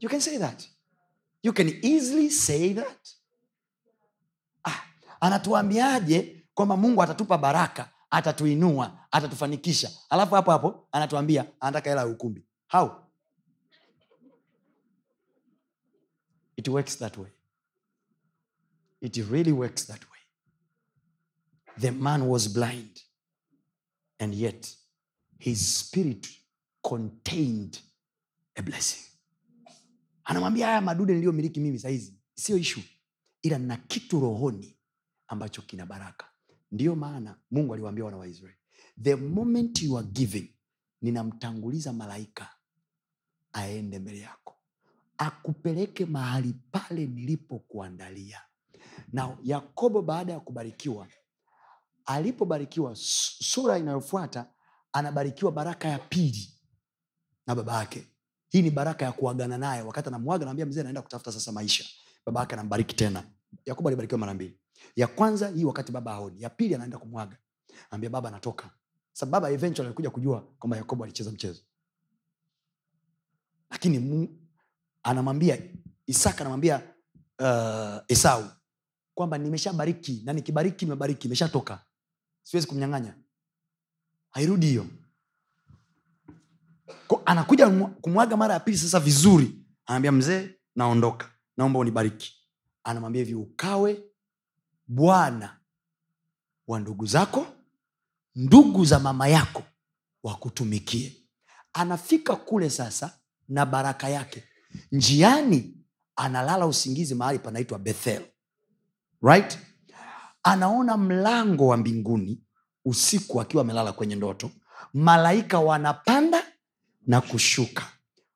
You can say that. You can easily say that. Ah, anatuambiaje kwamba mungu atatupa baraka atatuinua atatufanikisha? Alafu hapo hapo anatuambia anataka hela ya ukumbi. How? It works that way. It really works that way. The man was blind and yet his spirit contained a blessing. Anamwambia haya madude niliyomiliki mimi sahizi sio ishu ila na kitu rohoni ambacho kina baraka. Ndiyo maana mungu aliwaambia wana wa israeli the moment you are giving ninamtanguliza malaika aende mbele yako akupeleke mahali pale nilipokuandalia. Na yakobo baada ya kubarikiwa alipobarikiwa sura inayofuata anabarikiwa baraka ya pili na baba yake hii ni baraka ya kuagana naye. Wakati anamwaga naambia mzee anaenda kutafuta sasa maisha. Baba yake anambariki tena. Yakobo alibarikiwa mara mbili. Ya kwanza hii wakati baba aoni ya pili anaenda kumwaga. Ambia baba anatoka sababu baba eventually alikuja kujua kwamba yakobo alicheza mchezo. Lakini mu, anamwambia isaka anamwambia uh, esau kwamba nimeshabariki na nikibariki nimebariki imeshatoka siwezi kumnyang'anya. Hairudi hiyo anakuja kumwaga mara ya pili sasa vizuri. Anaambia mzee naondoka. Naomba unibariki. Anamwambia hivi ukawe bwana wa ndugu zako ndugu za mama yako wakutumikie. Anafika kule sasa na baraka yake. Njiani analala usingizi mahali panaitwa bethel. Right? Anaona mlango wa mbinguni usiku akiwa amelala kwenye ndoto. Malaika wanapanda na kushuka.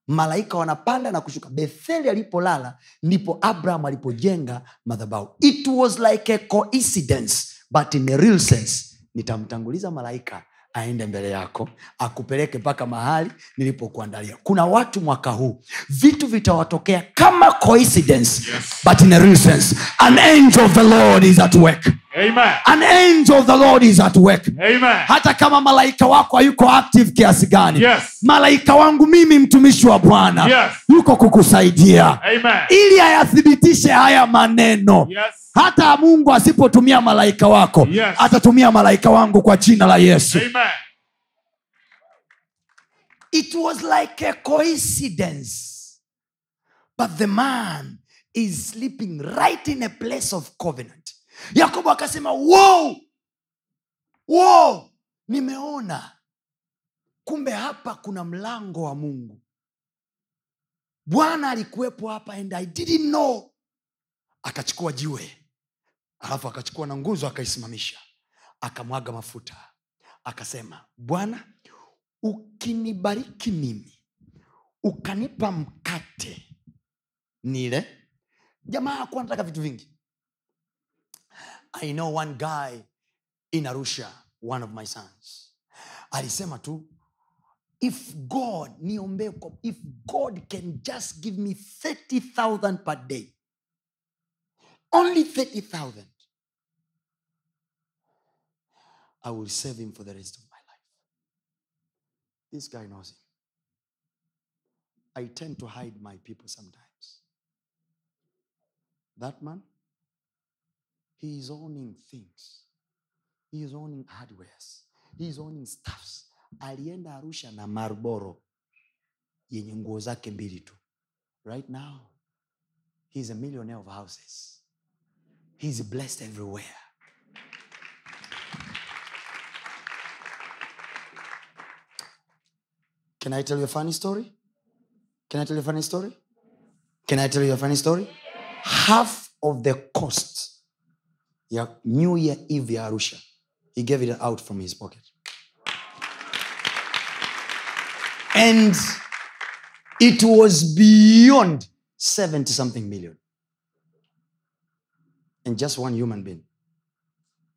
Malaika wanapanda na kushuka. Betheli alipolala ndipo abraham alipojenga madhabau it was like a coincidence but in a real sense nitamtanguliza malaika aende mbele yako akupeleke mpaka mahali nilipokuandalia. Kuna watu mwaka huu vitu vitawatokea kama coincidence Yes. but in a real sense an angel of the lord is at work Amen. an angel of the lord is at work Amen. hata kama malaika wako hayuko active kiasi gani Yes. malaika wangu mimi mtumishi wa bwana Yes. yuko kukusaidia Amen. ili ayathibitishe haya maneno Yes. hata mungu asipotumia malaika wako Yes. atatumia malaika wangu kwa jina la yesu Amen. it was like a coincidence but the man is sleeping right in a place of covenant yakobo akasema wow! Wow! nimeona. Kumbe hapa kuna mlango wa mungu. Bwana alikuwepo hapa and i didn't know. Akachukua jiwe alafu akachukua na nguzo akaisimamisha akamwaga mafuta. Akasema bwana ukinibariki mimi ukanipa mkate. Nile jamaa akuwa nataka vitu vingi i know one guy in arusha one of my sons. Alisema tu if god niombee kwa- if god can just give me 30000 per day only 30000 i will serve him for the rest of my life. This guy knows him. I tend to hide my people sometimes. That man he is owning things. He is owning hardwares. He is owning stuffs. Alienda arusha na marboro yenye nguo zake mbili tu. Right now he is a millionaire of houses. He is blessed everywhere. Can i tell you a funny story? Can i tell you a funny story? Can i tell you a funny story? Half of the cost ya new year eve ya arusha. He gave it out from his pocket. And it was beyond 70 something million. And just one human being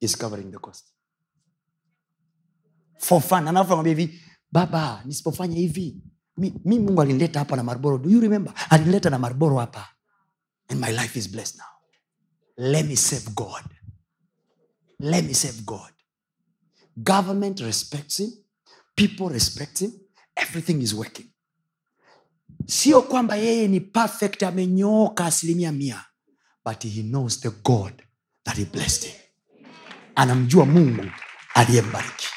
is covering the cost. For fun. Alafu anamwambia hivi baba nisipofanya hivi mi mungu alinileta hapa na marboro do you remember? Alinileta na marboro hapa. And my life is blessed now. Let me save god let me save god. Government respects him. People respect him. Everything is working. Sio kwamba yeye ni perfect amenyooka asilimia mia but he knows the god that he blessed him. Anamjua mungu aliyembariki.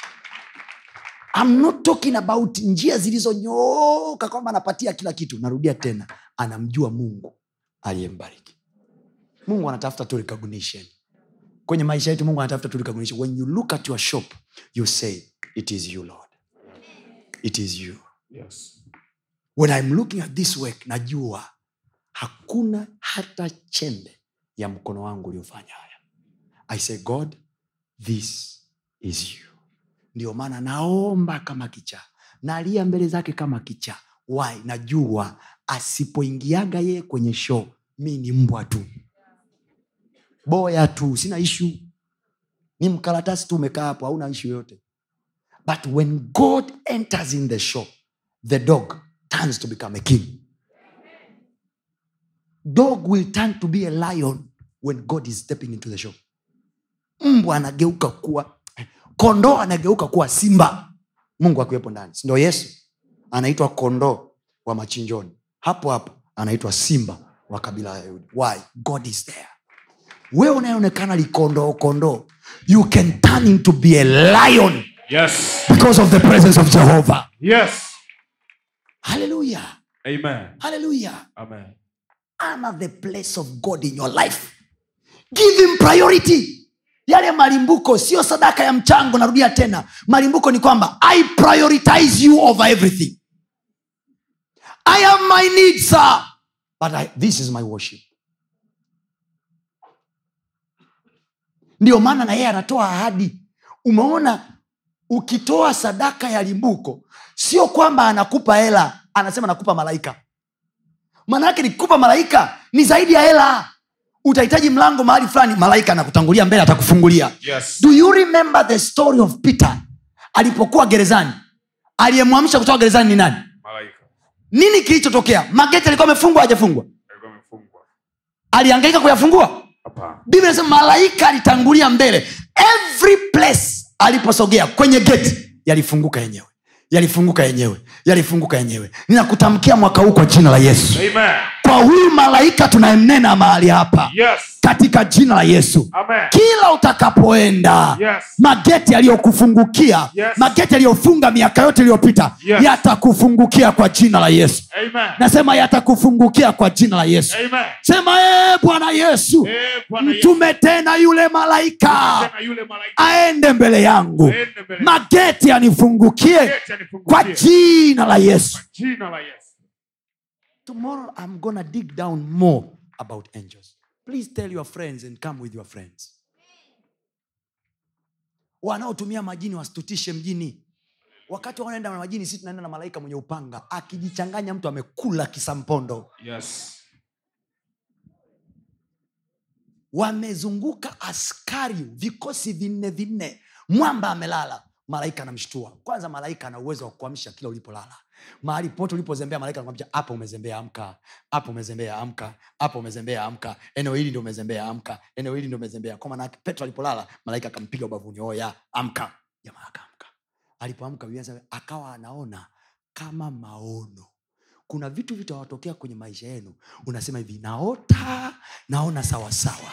I'm not talking about njia zilizonyooka kwamba anapatia kila kitu. Narudia tena anamjua mungu aliyembariki. Mungu anatafuta tu recognition kwenye maisha yetu mungu anatafuta tulikamilisha when you look at your shop you say it is you lord. It is you. Yes. when i'm looking at this work najua hakuna hata chembe ya mkono wangu uliofanya haya. I say god this is you. Ndio maana naomba kama kichaa. Nalia mbele zake kama kichaa. Why? Najua asipoingiaga yeye kwenye show mi ni mbwa tu boya tu sina ishu ni mkaratasi tu umekaa hapo hauna ishu yoyote. But when god enters in the shop the dog turns to become a king. Dog will turn to be a lion when god is stepping into the shop. Mbwa anageuka kuwa kondoo anageuka kuwa simba. Mungu akiwepo ndani sindo yesu anaitwa kondoo wa machinjoni. Hapo hapo anaitwa simba wa kabila la yahudi why? God is there wewe unayeonekana likondoo kondoo you can turn into be a lion Yes. because of the presence of jehovah. Yes. haleluya haleluya honor the place of god in your life. Give him priority. Yale malimbuko sio sadaka ya mchango narudia tena. Malimbuko ni kwamba i prioritize you over everything. I have my needs sir but I, this is my worship ndio maana na yeye anatoa ahadi. Umeona ukitoa sadaka ya limbuko sio kwamba anakupa hela anasema nakupa malaika. Maana yake nikikupa malaika ni zaidi ya hela. Utahitaji mlango mahali fulani malaika anakutangulia mbele atakufungulia. Yes. do you remember the story of peter? Alipokuwa gerezani. Aliyemwamsha kutoka gerezani ni nani? Malaika. nini kilichotokea? Mageti alikuwa amefungwa hajafungwa? Aliangaika kuyafungua. Biblia inasema malaika alitangulia mbele. Every place aliposogea kwenye geti yalifunguka yenyewe. Yalifunguka yenyewe. Yalifunguka yenyewe. Ninakutamkia mwaka huu kwa jina la yesu. Amen. Kwa huyu malaika tunayemnena mahali hapa Yes. katika jina la yesu Amen. kila utakapoenda Yes. mageti yaliyokufungukia Yes. mageti yaliyofunga miaka yote iliyopita Yes. yatakufungukia kwa jina la yesu Amen. nasema yatakufungukia kwa jina la yesu Amen. sema ee bwana yesu e, mtume tena yule malaika yule malaika aende mbele yangu mageti yanifungukie kwa jina la yesu Jina la Yesu. Tomorrow i'm gonna dig down more about angels. Please tell your friends and come with your friends. Wanaotumia majini wasitutishe mjini. Wakati wanaenda na majini si tunaenda na malaika mwenye upanga. Akijichanganya mtu amekula kisampondo. Yes. wamezunguka askari vikosi vinne vinne. Mwamba amelala. Malaika anamshtua. Kwanza malaika ana uwezo wa kuamsha kila ulipolala mahali pote ulipozembea malaika anakwambia hapa umezembea amka. Hapa umezembea amka. Hapa umezembea amka. Eneo hili ndio umezembea amka. Eneo hili ndio umezembea. Kwa maana petro alipolala malaika akampiga ubavuni oya amka. Jamaa akaamka alipoamka akawa anaona kama maono kuna vitu vitawatokea kwenye maisha yenu unasema hivi naota naona sawasawa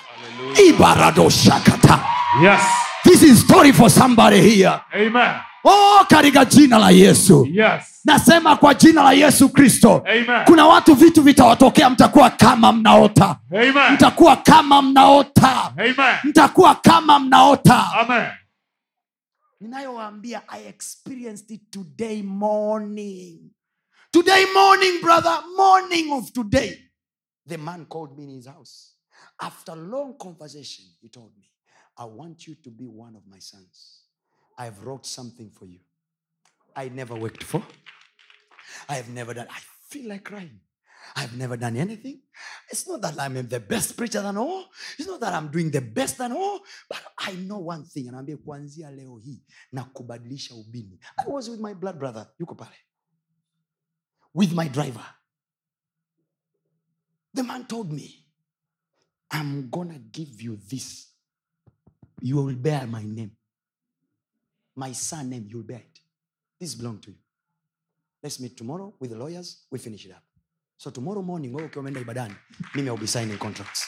ibaradoshakata Yes. this is story for somebody here Amen. oh katika jina la yesu Yes. nasema kwa jina la yesu kristo kuna watu vitu vitawatokea mtakuwa kama mnaota Amen. mtakuwa kama mnaota Amen. mtakuwa kama mnaota Amen. ninayowaambia i experienced it today morning today morning brother morning of today the man called me in his house after long conversation he told me i want you to be one of my sons i've wrote something for you i never worked for i have never done i feel like crying I've never done anything. It's not that I'm the best preacher than all. It's not that I'm doing the best than all. But I know one thing. Anaambia kuanzia leo hii na kubadilisha ubini. I was with my blood brother. Yuko pale. With my driver. The man told me, I'm gonna give you this. You will bear my name. My son name, you'll bear it. This belongs to you. Let's meet tomorrow with the lawyers. We finish it up. So tomorrow morning, wewe ukiwa umeenda ibadani, mimi I'll be signing contracts.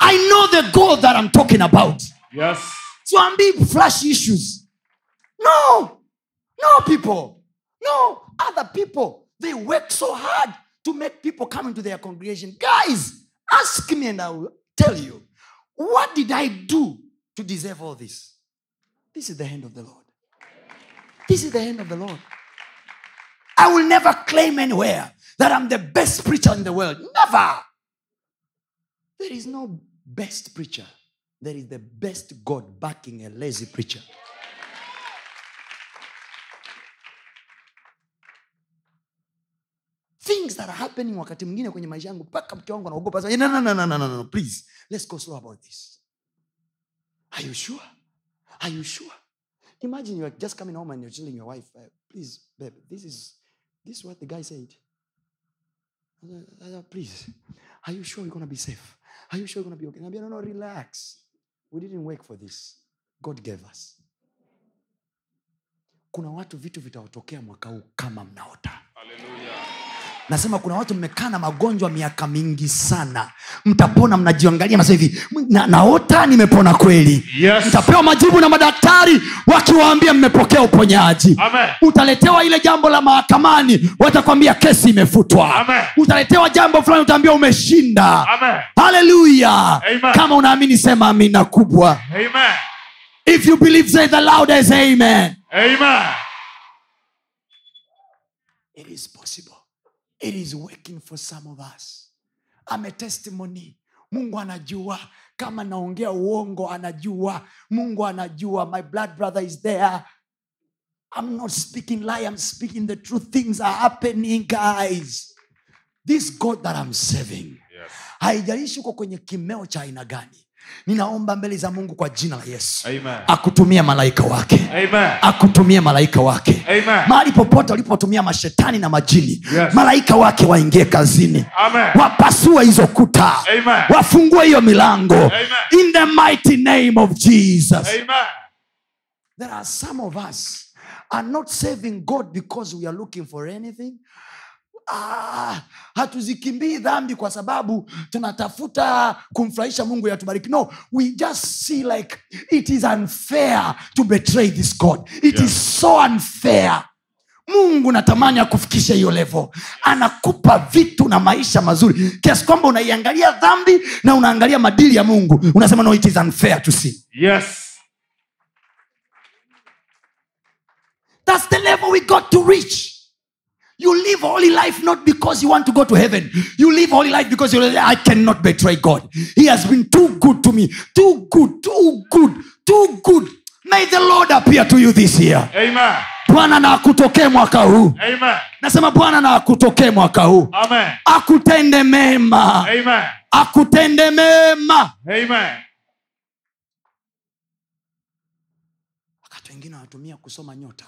I know the God that I'm talking about. Yes. So I'm being flash issues. No, no, people, no, other people. They work so hard to make people come into their congregation. Guys, ask me and I will tell you what did I do to deserve all this? This is the hand of the Lord. This is the hand of the Lord. I will never claim anywhere that I'm the best preacher in the world. Never. There is no best preacher. There is the best God backing a lazy preacher. Are happening wakati mwingine kwenye maisha yangu mpaka mke wangu anaogopa. No, no, no, no, no, no, please let's go slow about this. Are you sure? Are you sure? Imagine you're just coming home and you're telling your wife uh, please babe this is this is what the guy said please are you sure you're gonna be safe? Are you sure you're gonna be okay? Naambia, no no relax. We didn't work for this. God gave us. Kuna watu vitu vitawatokea mwaka huu kama mnaota. Nasema kuna watu mmekaa na magonjwa miaka mingi sana. Mtapona mnajiangalia hivi na, naota nimepona kweli. Yes. mtapewa majibu na madaktari wakiwaambia mmepokea uponyaji. Amen. utaletewa ile jambo la mahakamani watakwambia kesi imefutwa. Amen. utaletewa jambo fulani utaambia umeshinda. Haleluya kama unaamini sema amina kubwa. Amen. if you believe say the loudest amen. Amen. it is possible it is working for some of us. Ame testimony. Mungu anajua. Kama naongea uongo anajua. Mungu anajua. My blood brother is there. I'm not speaking lie i'm speaking the truth. Things are happening guys. This god that i'm serving. Yes. haijaishi uko kwenye kimeo cha aina gani ninaomba mbele za mungu kwa jina la yesu Amen. akutumie malaika wake Amen. akutumie malaika wake Amen. mahali popote walipotumia mashetani na majini Yes. malaika wake waingie kazini Amen. wapasue hizo kuta Amen. wafungue hiyo milango Amen. in the mighty name of jesus Amen. there are some of us are not saving god because we are looking for anything ah, hatuzikimbii dhambi kwa sababu tunatafuta kumfurahisha mungu yatubariki. No we just see like it is unfair to betray this god. It Yeah. is so unfair. Mungu natamani akufikisha hiyo levo anakupa vitu na maisha mazuri. Kiasi kwamba unaiangalia dhambi na unaangalia madili ya mungu. Unasema no it is unfair to see Yes. That's the level we got to reach. You live holy life not because you want to go to heaven. You live holy life because you I cannot betray God. He has been too good to me. Too good, too good, too good. May the Lord appear to you this year. Amen. Bwana na akutokee mwaka huu. Amen. Nasema Bwana na akutokee mwaka huu. Amen. Akutende mema. Amen. Akutende mema. Amen. wakati wengine wanatumia kusoma nyota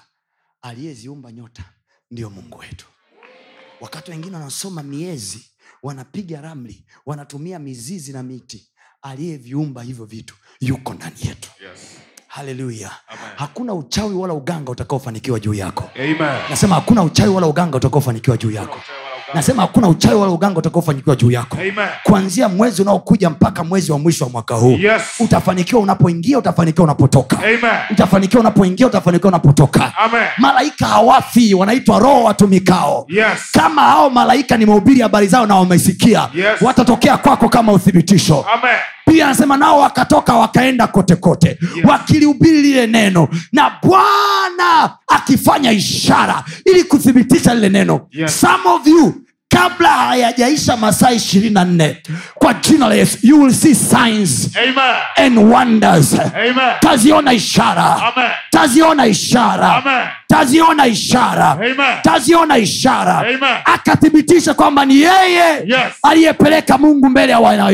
aliyeziumba nyota ndio mungu wetu wakati wengine wanasoma miezi wanapiga ramli wanatumia mizizi na miti aliyeviumba hivyo vitu yuko ndani yetu Yes. Haleluya hakuna uchawi wala uganga utakaofanikiwa juu yako Amen. nasema hakuna uchawi wala uganga utakaofanikiwa juu yako nasema hakuna uchawi wala uganga utakaofanikiwa juu yako Amen. kuanzia mwezi unaokuja mpaka mwezi wa mwisho wa mwaka huu Yes. utafanikiwa unapoingia utafanikiwa unapotoka Amen. utafanikiwa unapoingia utafanikiwa unapotoka Amen. malaika hawafi wanaitwa roho watumikao Yes. kama hao malaika nimehubiri habari zao na wamesikia Yes. watatokea kwako kama uthibitisho Amen. Pia anasema nao wakatoka wakaenda kote kote yeah. wakilihubiri lile neno na bwana akifanya ishara ili kuthibitisha lile neno yeah. some of you kabla hayajaisha masaa ishirini na nne kwa jina la yesu you will see signs Amen. and wonders Amen. taziona ishara Amen. taziona ishara Amen. taziona ishara Amen. taziona ishara Amen. akathibitisha kwamba ni yeye Yes. aliyepeleka mungu mbele ya wana wa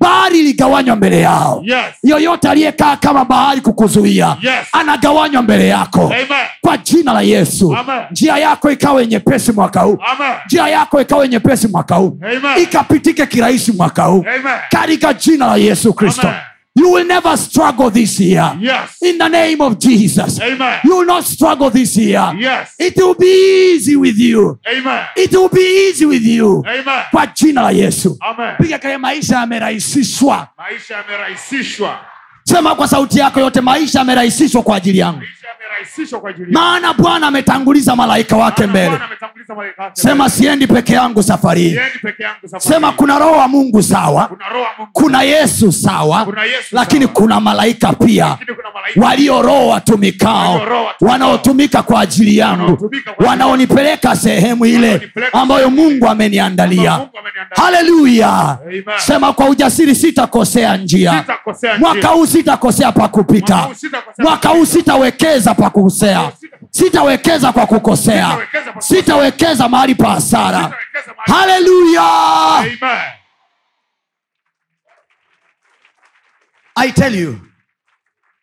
bahari iligawanywa mbele yao Yes. yoyote aliyekaa kama bahari kukuzuia Yes. anagawanywa mbele yako Amen. kwa jina la yesu Amen. njia yako ikawe nyepesi mwaka huu Amen. Njia yako ikawe nyepesi mwaka huu ikapitike kirahisi mwaka huu katika jina la yesu kristo you will never struggle this year Yes. in the name of jesus Amen. you will not struggle this year Yes. it will be easy with you Amen. it will be easy with you Amen. kwa jina la yesu Amen. piga kale maisha yamerahisishwa Maisha yamerahisishwa. sema kwa sauti yako yote maisha yamerahisishwa kwa ajili yangu Maisha maana bwana ametanguliza malaika wake mbele. Sema siendi peke yangu safari hii. Sema kuna roho wa mungu sawa. Kuna yesu sawa. Lakini kuna malaika pia. Walio roho watumikao. Wanaotumika kwa ajili yangu. Wanaonipeleka sehemu ile ambayo mungu ameniandalia. haleluya! Sema kwa ujasiri sitakosea njia. Mwaka huu sitakosea pakupita Mwaka huu sitawekeza pa kwa kukosea. Sitawekeza kwa kukosea. sitawekeza mahali pa hasara. Haleluya i tell you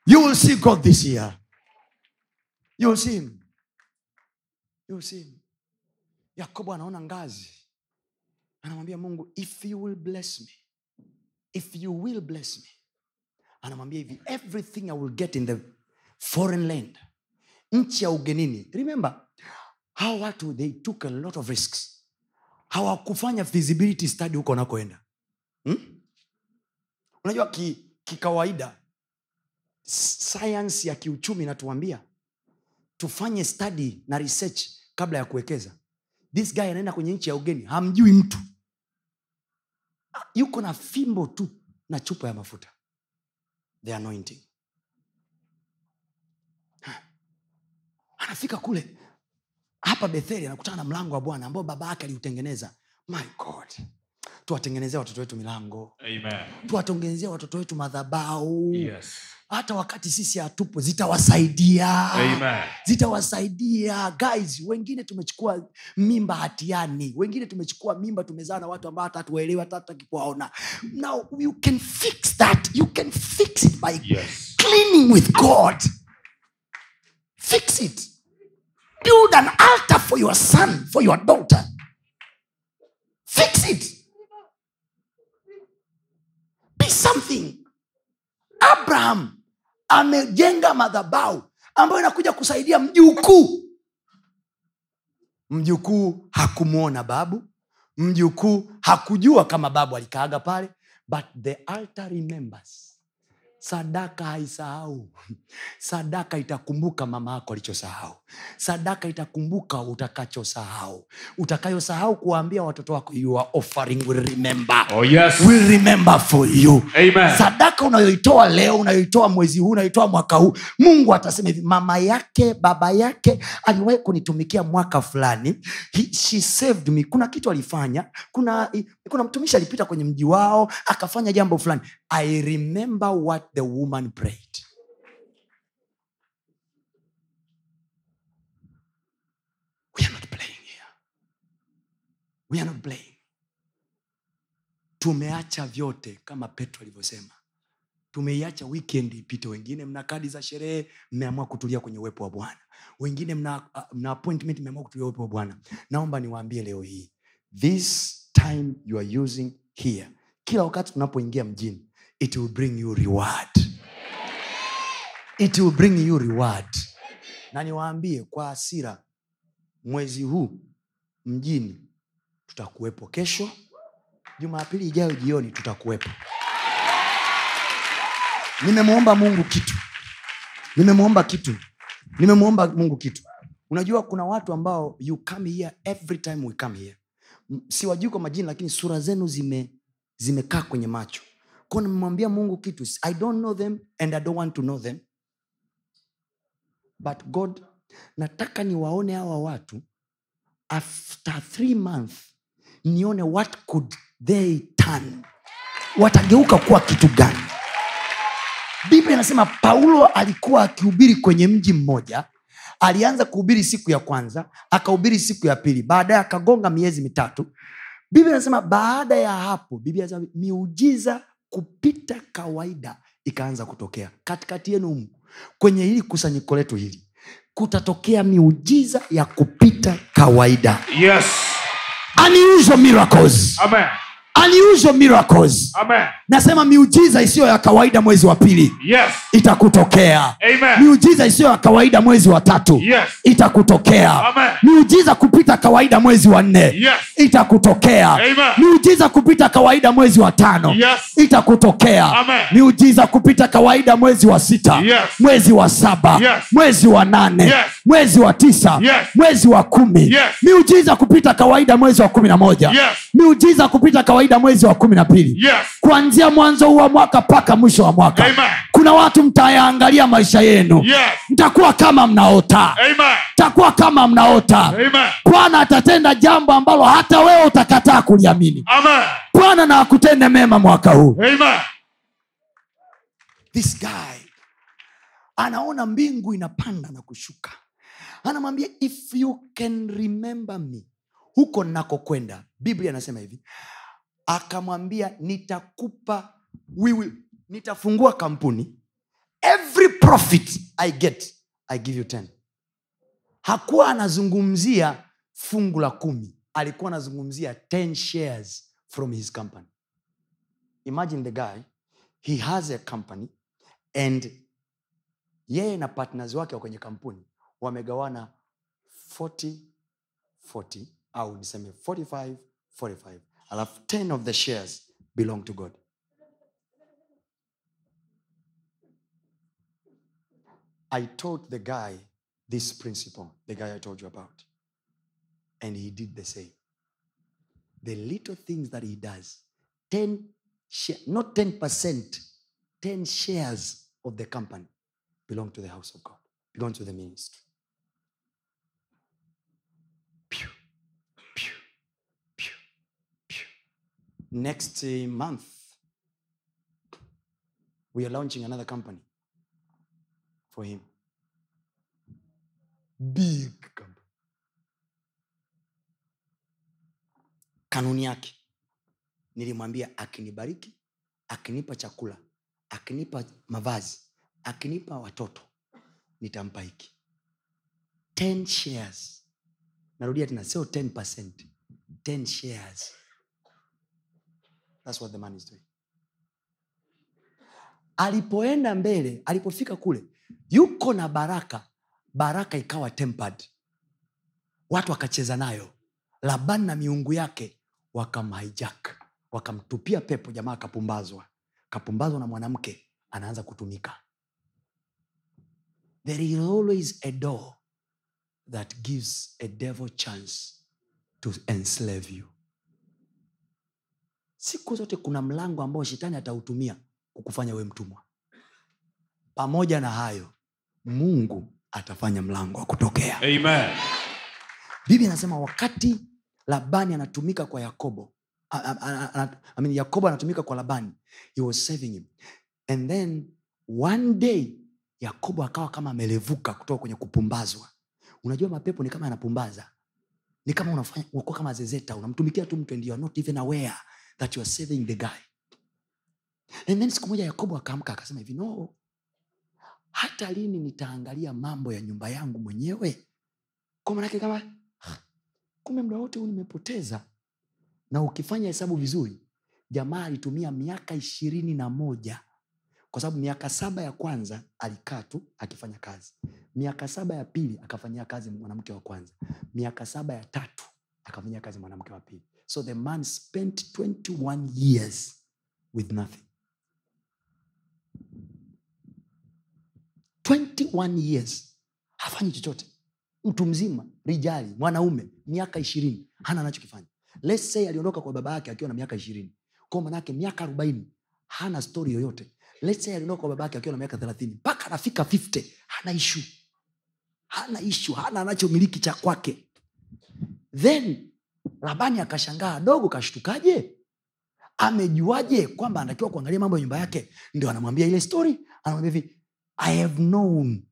you will see god this year. You will see him. You will see him. Yakobo anaona ngazi. Anamwambia mungu if you will bless me if you will bless me anamwambia hivi everything i will get in the foreign land nchi ya ugenini. Remember hawa watu they took a lot of risks. Hawakufanya feasibility study huko wanakoenda. Hmm? unajua ki- kikawaida sayansi ya kiuchumi inatuambia tufanye study na research kabla ya kuwekeza. This guy anaenda kwenye nchi ya ugeni hamjui mtu. Ah, yuko na fimbo tu na chupa ya mafuta. The anointing anafika kule. Hapa betheli anakutana na mlango wa bwana ambao baba yake aliutengeneza. My god. Tuwatengenezea watoto wetu milango. Amen. tuwatengenezea watoto wetu madhabau Yes. hata wakati sisi hatupo zitawasaidia. Amen. zitawasaidia. Guys wengine tumechukua mimba hatiani. Wengine tumechukua mimba tumezaa na watu ambao hata hatuwaelewi hata now you can fix that. You can fix it by Yes. cleaning with god. Fix it build an altar for your son for your daughter. Fix it. Be something. Abraham amejenga madhabau ambayo inakuja kusaidia mjukuu. Mjukuu hakumwona babu. Mjukuu hakujua kama babu alikaaga pale. But the altar remembers sadaka haisahau. (laughs) Sadaka itakumbuka mama yako alichosahau. Sadaka itakumbuka utakachosahau. Utakayosahau kuwaambia watoto wako you are offering will remember. Oh, yes. will remember for you. Amen. sadaka unayoitoa leo unayoitoa mwezi huu unayoitoa mwaka huu mungu atasema hivi mama yake baba yake aliwahi kunitumikia mwaka fulani. He, she saved me. Kuna kitu alifanya kuna kuna mtumishi alipita kwenye mji wao akafanya jambo fulani. I remember what the woman prayed. We are not playing here. We are not playing. Tumeacha vyote kama petro alivyosema. Tumeiacha weekend ipite. Wengine mna kadi za sherehe mmeamua kutulia kwenye uwepo wa bwana. Wengine mna, uh, mna appointment mmeamua kutulia uwepo wa bwana. Naomba niwaambie leo hii this time you are using here. Kila wakati tunapoingia mjini it will bring you reward. It will bring you reward. Na niwaambie kwa asira mwezi huu mjini tutakuwepo kesho jumapili ijayo jioni tutakuwepo. Nimemwomba mungu kitu. Nimemwomba kitu. Nimemwomba mungu kitu. Unajua kuna watu ambao you come here every time we come here siwajui kwa majina lakini sura zenu zime zimekaa kwenye macho. Ko nimemwambia mungu kitu i don't know them and i don't want to know them. But god nataka niwaone hawa watu after three month nione what could they turn. Watageuka kuwa kitu gani? Biblia inasema paulo alikuwa akihubiri kwenye mji mmoja alianza kuhubiri siku ya kwanza akahubiri siku ya pili. Baadaye akagonga miezi mitatu. Biblia inasema baada ya hapo biblia inasema miujiza kupita kawaida ikaanza kutokea. Katikati yenu humu kwenye hili kusanyiko letu hili kutatokea miujiza ya kupita kawaida. Yes. unusual miracles. Amen. Unusual miracles Amen. nasema miujiza isiyo ya kawaida mwezi wa pili Yes. itakutokea Amen. miujiza isiyo ya kawaida mwezi wa tatu Yes. itakutokea Amen. miujiza kupita kawaida mwezi wa nne Yes. itakutokea Amen. miujiza kupita kawaida mwezi wa tano Yes. itakutokea Amen. miujiza kupita kawaida mwezi wa sita Yes. mwezi wa saba Yes. mwezi wa nane Yes. mwezi wa tisa Yes. mwezi wa kumi Yes. miujiza kupita kawaida mwezi wa kumi na moja Yes. miujiza kupita kawaida mwezi wa kumi na pili. Yes. kuanzia mwanzo wa mwaka mpaka mwisho wa mwaka. Amen. kuna watu mtayaangalia maisha yenu. Yes. mtakuwa kama mnaota. Mtakuwa kama mnaota. Bwana atatenda jambo ambalo hata wewe utakataa kuliamini. Bwana na akutende mema mwaka huu. Amen. this guy anaona mbingu inapanda na kushuka. Anamwambia if you can remember me huko nakokwenda biblia anasema hivi akamwambia nitakupa we will, nitafungua kampuni. Every profit i get i give you 10 hakuwa anazungumzia fungu la kumi. Alikuwa anazungumzia 10 shares from his company. Imagine the guy he has a company and yeye na partners wake wa kwenye kampuni wamegawana 40 40 au niseme 45 45 alafu 10 of the shares belong to god. I taught the guy this principle the guy i told you about and he did the same. The little things that he does 10 share, not 10% 10 shares of the company belong to the house of god belong to the ministry next uh, month we are launching another company for him. Big company. Kanuni yake. Nilimwambia akinibariki akinipa chakula akinipa mavazi akinipa watoto nitampa hiki. 10 shares. Narudia tena sio 10 10 shares thats what the man is doing. Alipoenda mbele alipofika kule yuko na baraka baraka ikawa tempered. Watu wakacheza nayo. Laban na miungu yake wakamhijack wakamtupia pepo jamaa akapumbazwa. Kapumbazwa na mwanamke anaanza kutumika. There is always a door that gives a devil chance to enslave you siku zote kuna mlango ambao shetani atautumia kukufanya we mtumwa. Pamoja na hayo mungu atafanya mlango wa kutokea. Amen. biblia anasema wakati labani anatumika kwa yakobo I mean, yakobo anatumika kwa labani he was saving him. And then one day yakobo akawa kama amelevuka kutoka kwenye kupumbazwa. Unajua mapepo ni kama yanapumbaza. Ni kama unafanya unakuwa kama zezeta unamtumikia tu mtu and you are not even aware that you are saving the guy. And then siku moja yakobo akaamka akasema hivi no. Hata lini nitaangalia mambo ya nyumba yangu mwenyewe? Kwa manake kama kumbe mda wote huu nimepoteza. Na ukifanya hesabu vizuri jamaa alitumia miaka ishirini na moja. Kwa sababu miaka saba ya kwanza alikaa tu akifanya kazi. Miaka saba ya pili akafanyia kazi mwanamke wa kwanza. Miaka saba ya tatu akafanyia kazi mwanamke wa pili so the man spent 21 years with nothing. 21 years hafanyi chochote. Mtu mzima rijali mwanaume miaka ishirini hana anachokifanya. Let's say aliondoka kwa baba yake akiwa na miaka ishirini. Kwa manake miaka arobaini hana stori yoyote. Let's say aliondoka kwa baba yake akiwa na miaka thelathini mpaka anafika 50 hana ishu hana ishu hana anachomiliki cha kwake. Then labani akashangaa dogo kashtukaje? Amejuaje kwamba anatakiwa kuangalia mambo ya nyumba yake? Ndio anamwambia ile story anamwambia hivi i have known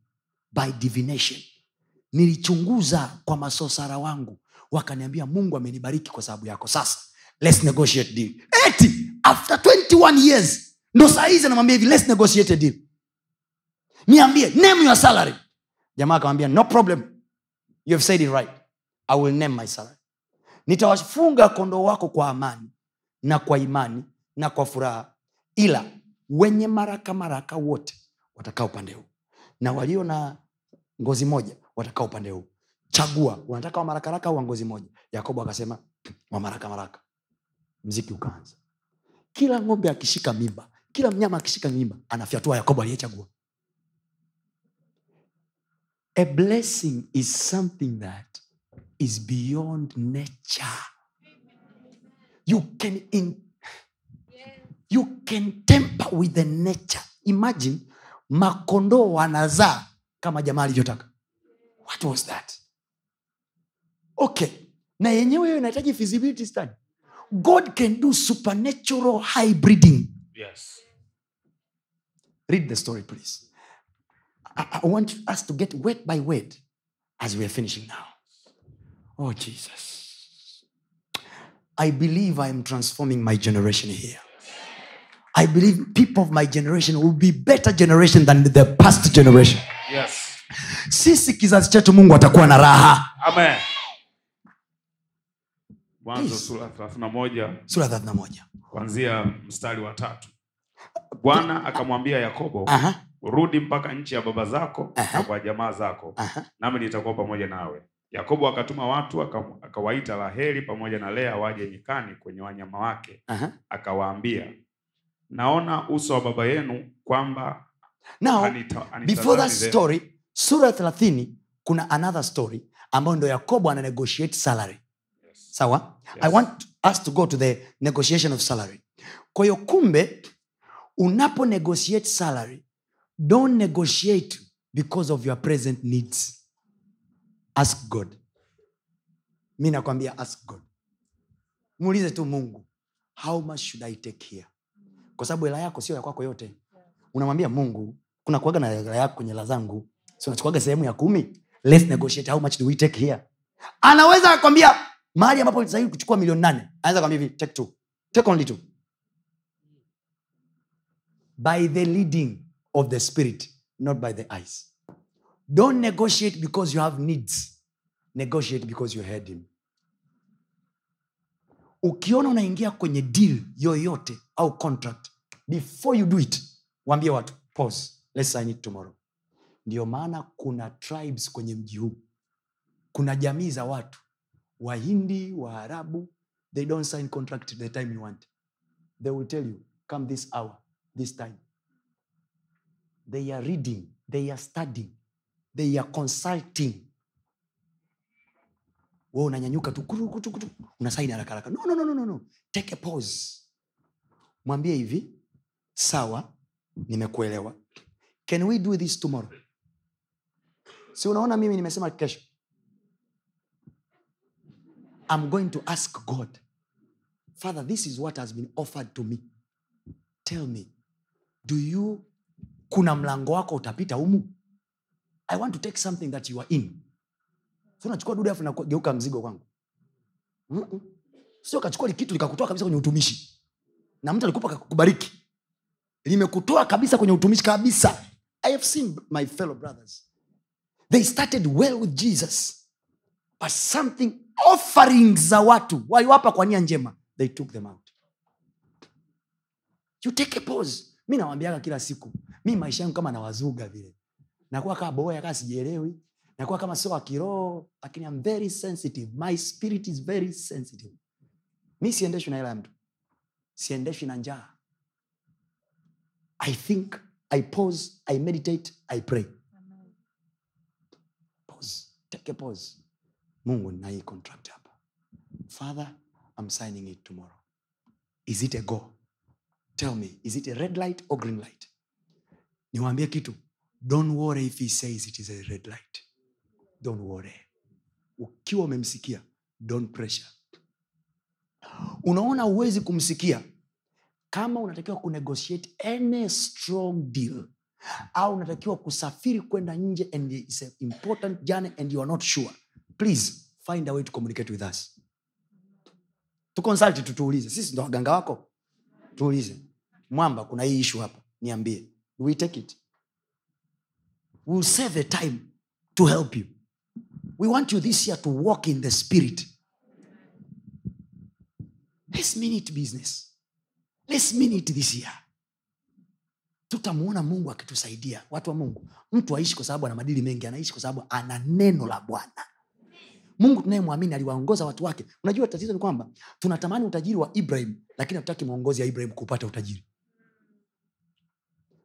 by divination. Nilichunguza kwa masosara wangu. Wakaniambia mungu amenibariki kwa sababu yako. Sasa let's negotiate deal. Eti after 21 years ndo saa hizi anamwambia hivi let's negotiate deal. Niambie name your salary. Jamaa akamwambia no problem. You have said it right. I will name my salary nitawafunga kondoo wako kwa amani na kwa imani na kwa furaha. Ila wenye maraka maraka wote watakaa upande huu na walio na ngozi moja watakaa upande huu. Chagua unataka wamarakaraka au wa ngozi moja? Yakobo akasema wamarakamaraka mziki ukaanza. Kila ng'ombe akishika mimba kila mnyama akishika mimba anafyatua yakobo aliyechagua. A blessing is something that is beyond nature. You can in, you can temper with the nature. Imagine makondoo wanazaa kama jamaa alivyotaka. What was that? Okay na yenyewe hiyo inahitaji feasibility study. God can do supernatural hybriding Yes. read the story please. I, I want us to get word by word as we are finishing now oh jesus i believe i am transforming my generation here i believe people of my generation will be better generation than the past generation Yes. sisi kizazi chetu mungu atakuwa na raha Amen. Mwanzo sura 31 sura 31 kuanzia mstari wa tatu. Bwana akamwambia Yakobo, Aha, rudi mpaka nchi ya baba zako Aha. na kwa jamaa zako, aha. nami nitakuwa pamoja nawe. Yakobo akatuma watu akawaita Raheli pamoja na Lea waje nyikani kwenye wanyama wake, akawaambia, naona uso wa baba yenu kwamba now anita- anita before that vyema." story sura ya 30 kuna another story ambayo ndo yakobo ana negotiate salary Yes. sawa Yes. i want us to go to the negotiation of salary kwa hiyo kumbe unapo negotiate salary don't negotiate because of your present needs ask god. Mi nakwambia ask god. Muulize tu mungu how much should i take here? Kwa sababu hela yako sio ya kwako yote. Unamwambia mungu kuna kuaga na hela yako kwenye hela zangu. So nachukuaga sehemu ya kumi. Let's negotiate how much do we take here? Anaweza akwambia mahali ambapo sahii kuchukua milioni nane. Anaweza kwambia hivi take two. Take only two. By the leading of the spirit not by the eyes don't negotiate because you have needs. Negotiate because you heard him. Ukiona unaingia kwenye deal yoyote au contract before you do it waambie watu pause let's sign it tomorrow. Ndio maana kuna tribes kwenye mji huu. Kuna jamii za watu. Wahindi waarabu they don't sign contract the time you want. They will tell you come this hour this time. They are reading they are studying they are consulting. We unanyanyuka tu unasaini haraka haraka. No, no, no, no, no, no. take a pause. Mwambie hivi sawa nimekuelewa. Can we do this tomorrow? Si unaona mimi nimesema kesho? I'm going to ask god father this is what has been offered to me. Tell me do you kuna mlango wako utapita humu i want to take something that you are in. So unachukua dude afu nageuka mzigo kwangu. Sio kachukua kitu likakutoa kabisa kwenye utumishi. Na mtu alikupa kakubariki limekutoa kabisa kwenye utumishi kabisa. I have seen my fellow brothers. They started well with jesus. But something offering za watu waliwapa kwa nia njema they took them out. You take a pause. Mi nawambiaga kila siku mi maisha yangu kama nawazuga vile nakuwa kama boya kaa sijielewi. Nakuwa kama sio wakiroho lakini am very sensitive. My spirit is very sensitive. Mi siendeshwi na hela ya mtu. Siendeshwi na njaa. I think i pause i meditate i pray. Pause. Take a pause. Mungu nai contract hapa. Father i'm signing it tomorrow. Is it a go? Tell me is it a red light or green light? Niwaambie kitu don't worry if he says it is a red light. Don't worry. Ukiwa umemsikia don't pressure. Unaona huwezi kumsikia kama unatakiwa kunegotiate any strong deal au unatakiwa kusafiri kwenda nje and it's an important journey and you are not sure. Please find a way to communicate with us. Tukonsulti tutuulize. Sisi ndo waganga wako? Tuulize. Mwamba kuna hii ishu hapa. Niambie. We take it we'll save the time to help you. We want you this year to walk in the spirit. Let's mean it business. Let's mean it this year. Tutamuona mungu akitusaidia. Watu wa mungu mtu aishi kwa sababu ana madili mengi anaishi kwa sababu ana neno la bwana. Mungu tunayemwamini aliwaongoza watu wake. Unajua tatizo ni kwamba tunatamani utajiri wa ibrahim lakini hatutaki mwongozi ya ibrahim kupata utajiri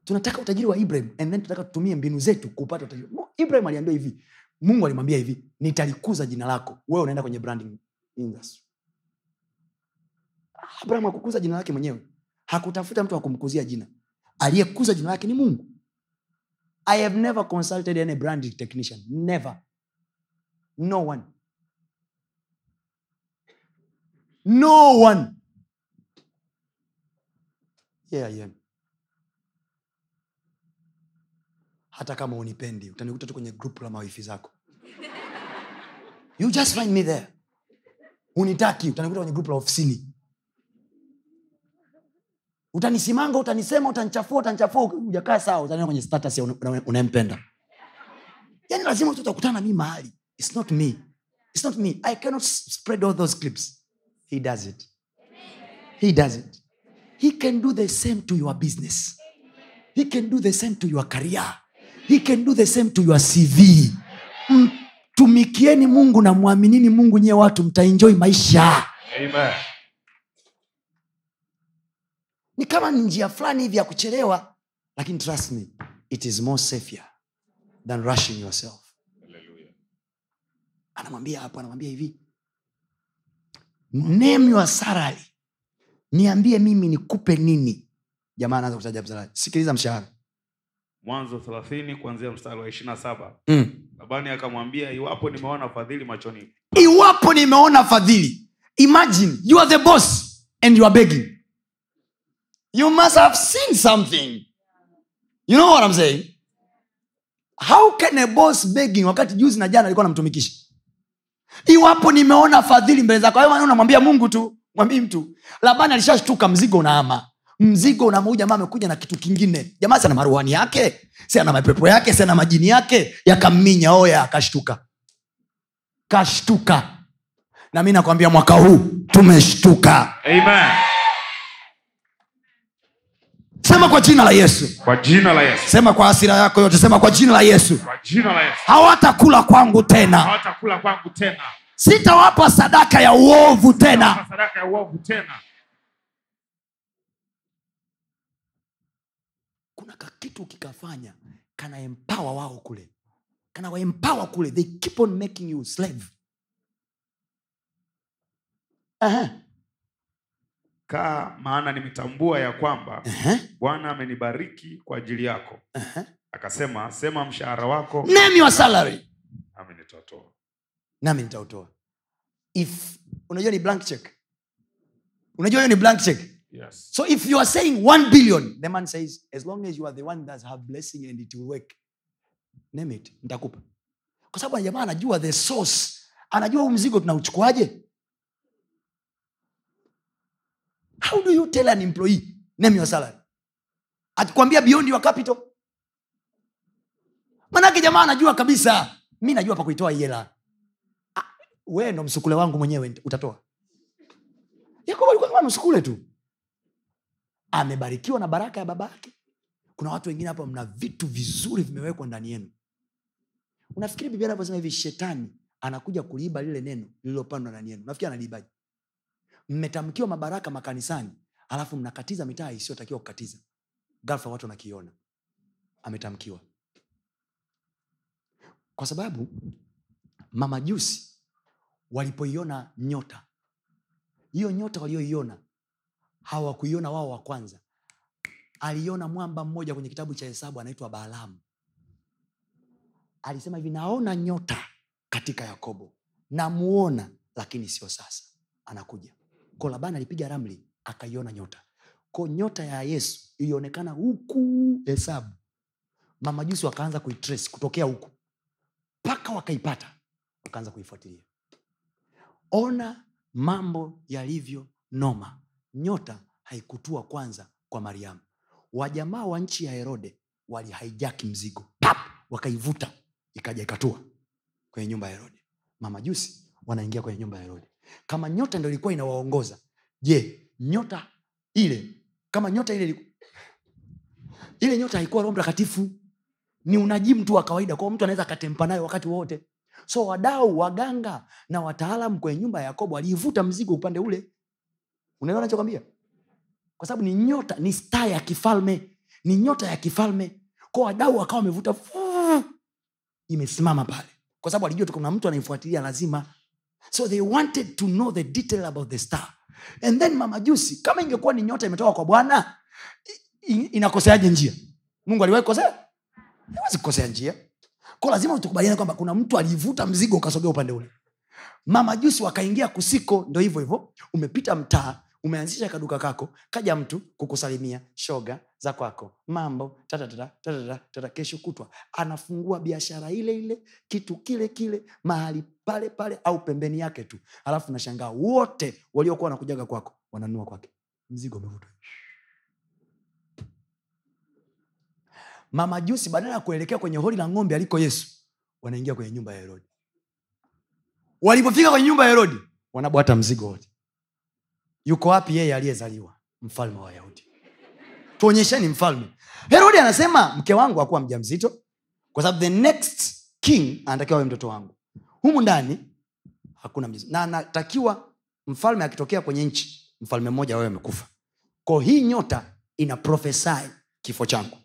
tunataka utajiri wa ibrahim and then tunataka tutumie mbinu zetu kupata utajiri. No, ibrahim aliambia hivi mungu alimwambia hivi nitalikuza jina lako wewe unaenda kwenye branding industry. Abraham hakukuza jina lake mwenyewe. Hakutafuta mtu akumkuzia jina. Aliyekuza jina lake ni mungu. I have never consulted any branding technician. Never. No one. No one. Yeah, yeah. Hata kama unipendi utanikuta tu kwenye grupu la mawifi zako. You just find me there. Unitaki utanikuta kwenye grupu la ofisini. Utanisimanga utanisema utanichafua utanichafua ujakaa sawa utaniona kwenye status unayempenda. Yani lazima utakutana na mi mahali. Its not me. Its not me. I cannot spread all those clips. He does it. He does it. He can do the same to your business. He can do the same to your career he can do the same to your cv mtumikieni mungu na mwaminini mungu nyie watu mtaenjoi maisha. Amen. ni kama ni njia fulani hivi ya kuchelewa lakini trust me it is more safer than rushing yourself. Hallelujah. anamwambia hapo anamwambia hivi. Name your salary. Niambie mimi nikupe nini. Jamaa anaanza kutaja msalari. Sikiliza mshahara mwanzo thelathini kuanzia mstari wa ishirina saba. Mm. labani akamwambia iwapo nimeona fadhili machoni. Iwapo nimeona fadhili imagine you are the boss and you are begging. You must have seen something. You know what I'm saying? How can a boss begging? Wakati juzi na jana alikuwa anamtumikisha. Iwapo nimeona fadhili mbele zako unamwambia mungu tu mwambii mtu. Labani alishashtuka mzigo unaama mzigo huyu jamaa amekuja na kitu kingine. Jamaa sana ana maruani yake? Siana mapepo yake? Siana majini yake? Yakamminya oya akashtuka. Kashtuka. Na mi nakwambia mwaka huu tumeshtuka. Amen. sema kwa jina la yesu. Kwa jina la yesu. Sema kwa asira yako yote sema kwa jina la yesu. Kwa jina la yesu. Hawatakula kwangu tena. Hawatakula kwangu tena. Sitawapa sadaka ya uovu tena. Sadaka ya uovu tena kuna kitu ukikafanya kana empower wao kule? Kana waempower kule? They keep on making you slave. Aha, kaa maana nimetambua ya kwamba bwana amenibariki kwa ajili yako. Aha. akasema sema mshahara wako. Name your salary. Nami nitautoa nami nitautoa. If unajua ni blank check. Unajua hiyo ni blank check yes. So if you are saying one billion the man says as long as you are the one that have blessing and it will work name it nitakupa. Kwa sababu jamaa anajua the source. Anajua huu mzigo tunauchukuaje? How do you tell an employee name your salary akikwambia beyond your capital. Manake jamaa anajua kabisa mi najua pa kuitoa hela. Ah, wewe ndo msukule wangu mwenyewe utatoa. Yakobo alikuwa msukule tu amebarikiwa na baraka ya baba yake kuna watu wengine hapa mna vitu vizuri vimewekwa ndani yenu. Unafikiri biblia anavyosema hivi shetani anakuja kuliiba lile neno lililopandwa ndani yenu. Nafikiri analiibaji mmetamkiwa mabaraka makanisani alafu mnakatiza mitaa isiyotakiwa kukatiza. Ghafla watu wanakiona. Ametamkiwa. Kwa sababu mamajusi walipoiona nyota hiyo nyota walioiona hawakuiona wao wa kwanza. Aliona mwamba mmoja kwenye kitabu cha hesabu anaitwa baalamu alisema hivi naona nyota katika yakobo. Namuona lakini sio sasa. Anakuja. Ko labani alipiga ramli akaiona nyota. Ko nyota ya yesu ilionekana huku hesabu. Mamajusi wakaanza kuitrace kutokea huku. Mpaka wakaipata wakaanza kuifuatilia. Ona mambo yalivyo noma nyota haikutua kwanza kwa mariamu. Wajamaa wa nchi ya herode walihaijaki mzigo. Pap! wakaivuta ikaja ikatua kwenye nyumba ya herode. Mamajusi wanaingia kwenye nyumba ya herode. Kama nyota ndo ilikuwa inawaongoza je nyota ile kama nyota ile ile nyota haikuwa roho mtakatifu? Ni unajimu tu wa kawaida kwao mtu anaweza akatempa nayo wakati wote so wadau waganga na wataalam kwenye nyumba ya yakobo aliivuta mzigo upande ule unaelewa nachokwambia kwa sababu ni nyota ni staa ya kifalme ni nyota ya kifalme. Ko wadau wakawa wamevuta imesimama pale. Kwa sababu alijua kuna mtu anaifuatilia lazima. So they wanted to know the detail about the star. And then mamajusi kama ingekuwa ni nyota imetoka kwa bwana inakoseaje njia? Mungu aliwahi kukosea? Hawezi kukosea njia. Ko lazima tukubaliane kwamba kuna mtu alivuta mzigo ukasogea upande ule. Mamajusi wakaingia kusiko ndo hivyo hivyo. Umepita mtaa umeanzisha kaduka kako kaja mtu kukusalimia shoga za kwako mambo tatatata, tatatata, kesho kutwa. Anafungua biashara ile ile kitu kile kile mahali pale pale au pembeni yake tu. Alafu nashangaa wote waliokuwa wanakujaga kwako wananua kwake. Mzigo umevutwa. Mamajusi badala ya kuelekea kwenye holi la ng'ombe aliko yesu wanaingia kwenye nyumba ya herodi. Walipofika kwenye nyumba ya herodi wanabwata mzigo wote yuko wapi yeye aliyezaliwa? Mfalme wa wayahudi. Tuonyesheni mfalme. Herodi anasema mke wangu akuwa mja mzito kwa sababu the next king anatakiwa awe mtoto wangu. Humu ndani hakuna mjamzito. na anatakiwa mfalme akitokea kwenye nchi mfalme mmoja wewe amekufa. Ko hii nyota ina profesai kifo changu.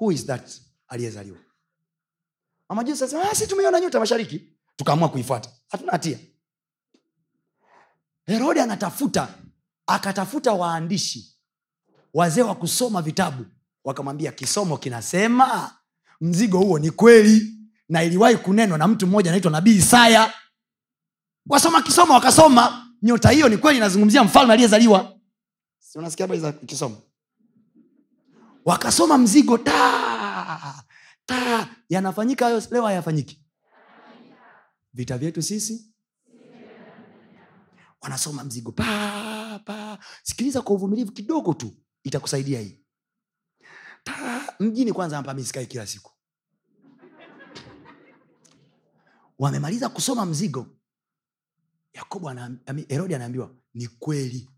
Who is that aliyezaliwa? Asema "Ah, si tumeiona nyota mashariki. Tukaamua kuifuata. Hatuna hatia herode anatafuta akatafuta waandishi wazee wa kusoma vitabu wakamwambia kisomo kinasema mzigo huo ni kweli na iliwahi kunenwa na mtu mmoja anaitwa nabii isaya. Wasoma kisomo wakasoma. Nyota hiyo ni kweli inazungumzia mfalme aliyezaliwa. Si unasikia wakasoma mzigo ta ta yanafanyika hayo leo hayafanyiki. Vita vyetu sisi wanasoma mzigo. Pa, pa. sikiliza kwa uvumilivu kidogo tu itakusaidia hii. Ta, mjini kwanza hapa misikai kila siku. Wamemaliza kusoma mzigo. Yakobo herodi anaambiwa ni kweli.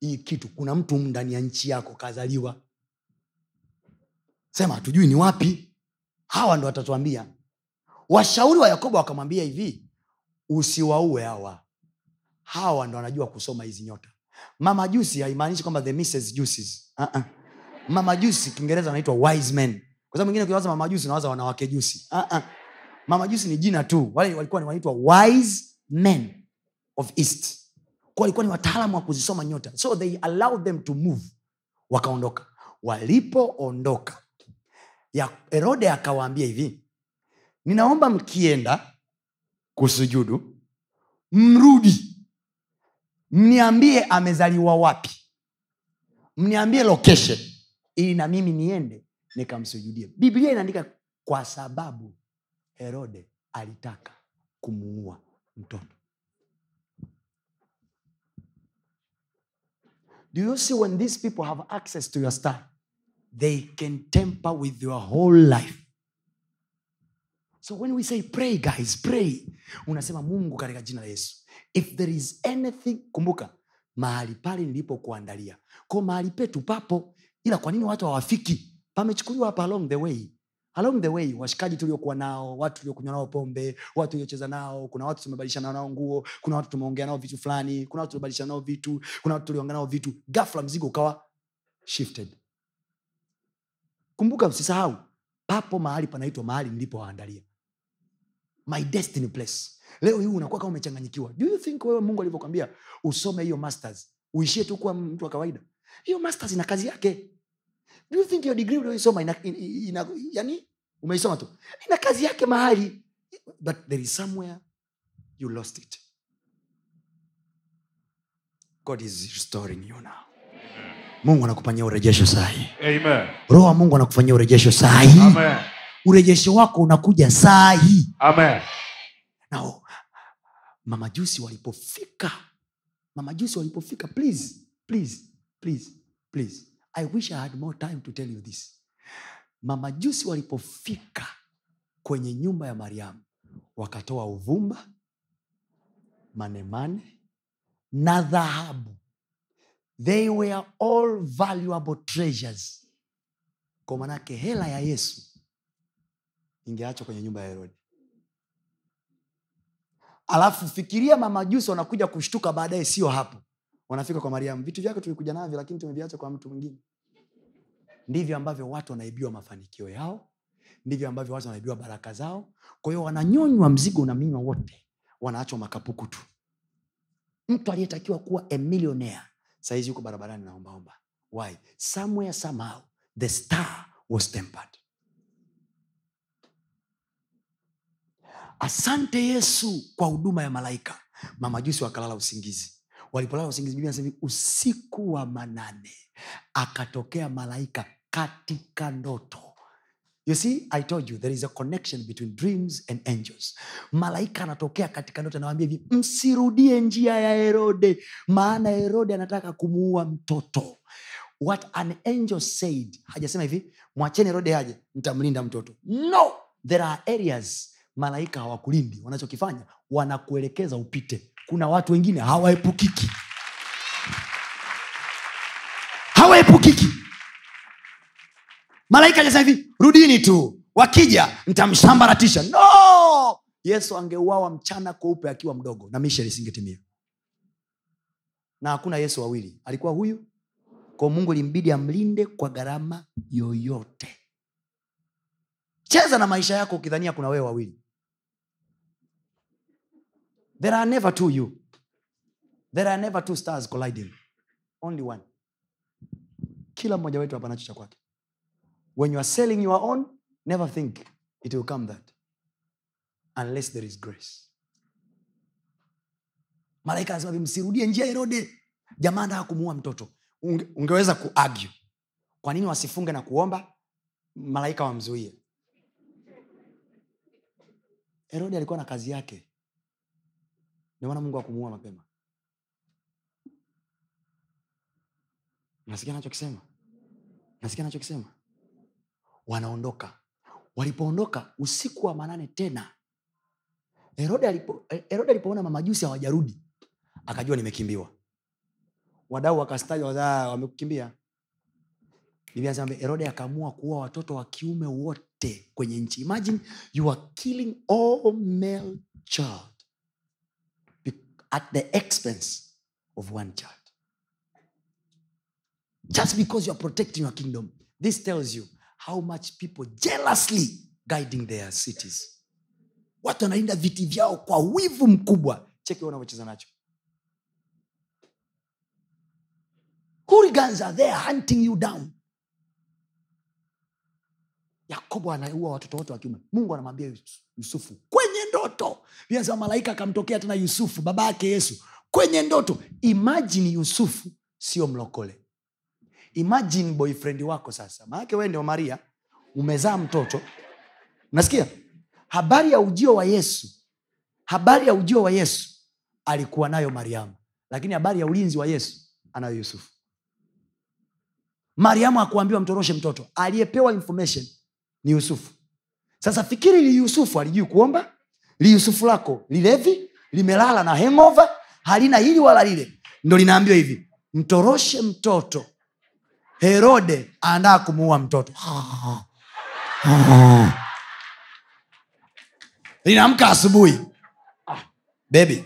Hii kitu kuna mtu ndani ya nchi yako kazaliwa. Sema hatujui ni wapi. Hawa ndo watatuambia. Washauri wa yakobo wakamwambia hivi usiwaue hawa hawa ndo wanajua kusoma hizi nyota mama jusi haimaanishi kwamba the Mrs. Juices. uh-uh. mama jusi kiingereza wanaitwa wise men kwa mwingine ukiwaza mama jusi unawaza wanawake jusi uh-uh. mama jusi ni jina tu wale walikuwa wanaitwa wise men of east kwa walikuwa ni wataalamu wa kuzisoma nyota so they allowed them to move wakaondoka walipoondoka ya herode akawaambia hivi ninaomba mkienda kusujudu mrudi mniambie amezaliwa wapi. Mniambie location. Ili na mimi niende nikamsujudie. Biblia inaandika kwa sababu herode alitaka kumuua mtoto. Do you see when these people have access to your star they can temper with your whole life? So when we say pray guys pray. Unasema mungu katika jina la yesu if there is anything kumbuka mahali pale nilipokuandalia. Ko mahali petu papo ila kwa nini watu hawafiki? Pamechukuliwa hapa along the way. Along the way washikaji tuliokuwa nao watu tuliokunywa nao pombe watu tuliocheza nao kuna watu tumebadilishana nao nguo kuna watu tumeongea nao vitu fulani kuna watu tumebadilishana nao vitu kuna watu tuliongea nao vitu. Gafla mzigo ukawa shifted. Kumbuka msisahau papo mahali panaitwa mahali nilipowaandalia my destiny place. Leo hii unakuwa kama umechanganyikiwa. Do you think wewe mungu alivyokwambia usome hiyo masters? Uishie tu kuwa mtu wa kawaida. Hiyo masters ina kazi yake. Do you think your degree ulioisoma ina, ina, ina, yani umeisoma tu? Ina kazi yake mahali. But there is somewhere you lost it. God is restoring you now. Mungu anakufanyia urejesho sahi. Roho wa mungu anakufanyia urejesho sahi. Amen. Urejesho wako unakuja saa hii nao mamajusi walipofika mamajusi walipofika please please please please. I wish i had more time to tell you this. Mamajusi walipofika kwenye nyumba ya mariamu wakatoa uvumba manemane na dhahabu. They were all valuable treasures. Kwa manake hela ya yesu ingeachwa kwenye nyumba ya herodi. Alafu fikiria mamajusi wanakuja kushtuka baadaye sio hapo. Wanafika kwa mariamu vitu vyake tulikuja navyo lakini tumeviacha kwa mtu mwingine. Ndivyo ambavyo watu wanaibiwa mafanikio yao ndivyo ambavyo watu wanaibiwa baraka zao. Kwa hiyo wananyonywa mzigo unaminywa wote wanaachwa makapuku tu. Mtu aliyetakiwa kuwa a sahizi yuko barabarani naombaomba why? Somewhere somehow the star was tempered asante yesu kwa huduma ya malaika. Mamajusi wakalala usingizi. Walipolala usingizi biblia inasema usiku wa manane akatokea malaika katika ndoto. You see i told you there is a connection between dreams and angels. Malaika anatokea katika ndoto anawambia hivi msirudie njia ya herode maana herode anataka kumuua mtoto. What an angel said hajasema hivi mwacheni herode aje mtamlinda mtoto. No there are areas malaika hawakulindi wanachokifanya wanakuelekeza upite. Kuna watu wengine hawaepukiki. Hawaepukiki. Malaika hivi rudini tu wakija ntamshambaratisha no! Yesu angeuawa mchana kweupe akiwa mdogo na misheni isingetimia na hakuna yesu wawili. Alikuwa huyu? Kwa mungu limbidi amlinde kwa gharama yoyote. Cheza na maisha yako ukidhania kuna wewe wawili there are never two you. There are never two stars colliding. Only one. Kila mmoja wetu hapa nacho cha kwake. When you are selling your own never think it will come that. Unless there is grace. Malaika anasema msirudie njia herode jamaa ndaa kumuua mtoto. Unge, ungeweza kuargue kwa nini wasifunge na kuomba? Malaika wamzuie. Herode alikuwa na kazi yake ndio maana mungu akumuua mapema. Nasikia nachokisema nasikia anachokisema? Wanaondoka. Walipoondoka usiku wa manane tena herode herode alipoona mamajusi hawajarudi akajua nimekimbiwa. Wadau wakastaja wazaa wamekukimbia herode akaamua kuua watoto wa kiume wote kwenye nchi. Imagine you are killing all male child at the expense of one child. Just because you are protecting your kingdom this tells you how much people jealously guiding their cities. Watu wanalinda viti vyao kwa wivu mkubwa. Cheki wanavyocheza nacho. Hooligans are there hunting you down. Yakobo anaua watoto wote wa kiume. Mungu anamwambia yusufu kwenye ndoto. Sema malaika akamtokea tena yusufu baba yake yesu. Kwenye ndoto imajini yusufu sio mlokole. Imajini boyfriend wako sasa. Maanake wee ndio maria umezaa mtoto. Nasikia habari ya ujio wa yesu habari ya ujio wa yesu alikuwa nayo mariamu. Lakini habari ya ulinzi wa yesu anayo yusufu. Mariamu akuambiwa mtoroshe mtoto. Aliyepewa information ni yusufu. Sasa fikiri ni yusufu alijui kuomba li yusufu lako lilevi limelala na hangover halina hili wala lile. Ndo linaambiwa hivi mtoroshe mtoto. Herode andaa kumuua mtoto. Linaamka asubuhi. Ah, bebi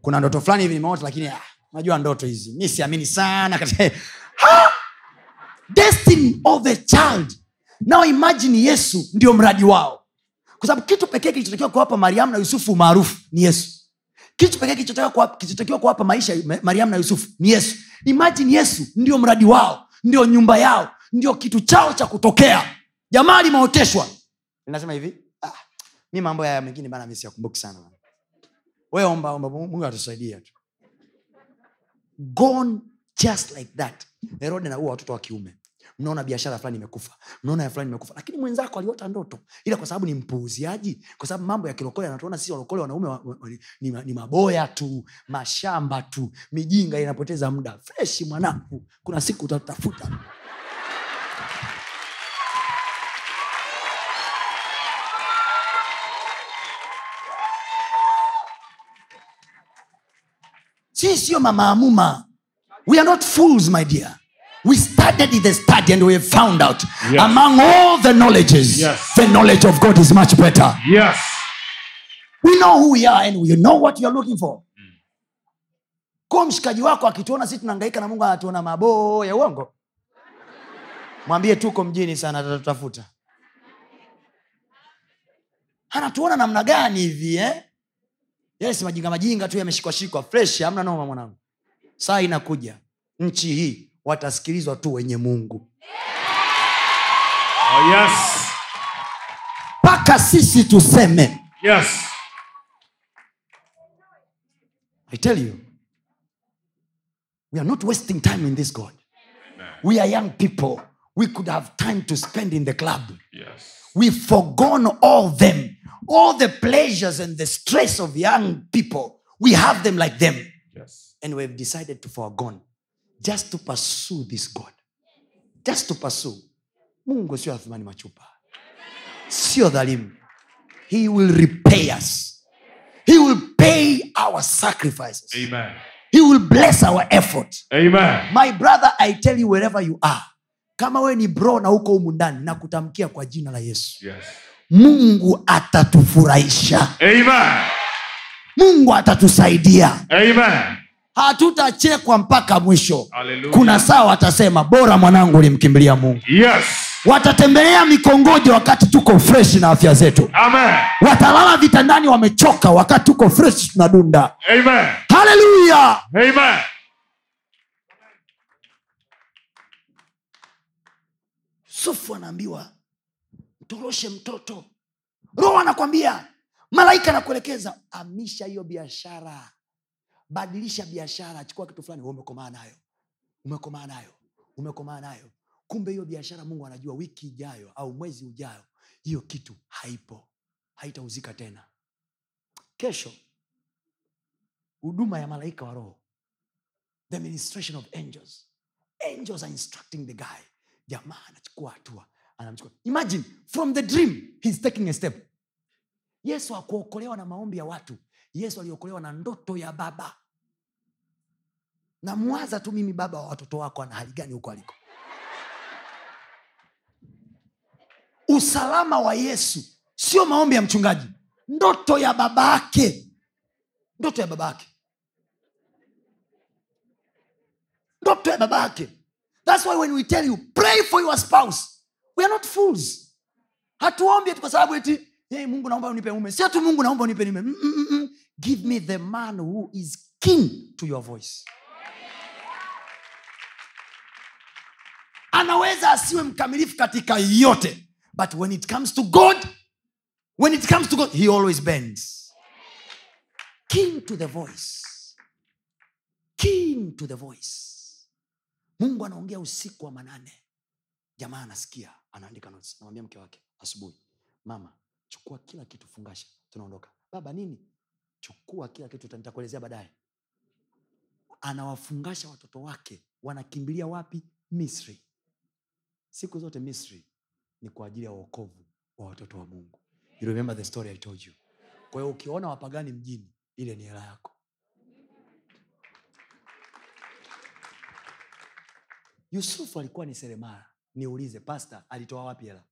kuna ndoto fulani hivi nimeota lakini ah, najua ndoto hizi. Mi siamini sana destiny of a child. Now imagine yesu ndio mradi wao kwa sababu kitu pekee kilichotakiwa kuwapa mariamu na yusufu umaarufu ni yesu. Kitu pekee kilichotakiwa kuwapa- maisha mariamu na yusufu ni yesu. Imajini yesu ndio mradi wao ndio nyumba yao ndio kitu chao cha kutokea. Jamaa limeoteshwa. Linasema hivi ah, mi mambo haya mengine bana mi siyakumbuki sana we omba mungu atusaidia tu. Gone just like that. Herode naua watoto wa kiume mnaona biashara fulani imekufa. Mnaona ya fulani imekufa. Lakini mwenzako aliota ndoto. Ila kwa sababu ni mpuuziaji kwa sababu mambo ya kilokole anatuona sisi walokole wanaume wa, wa, wa, ni, ni maboya tu mashamba tu mijinga inapoteza muda. Freshi mwanangu kuna siku utatafuta. Sii sio mamaamuma we are not fools my dear we studied the study and we have found out Yes. among all the knowledges Yes. the knowledge of god is much better Yes. we know who we are and we know what you're looking for ko mshikaji wako akituona sisi tunaangaika na mungu anatuona maboo ya uongo mwambie tuko mjini sana tatutafuta anatuona namna gani hivi eh? yale si majinga majinga tu yameshikwashikwa fresh amna noma mwanangu saa inakuja nchi hii watasikilizwa tu wenye mungu Oh, yes. Paka sisi tuseme Yes. I tell you, we are not wasting time in this God. We are young people. We could have time to spend in the club. Yes. We've forgone all them, all the pleasures and the stress of young people. We have them like them. Yes. And we've decided to forgone just to pursue this God. Just to pursue. Mungu sio athumani machupa. Sio dhalimu. He will repay us. He will pay our sacrifices. Amen. he will bless our effort Amen. my brother i tell you wherever you are kama wewe ni bro na huko humu ndani na kutamkia kwa jina la yesu Yes. mungu atatufurahisha Amen. mungu atatusaidia Amen. Hatutachekwa mpaka mwisho Hallelujah. kuna saa watasema bora mwanangu ulimkimbilia mungu Yes. watatembelea mikongojo wakati tuko fresh na afya zetu Amen. watalala vitandani wamechoka wakati tuko fresh tunadunda Amen. haleluya sufu anaambiwa mtoroshe mtoto roho anakwambia malaika anakuelekeza amisha hiyo biashara badilisha biashara chukua kitu fulani umekomaa nayo. Umekomaa nayo. Umekomaa nayo. Kumbe hiyo biashara mungu anajua wiki ijayo au mwezi ujayo hiyo kitu haipo. Haitauzika tena. Kesho huduma ya malaika wa roho. The ministration of angels. Angels are instructing the guy. Jamaa anachukua hatua anamchukua. Imagine from the dream he's taking a step. Yesu akuokolewa na maombi ya watu yesu aliokolewa na ndoto ya baba. Namwaza tu mimi baba wa watoto wako ana hali gani huko aliko? Usalama wa yesu sio maombi ya mchungaji. Ndoto ya baba yake. Ndoto ya baba yake. Ndoto ya baba yake. Thats why when we tell you pray for your spouse. We are not fools. Hatuombi kwa sababu eti hey, mungu naomba unipe mume. Si tu mungu naomba unipe mume. Mm, mm, mm. give me the man who is keen to your voice. Anaweza asiwe mkamilifu katika yote but when it comes to god when it comes to god he always bends. Keen to the voice. Keen to the voice. Mungu anaongea usiku wa manane. Jamaa anasikia anaandika notes. Mke wake asubuhi. Mama chukua kila kitu fungasha. Tunaondoka. Baba nini? Chukua kila kitu nitakuelezea baadaye. Anawafungasha watoto wake. Wanakimbilia wapi? Misri. Siku zote misri ni kwa ajili ya uokovu wa watoto wa mungu. You remember the story i told you? Kwa hiyo ukiona wapagani mjini ile ni hela yako. Yusufu alikuwa ni seremara niulize pasta alitoa wapi hela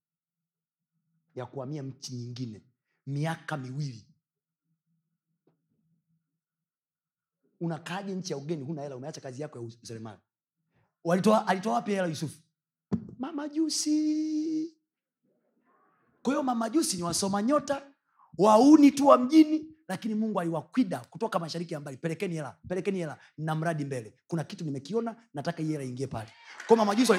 ya kuhamia mchi nyingine. Miaka miwili. Unakaaje nchi ya ugeni? Huna hela umeacha kazi yako ya useremala alitoa wapi hela yusufu? Mamajusi kwa mamajusi ni wasoma nyota wauni tu wa mjini lakini mungu aliwakwida kutoka mashariki ya mbali. Pelekeni hela pelekeni hela na mradi mbele. Kuna kitu nimekiona nataka hii hela ingie pale. Kwa mamajusi.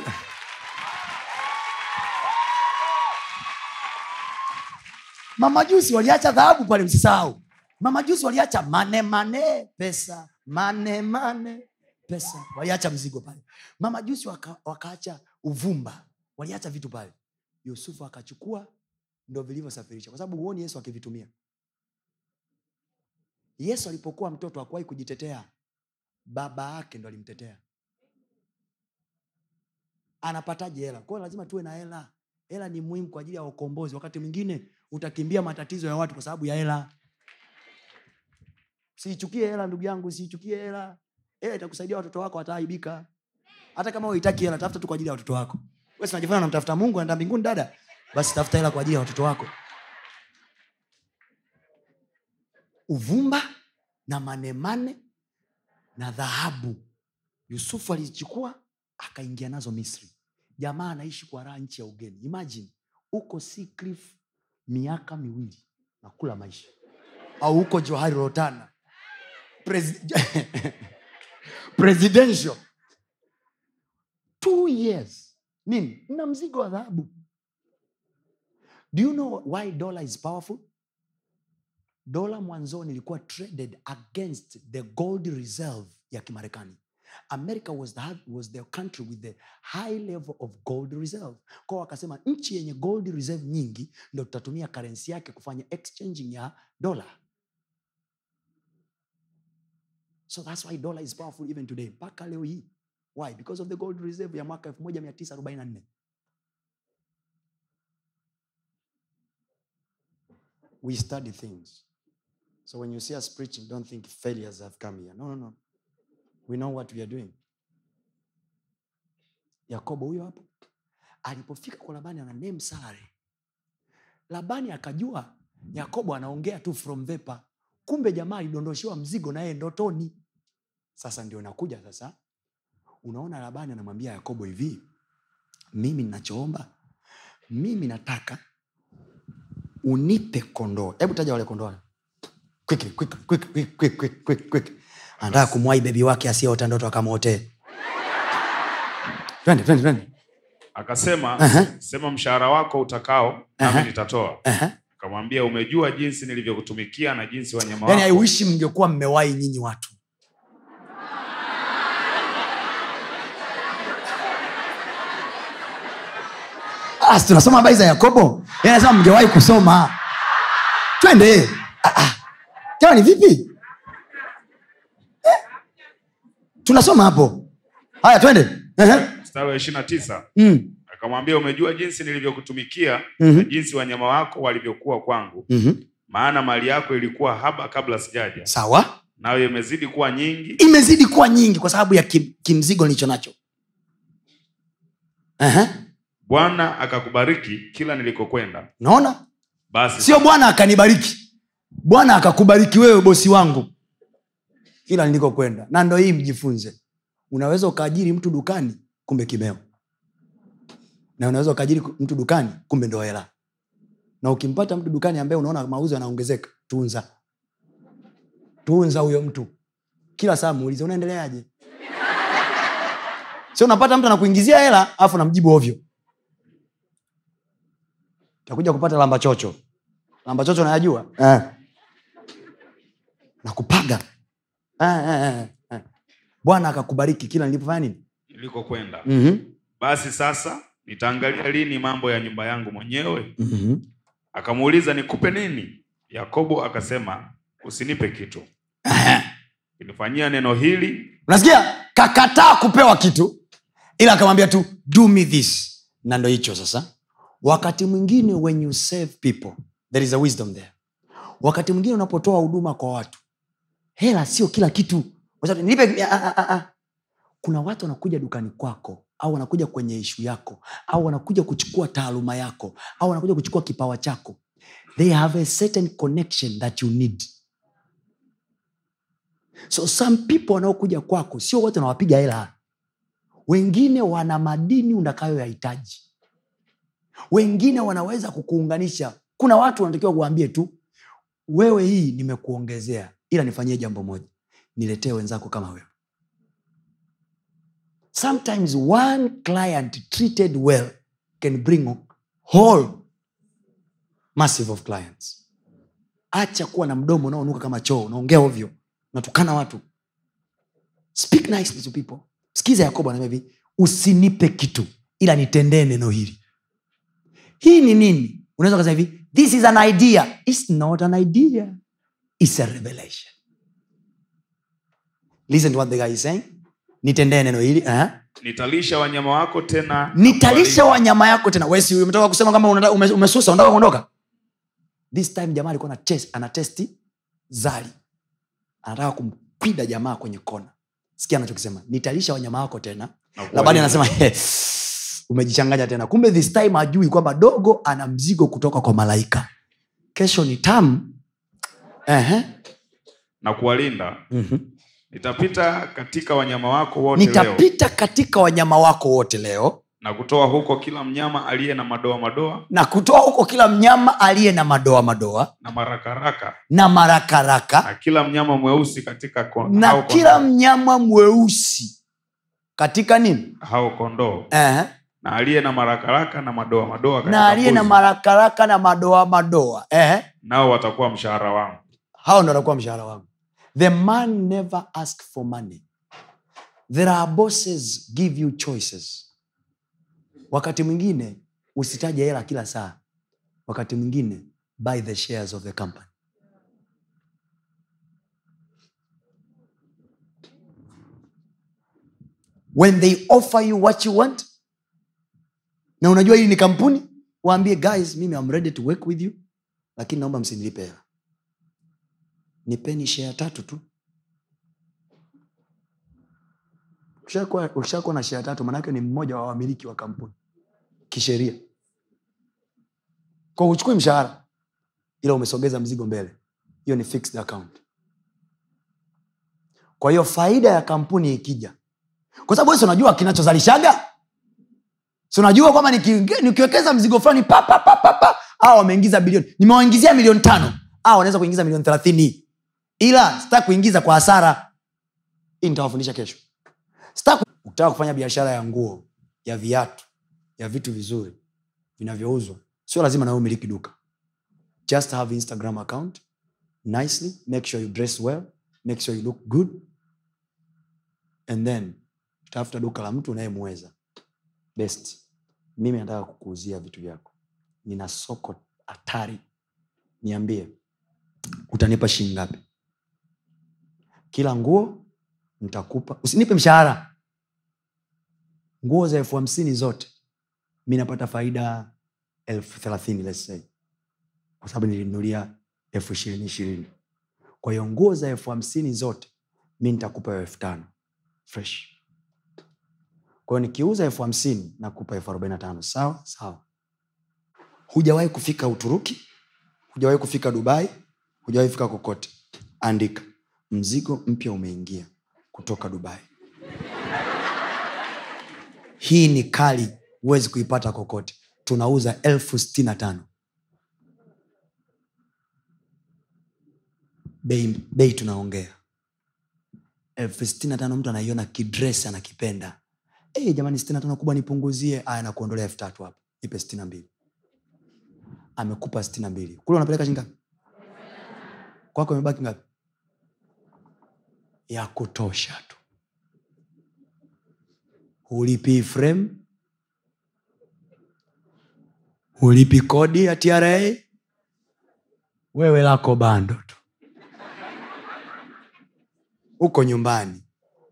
Mamajusi waliacha dhahabu pale msisahau. Mamajusi waliacha mane mane pesa mane mane pesa. Waliacha mzigo pale. Mamajusi waka, wakaacha uvumba. Waliacha vitu pale. Yusufu akachukua ndo vilivyosafirisha kwa sababu huoni yesu akivitumia. Yesu alipokuwa mtoto akuwahi kujitetea. Baba yake ndo alimtetea. Anapataje hela? Kwao lazima tuwe na hela. Hela ni muhimu kwa ajili ya ukombozi. Wakati mwingine utakimbia matatizo ya watu kwa sababu ya hela. Siichukie hela ndugu yangu siichukie hela. Hela itakusaidia watoto wako wataaibika. Hata kama uitaki hela tafuta tu kwa ajili ya watoto wako. Wesi najifanya namtafuta mungu anaenda mbinguni dada. Basi tafuta hela kwa ajili ya watoto wako. Uvumba na manemane na dhahabu. Yusufu alizichukua akaingia nazo misri. Jamaa anaishi kwa raha nchi ya ugeni. Imagine uko Seacliff miaka miwili nakula maisha. Au huko johari rotana. Presi- (laughs) presidential. Two years. Nini? Na mzigo wa dhahabu. Do you know why dollar is powerful? Dola mwanzoni ilikuwa traded against the gold reserve ya kimarekani america was the, was the country with the high level of gold reserve. Kwao wakasema nchi yenye gold reserve nyingi ndo tutatumia karensi yake kufanya exchanging ya dola so that's why dollar is powerful even today. Mpaka leo hii. Why? Because of the gold reserve ya mwaka 1944 we study things. So when you see us preaching don't think failures have come here. No no no we know what we are doing. Yakobo huyo hapo. Alipofika kwa labani ana name salary labani akajua yakobo anaongea tu from vepa kumbe jamaa alidondoshewa mzigo naye ndotoni. Sasa ndio nakuja sasa. Unaona labani anamwambia yakobo hivi mimi ninachoomba mimi nataka unipe kondoo. Hebu taja wale kondoo. Quickly, quick, quick, quick, quick, quick, quick, quick. Anataka kumwai bebi wake asiyeota ndoto akamwotee twende twende twende. Akasema Aha. sema mshahara wako utakao nami Aha. nitatoa. Aha. akamwambia umejua jinsi nilivyokutumikia na jinsi wanyama yani aiwishi mngekuwa mmewai nyinyi watu. Ah, tunasoma habari za yakobo? Anasema mngewahi kusoma. Twende. Ah, ah. jamani vipi Eh? Tunasoma hapo. Haya twende. Ehe. mstari wa ishiri tisa. Mm. akamwambia umejua jinsi nilivyokutumikia Mhm. na jinsi wanyama wako walivyokuwa kwangu. Mhm. maana mali yako ilikuwa haba kabla sijaja. Sawa. Nayo imezidi kuwa nyingi. Imezidi kuwa nyingi kwa sababu ya kim, kimzigo nilicho nacho. Ehe. bwana akakubariki kila nilikokwenda. Naona. Basi sio bwana akanibariki. Bwana akakubariki wewe bosi wangu kila nilikokwenda. Na ndo hii mjifunze. Unaweza ukaajiri mtu dukani kumbe kimeo. Na unaweza ukaajiri mtu dukani kumbe ndo hela. Na ukimpata mtu dukani ambaye unaona mauzo yanaongezeka tunza. Tunza huyo mtu. Kila saa muulize unaendeleaje? Sio unapata mtu anakuingizia hela alafu namjibu ovyo. Takuja kupata lamba chocho. Lamba chocho nayajua eh. nakupaga. Bwana akakubariki kila nilipofanya nini? Nilikokwenda. Mm-hmm. basi sasa nitaangalia lini mambo ya nyumba yangu mwenyewe. Mm-hmm. akamuuliza nikupe nini? Yakobo akasema usinipe kitu. Kinifanyia neno hili. Unasikia? Kakataa kupewa kitu ila akamwambia tu do me this. Na ndo hicho sasa. Wakati mwingine when you save people there is a wisdom there. Wakati mwingine unapotoa huduma kwa watu hela sio kila kitu. Nilipe ah, ah, ah, kuna watu wanakuja dukani kwako au wanakuja kwenye ishu yako au wanakuja kuchukua taaluma yako au wanakuja kuchukua kipawa chako. They have a certain connection that you need. So some people wanaokuja kwako sio wote wanawapiga hela. Wengine wana madini unakayoyahitaji wengine wanaweza kukuunganisha. Kuna watu wanatakiwa kuambie tu wewe hii nimekuongezea ila nifanyie jambo moja. Niletee wenzako kama wewe. Sometimes one client treated well can bring whole massive of clients. Acha kuwa na mdomo unaonuka kama choo unaongea ovyo. Unatukana watu. Speak nicely to people. Sikiza yakobo hivi usinipe kitu ila nitendee neno hili. Hii ni nini? Unaweza kasema hivi this is an idea. Its not an idea its a revelation. Listen to what the guy is saying. Nitendee neno hili eh? nitalisha wanyama wako tena nitalisha wanyama yako tena. Wesi umetoka kusema kama ume- umesusa unataka kuondoka? This time jamaa alikuwa na test, ana testi zali anataka kumkwida jamaa kwenye kona. Sikia anachokisema. Nitalisha wanyama wako tena. Labani anasema (laughs) umejichanganya tena. Kumbe this time ajui kwamba dogo ana mzigo kutoka kwa malaika. Kesho ni tamu Ehe. na kuwalinda. Mhm. nitapita katika wanyama wako wote leo. Katika wanyama wako wote leo. Na kutoa huko kila mnyama aliye na madoa madoa. Na kutoa huko kila mnyama aliye na madoa madoa. Na marakaraka na marakaraka na kila mnyama mweusi katika kon, na kila kondoo- mnyama mweusi katika nini? Hao kondoo. Ehe. na aliye na marakaraka na madoa madoa na aliye na marakaraka na madoa madoa. Ehe. nao watakuwa mshahara wangu hao ndo atakuwa mshahara wangu. The man never ask for money. There are bosses give you choices. Wakati mwingine usitaje hela kila saa. Wakati mwingine buy the shares of the company. When they offer you what you want na unajua hili ni kampuni waambie guys mimi am ready to work with you lakini naomba msinilipe hela nipeni shea tatu tu. Ukishakuwa- na shea tatu maanake ni mmoja wa wamiliki wa kampuni. Kisheria. Kwa huchukui mshahara ila umesogeza mzigo mbele. Hiyo ni fixed account. Kwa hiyo faida ya kampuni ikija. Kwa sababu wewe si unajua kinachozalishaga? Si unajua kwamba nikiwekeza mzigo fulani pa, pa, pa, pa, pa, wameingiza bilioni. Nimewaingizia milioni tano. Wanaweza kuingiza milioni thelathini ila sitaki kuingiza kwa hasara. Hii nitawafundisha kesho. Sitaki ukitaka kufanya biashara ya nguo ya viatu ya vitu vizuri vinavyouzwa sio lazima nawe umiliki duka. Just have instagram account nicely make sure you dress well make sure you look good and then tafuta duka la mtu unayemweza best. Mimi nataka kukuuzia vitu vyako. Nina soko hatari. Niambie utanipa shilingi kila nguo nitakupa. Usinipe mshahara. Nguo za elfu hamsini zote mi napata faida elfu thelathini let's kwa sababu nilinunulia elfu ishirini ishirini. Kwa hiyo nguo za elfu hamsini zote mi nitakupa elfu tano. Fresh. Kwa nikiuza elfu hamsini nakupa elfu arobaini na tano. Sawa? Sawa. Hujawahi kufika uturuki? Hujawahi kufika dubai? Hujawahi kufika kokote? Andika mzigo mpya umeingia kutoka dubai. Hii ni kali huwezi kuipata kokote. Tunauza elfu sitini na tano. Bei, bei tunaongea. Elfu sitini na tano mtu anaiona kidres anakipenda. Hey, jamani sitini na tano kubwa nipunguzie. Aya nakuondolea elfu tatu hapa. Ipe sitini na mbili. Amekupa sitini na mbili. Kule unapeleka shingapi kwako imebaki ngapi ya kutosha tu. Hulipi frame? Hulipi kodi ya tra wewe lako bando tu. Huko nyumbani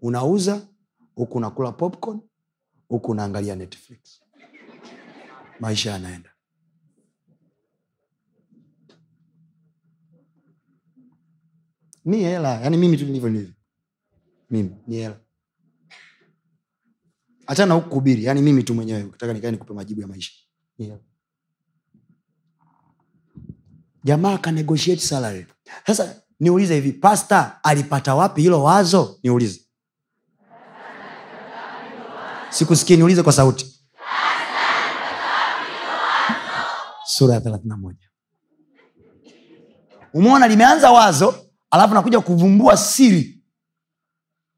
unauza huku unakula popcorn huku unaangalia netflix. Maisha yanaenda. Ni hela yani mimi tu nilivyo nilivyo mimi. Ni hela. Hachana huku kuhubiri yaani mimi tu mwenyewe ukitaka nikae nikupe majibu ya maisha. Jamaa akanegotiate salary. Sasa niulize hivi pasta alipata wapi hilo wazo? Niulize. Sikusikii niulize kwa sauti. Sura ya thelathina moja. Umeona limeanza wazo alafu nakuja kuvumbua siri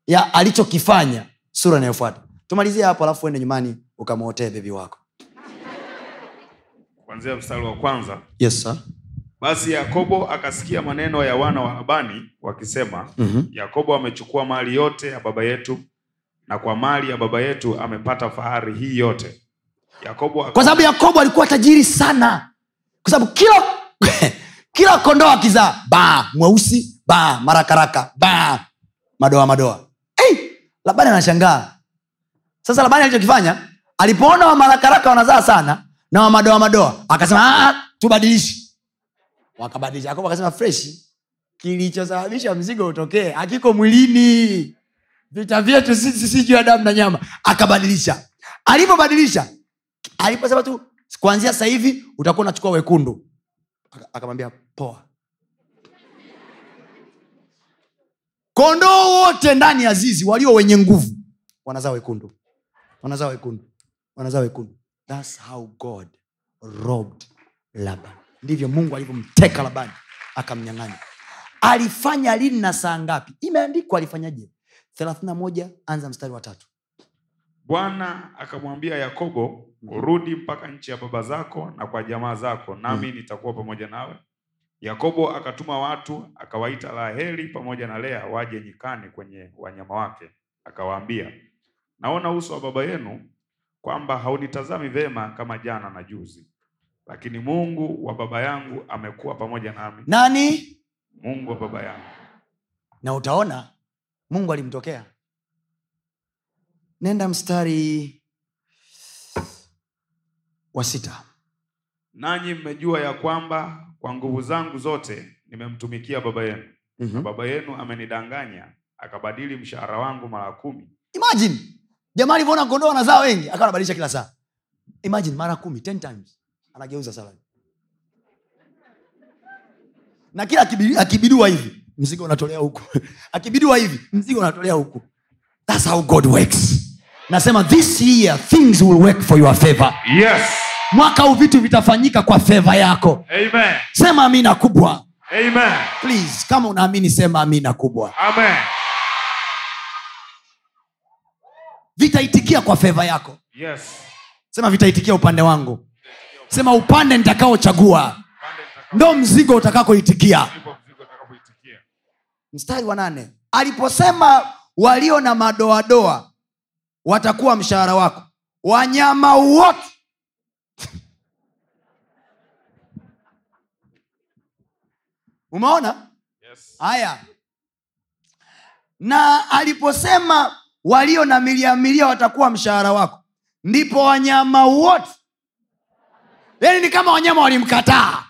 ya alichokifanya sura inayofuata. Tumalizie hapo alafu uende nyumbani ukamwotee bebi wako. Kuanzia mstari wa kwanza. Yes sir. basi yakobo akasikia maneno ya wana wa labani wakisema mm-hmm. yakobo amechukua mali yote ya baba yetu na kwa mali ya baba yetu amepata fahari hii yote. Yakobo aka- kwa sababu yakobo alikuwa tajiri sana. Kwa sababu kila (laughs) kila kondoo akizaa ba mweusi ba marakaraka ba madoa madoa hey, labani anashangaa. Sasa labani alichokifanya alipoona wamarakaraka wanazaa sana na wamadoa madoa akasema "Ah, ah, tubadilishi wakabadilisha yakobo akasema freshi kilichosababisha mzigo utokee akiko mwilini. Vita vyetu sisi ya damu na nyama. Akabadilisha. Alipobadilisha aliposema tu kuanzia sasa hivi utakuwa unachukua wekundu. Akamwambia poa kondoo wote ndani ya zizi walio wenye nguvu wanazaa wekundu. Wanazaa wekundu. Wanazaa wekundu. Thats how god robbed laban. Ndivyo mungu alivyomteka labani akamnyang'anya. Alifanya lini na saa ngapi? Imeandikwa alifanyaje? thelathini na moja anza mstari wa tatu. Bwana akamwambia yakobo urudi mpaka nchi ya baba zako na kwa jamaa zako nami nitakuwa pamoja nawe yakobo akatuma watu akawaita raheli pamoja na lea waje nyikani kwenye wanyama wake akawaambia naona uso wa baba yenu kwamba haunitazami vema kama jana na juzi. Lakini mungu wa baba yangu amekuwa pamoja nami. Nani? Mungu wa baba yangu. Na utaona mungu alimtokea. Nenda mstari wa sita. Nanyi mmejua ya kwamba kwa nguvu zangu zote nimemtumikia baba yenu. Mm-hmm. baba yenu amenidanganya akabadili mshahara wangu mara kumi. Imagine! Jamaa alivyoona kondoo anazaa wengi akawa anabadilisha kila saa. Imagine mara kumi ten times anageuza salari na kila akibi- akibidiwa hivi mzigo unatolea huku. (laughs) Akibidiwa hivi mzigo unatolea huku. Thats how god works. Nasema this year things will work for your favor. Yes mwaka huu vitu vitafanyika kwa fedha yako. Amen. Sema amina kubwa. Amen. Please kama unaamini sema amina kubwa. Amen. Vitaitikia kwa fedha yako. Yes. Sema vitaitikia upande wangu. Sema upande nitakaochagua. Ndo mzigo utakakoitikia. Mstari wa nane. Aliposema walio na madoadoa watakuwa mshahara wako. Wanyama wote umeona? Yes. Haya. Na aliposema walio na milia milia watakuwa mshahara wako ndipo wanyama wote. Yani ni kama wanyama walimkataa.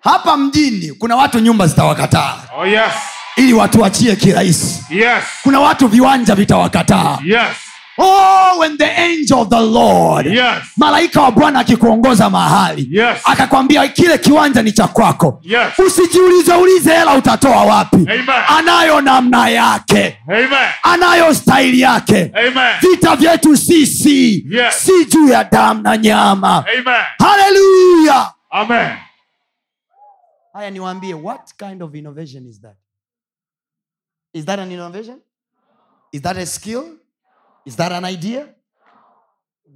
Hapa mjini kuna watu nyumba zitawakataa. Oh yes. ili watuachie kirahisi. Yes. kuna watu viwanja vitawakataa. Yes. Oh, when the angel of the lord Yes. malaika wa bwana akikuongoza mahali Yes. akakwambia kile kiwanja ni cha kwako Yes. usijiulize ulize hela utatoa wapi Amen. anayo namna yake Amen. anayo staili yake Amen. vita vyetu sisi Yes. si juu ya damu na nyama Amen. haleluya Amen. haya niwaambie what kind of innovation is that is that an innovation is that a skill is that an idea?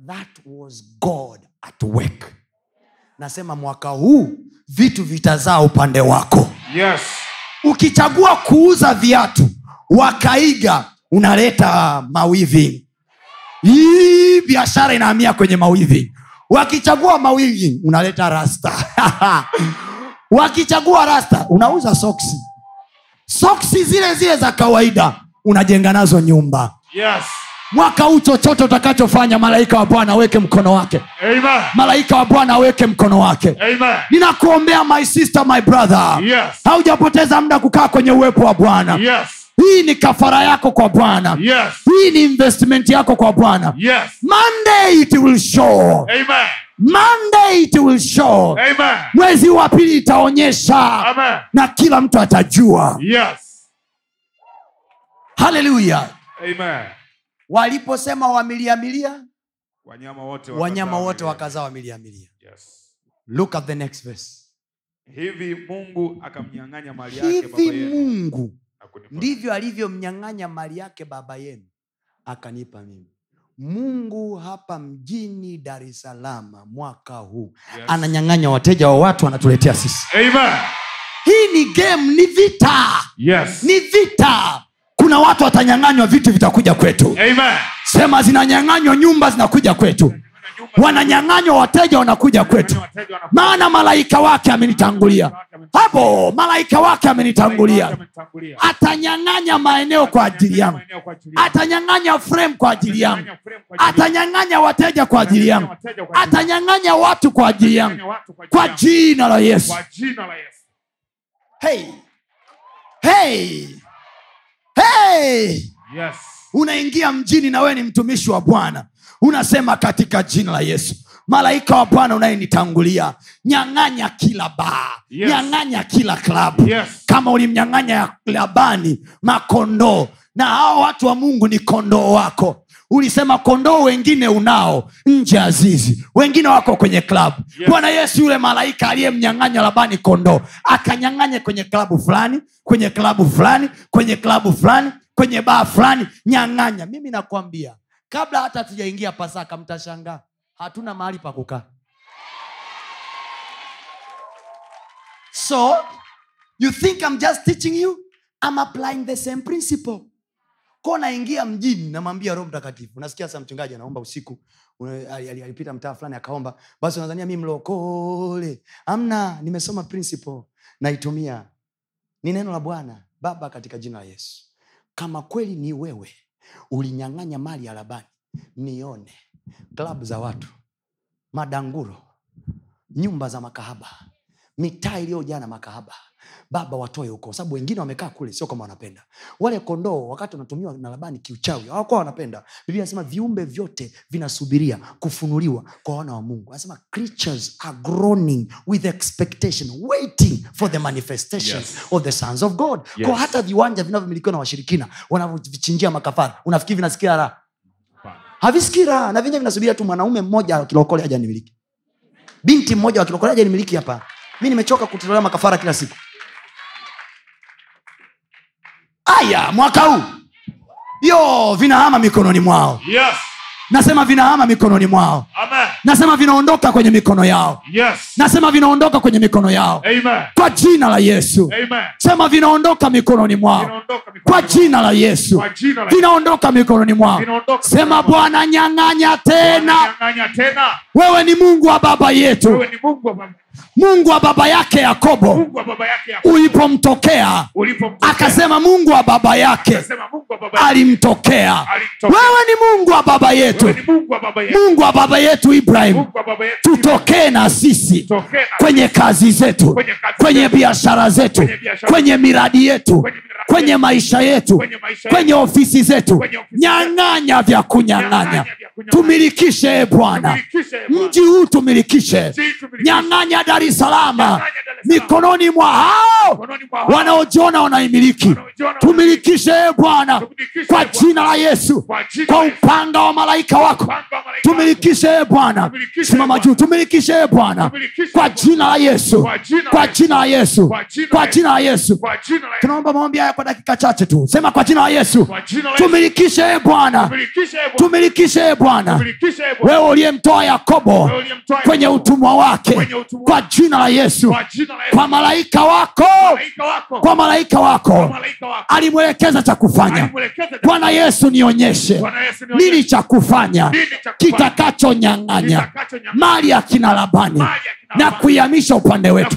That was god at work. Nasema mwaka huu vitu vitazaa upande wako. Yes. ukichagua kuuza viatu wakaiga unaleta mawivi. Hii biashara inahamia kwenye mawivi. Wakichagua mawivi unaleta rasta. (laughs) Wakichagua rasta unauza soksi. Soksi zile zile za kawaida unajenga nazo nyumba. Yes. Mwaka huu chochote utakachofanya malaika wa bwana aweke mkono wake Amen. malaika wa bwana aweke mkono wake Amen. ninakuombea my sister my brother Yes. haujapoteza muda kukaa kwenye uwepo wa bwana Yes. hii ni kafara yako kwa bwana Yes. hii ni investment yako kwa bwana Yes. monday it will show Amen. monday it will show Amen. mwezi wa pili itaonyesha Amen. na kila mtu atajua Yes. haleluya Amen. Waliposema wamiliamilia Wanyama wote wanyama wote wakazaa wamiliamilia Yes. look at the next verse Hivi Mungu akamnyang'anya mali yake baba yenu mungu ndivyo alivyomnyang'anya mali yake baba yenu akanipa mimi mungu hapa mjini dar es salama mwaka huu Yes. ananyang'anya wateja wa watu anatuletea sisi Amen. hii ni game ni vita Yes. ni vita kuna watu watanyang'anywa vitu vitakuja kwetu Amen. sema zinanyang'anywa nyumba zinakuja kwetu wananyang'anywa wateja wanakuja kwetu maana malaika wake amenitangulia hapo malaika wake amenitangulia atanyang'anya maeneo kwa ajili yangu atanyang'anya frame kwa ajili yangu Atanyang'anya wateja kwa ajili yangu atanyang'anya watu kwa ajili yangu kwa ajili kwa yangu. jina la yesu Kwa jina la Yesu. hey. Hey. Hey. Yes. unaingia mjini na wewe ni mtumishi wa bwana unasema katika jina la yesu malaika wa bwana unayenitangulia nyang'anya kila baa Yes. nyang'anya kila klabu Yes. kama ulimnyang'anya labani makondoo na hao watu wa mungu ni kondoo wako ulisema kondoo wengine unao nje ya zizi. Wengine wako kwenye klabu Yes. bwana yesu yule malaika aliyemnyang'anya labani kondoo akanyang'anya kwenye klabu fulani kwenye klabu fulani kwenye klabu fulani kwenye baa fulani. Nyang'anya. Mimi nakwambia kabla hata tujaingia pasaka mtashangaa. Hatuna mahali pa kukaa. So you think I'm just teaching you? I'm applying the same principle ko naingia mjini namwambia roho mtakatifu. Nasikia sa mchungaji anaomba usiku. Alipita mtaa fulani akaomba. Basi nazania mi mlokole. Amna nimesoma principle. Naitumia. Ni neno la bwana baba katika jina la yesu. Kama kweli ni wewe ulinyang'anya mali ya labani nione. Klabu za watu madanguro nyumba za makahaba mitaa iliyojaa na makahaba baba watoe huko sababu wengine wamekaa kule sio kama wanapenda. Wale kondoo wakati wanatumiwa na labani kiuchawi hawakuwa wanapenda. Biblia anasema viumbe vyote vinasubiria kufunuliwa kwa wana wa mungu. Anasema creatures are groaning with expectation waiting for the manifestation Yes. of the sons of god. Yes. kwa hata viwanja vinavyomilikiwa na washirikina wanavyovichinjia makafara unafikiri vinasikia raha? Havisikii raha. Na vinye vinasubiria tu mwanaume mmoja kilokole haja nimiliki. Binti mmoja wa kilokole haja nimiliki hapa. Mi nimechoka kutolea makafara kila siku aya mwaka huu yo vinahama mikononi mwao Yes. nasema vinahama mikononi mwao Amen. nasema vinaondoka kwenye mikono yao Yes. nasema vinaondoka kwenye mikono yao Amen. kwa jina la yesu Amen. sema vinaondoka mikononi mwao Vinaondoka mikononi kwa jina la yesu jina la vinaondoka mikononi mwao Vinaondoka sema bwana nyang'anya tena Nyang'anya tena. wewe ni mungu wa baba yetu Wewe ni Mungu wa baba. Mungu wa baba yake yakobo. Ulipomtokea akasema mungu wa baba yake alimtokea. Wewe ni mungu wa baba yetu. Mungu wa baba yetu. Ibrahim tutokee na sisi kwenye kazi zetu Kwenye biashara zetu Kwenye miradi yetu Kwenye maisha yetu Kwenye ofisi zetu. Nyang'anya vya kunyang'anya. Nyang'anya tumilikishe e bwana. Mji huu tumilikishe. nyang'anya dar es Salaam. mikononi mwa hao wanaojiona wanaimiliki. Tumilikishe e bwana kwa jina la yesu Kwa upanga wa malaika wako. Tumilikishe e bwana. Simama juu tumilikishe e bwana. Kwa jina la yesu. Kwa jina la Yesu. jina la yesu. Kwa jina la Yesu. tunaomba maombi haya kwa dakika chache tu. Sema kwa jina la yesu. Tumilikishe e bwana. Tumilikishe, e Bwana. wewe uliyemtoa yakobo kwenye utumwa wake kwa jina la yesu. Kwa malaika wako. Kwa malaika wako. Alimwelekeza cha kufanya. Bwana yesu nionyeshe. Nini cha kufanya? Kitakachonyang'anya mali ya kina labani na kuihamisha upande wetu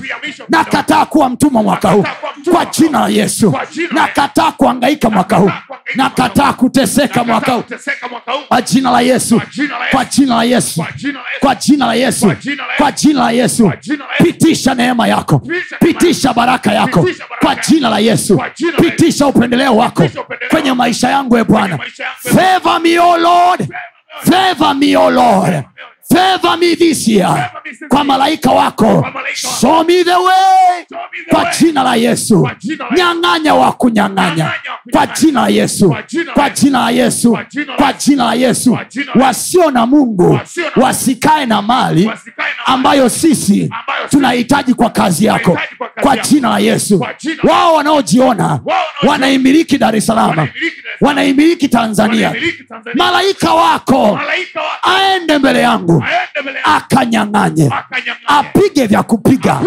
nakataa kuwa mtumwa mwaka huu kwa jina la yesu nakataa kuangaika mwaka huu Nakataa kuteseka mwaka huu kwa jina la yesu Kwa jina la Yesu. kwa jina la yesu Kwa jina la Yesu. pitisha neema yako Pitisha baraka yako kwa jina la yesu pitisha upendeleo wako kwenye maisha yangu e bwana feva e Bwana. o lord favor me o lord favor me this year kwa malaika wako show me the way kwa jina la yesu nyang'anya wa kunyang'anya Nyang'anya wa kwa jina la yesu Kwa jina la Yesu. Kwa jina la Yesu. wasio na mungu wasikae na mali ambayo sisi tunahitaji kwa kazi yako kwa jina la yesu wao wanaojiona wanaimiliki dar es salama Wanaimiliki tanzania malaika wako Malaika wako. aende mbele yangu Akanyang'anye. Apige vya kupiga.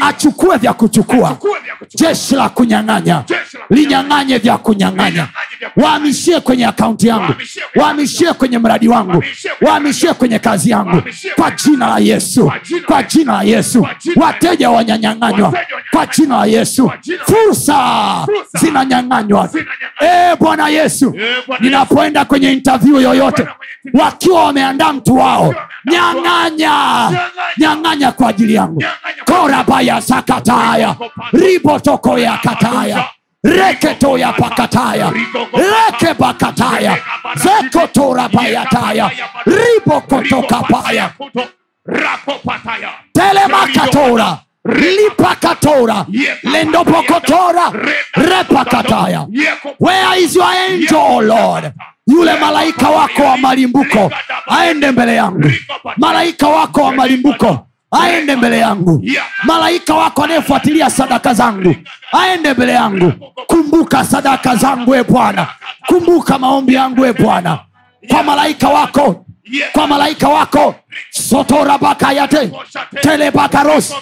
Achukue vya kuchukua. Jeshi la kunyang'anya. Linyang'anye vya kunyang'anya. Wahamishie kwenye akaunti yangu. Waamishie kwenye mradi wangu. Waamishie kwenye kazi yangu. Kwa jina la yesu. Kwa jina la Yesu. wateja wanyanyang'anywa. Kwa jina la yesu. Fursa zinanyang'anywa. Eh, bwana yesu Eh, ninapoenda kwenye interview yoyote wakiwa wameandaa mtu wao Nyang'anya Nyang'anya. kwa ajili yangu korabaya sakataya ribotoko ya kataya reketoya pakataya reke bakataya zekotora bayataya ribokotoka paya telemakatora lipakatora lendopokotora repakataya where is your angel lord yule malaika wako wa malimbuko aende mbele yangu. Malaika wako wa malimbuko aende mbele yangu. Malaika wako anayefuatilia sadaka zangu aende mbele yangu. Kumbuka sadaka zangu e bwana. Kumbuka maombi yangu e bwana. Kwa malaika wako kwa malaika wako. Sotorabakayate telebakaros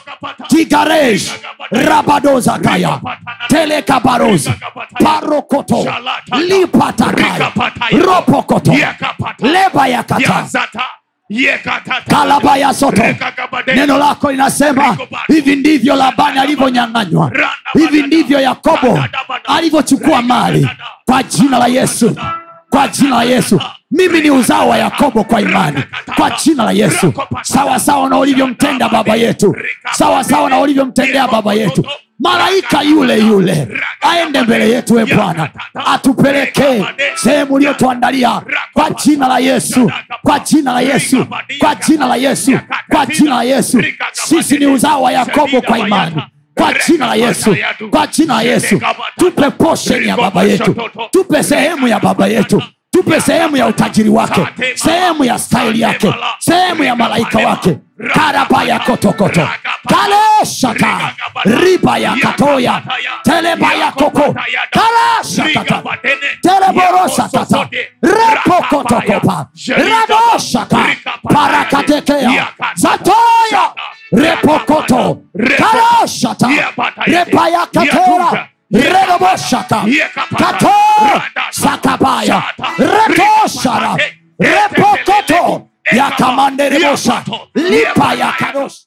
tigaresh rabadozakaya telekabaros parokoto. Lipatakaya. Ropokoto. Lebayakata kalabaya soto. Neno lako linasema hivi ndivyo labani alivyonyang'anywa. Hivi ndivyo yakobo alivyochukua mali. Kwa jina la yesu. Kwa jina la yesu mimi ni uzao wa yakobo kwa imani kwa jina la yesu. Sawasawa na ulivyomtenda baba yetu. Sawasawa na ulivyomtendea baba yetu. Malaika yule yule aende mbele yetu e bwana. Atupelekee sehemu uliyotuandalia kwa jina la yesu kwa jina la yesu kwa jina la yesu kwa jina la yesu. Sisi ni uzao wa yakobo kwa imani kwa jina la yesu kwa jina la yesu. Tupe posheni ya baba yetu. Tupe sehemu ya baba yetu tupe sehemu ya utajiri wake sehemu ya staili yake sehemu ya malaika wake. karaba ya kotokoto. kaleshata riba ya katoya. teleba ya koko. kalashakata teleborosakata repokotokopa radoshaka parakatekea zatoya repokoto kalashata repayakatera reroboshaka kato. Sakabaya. Retoshara repokoto yakamanderebosa lipa yakados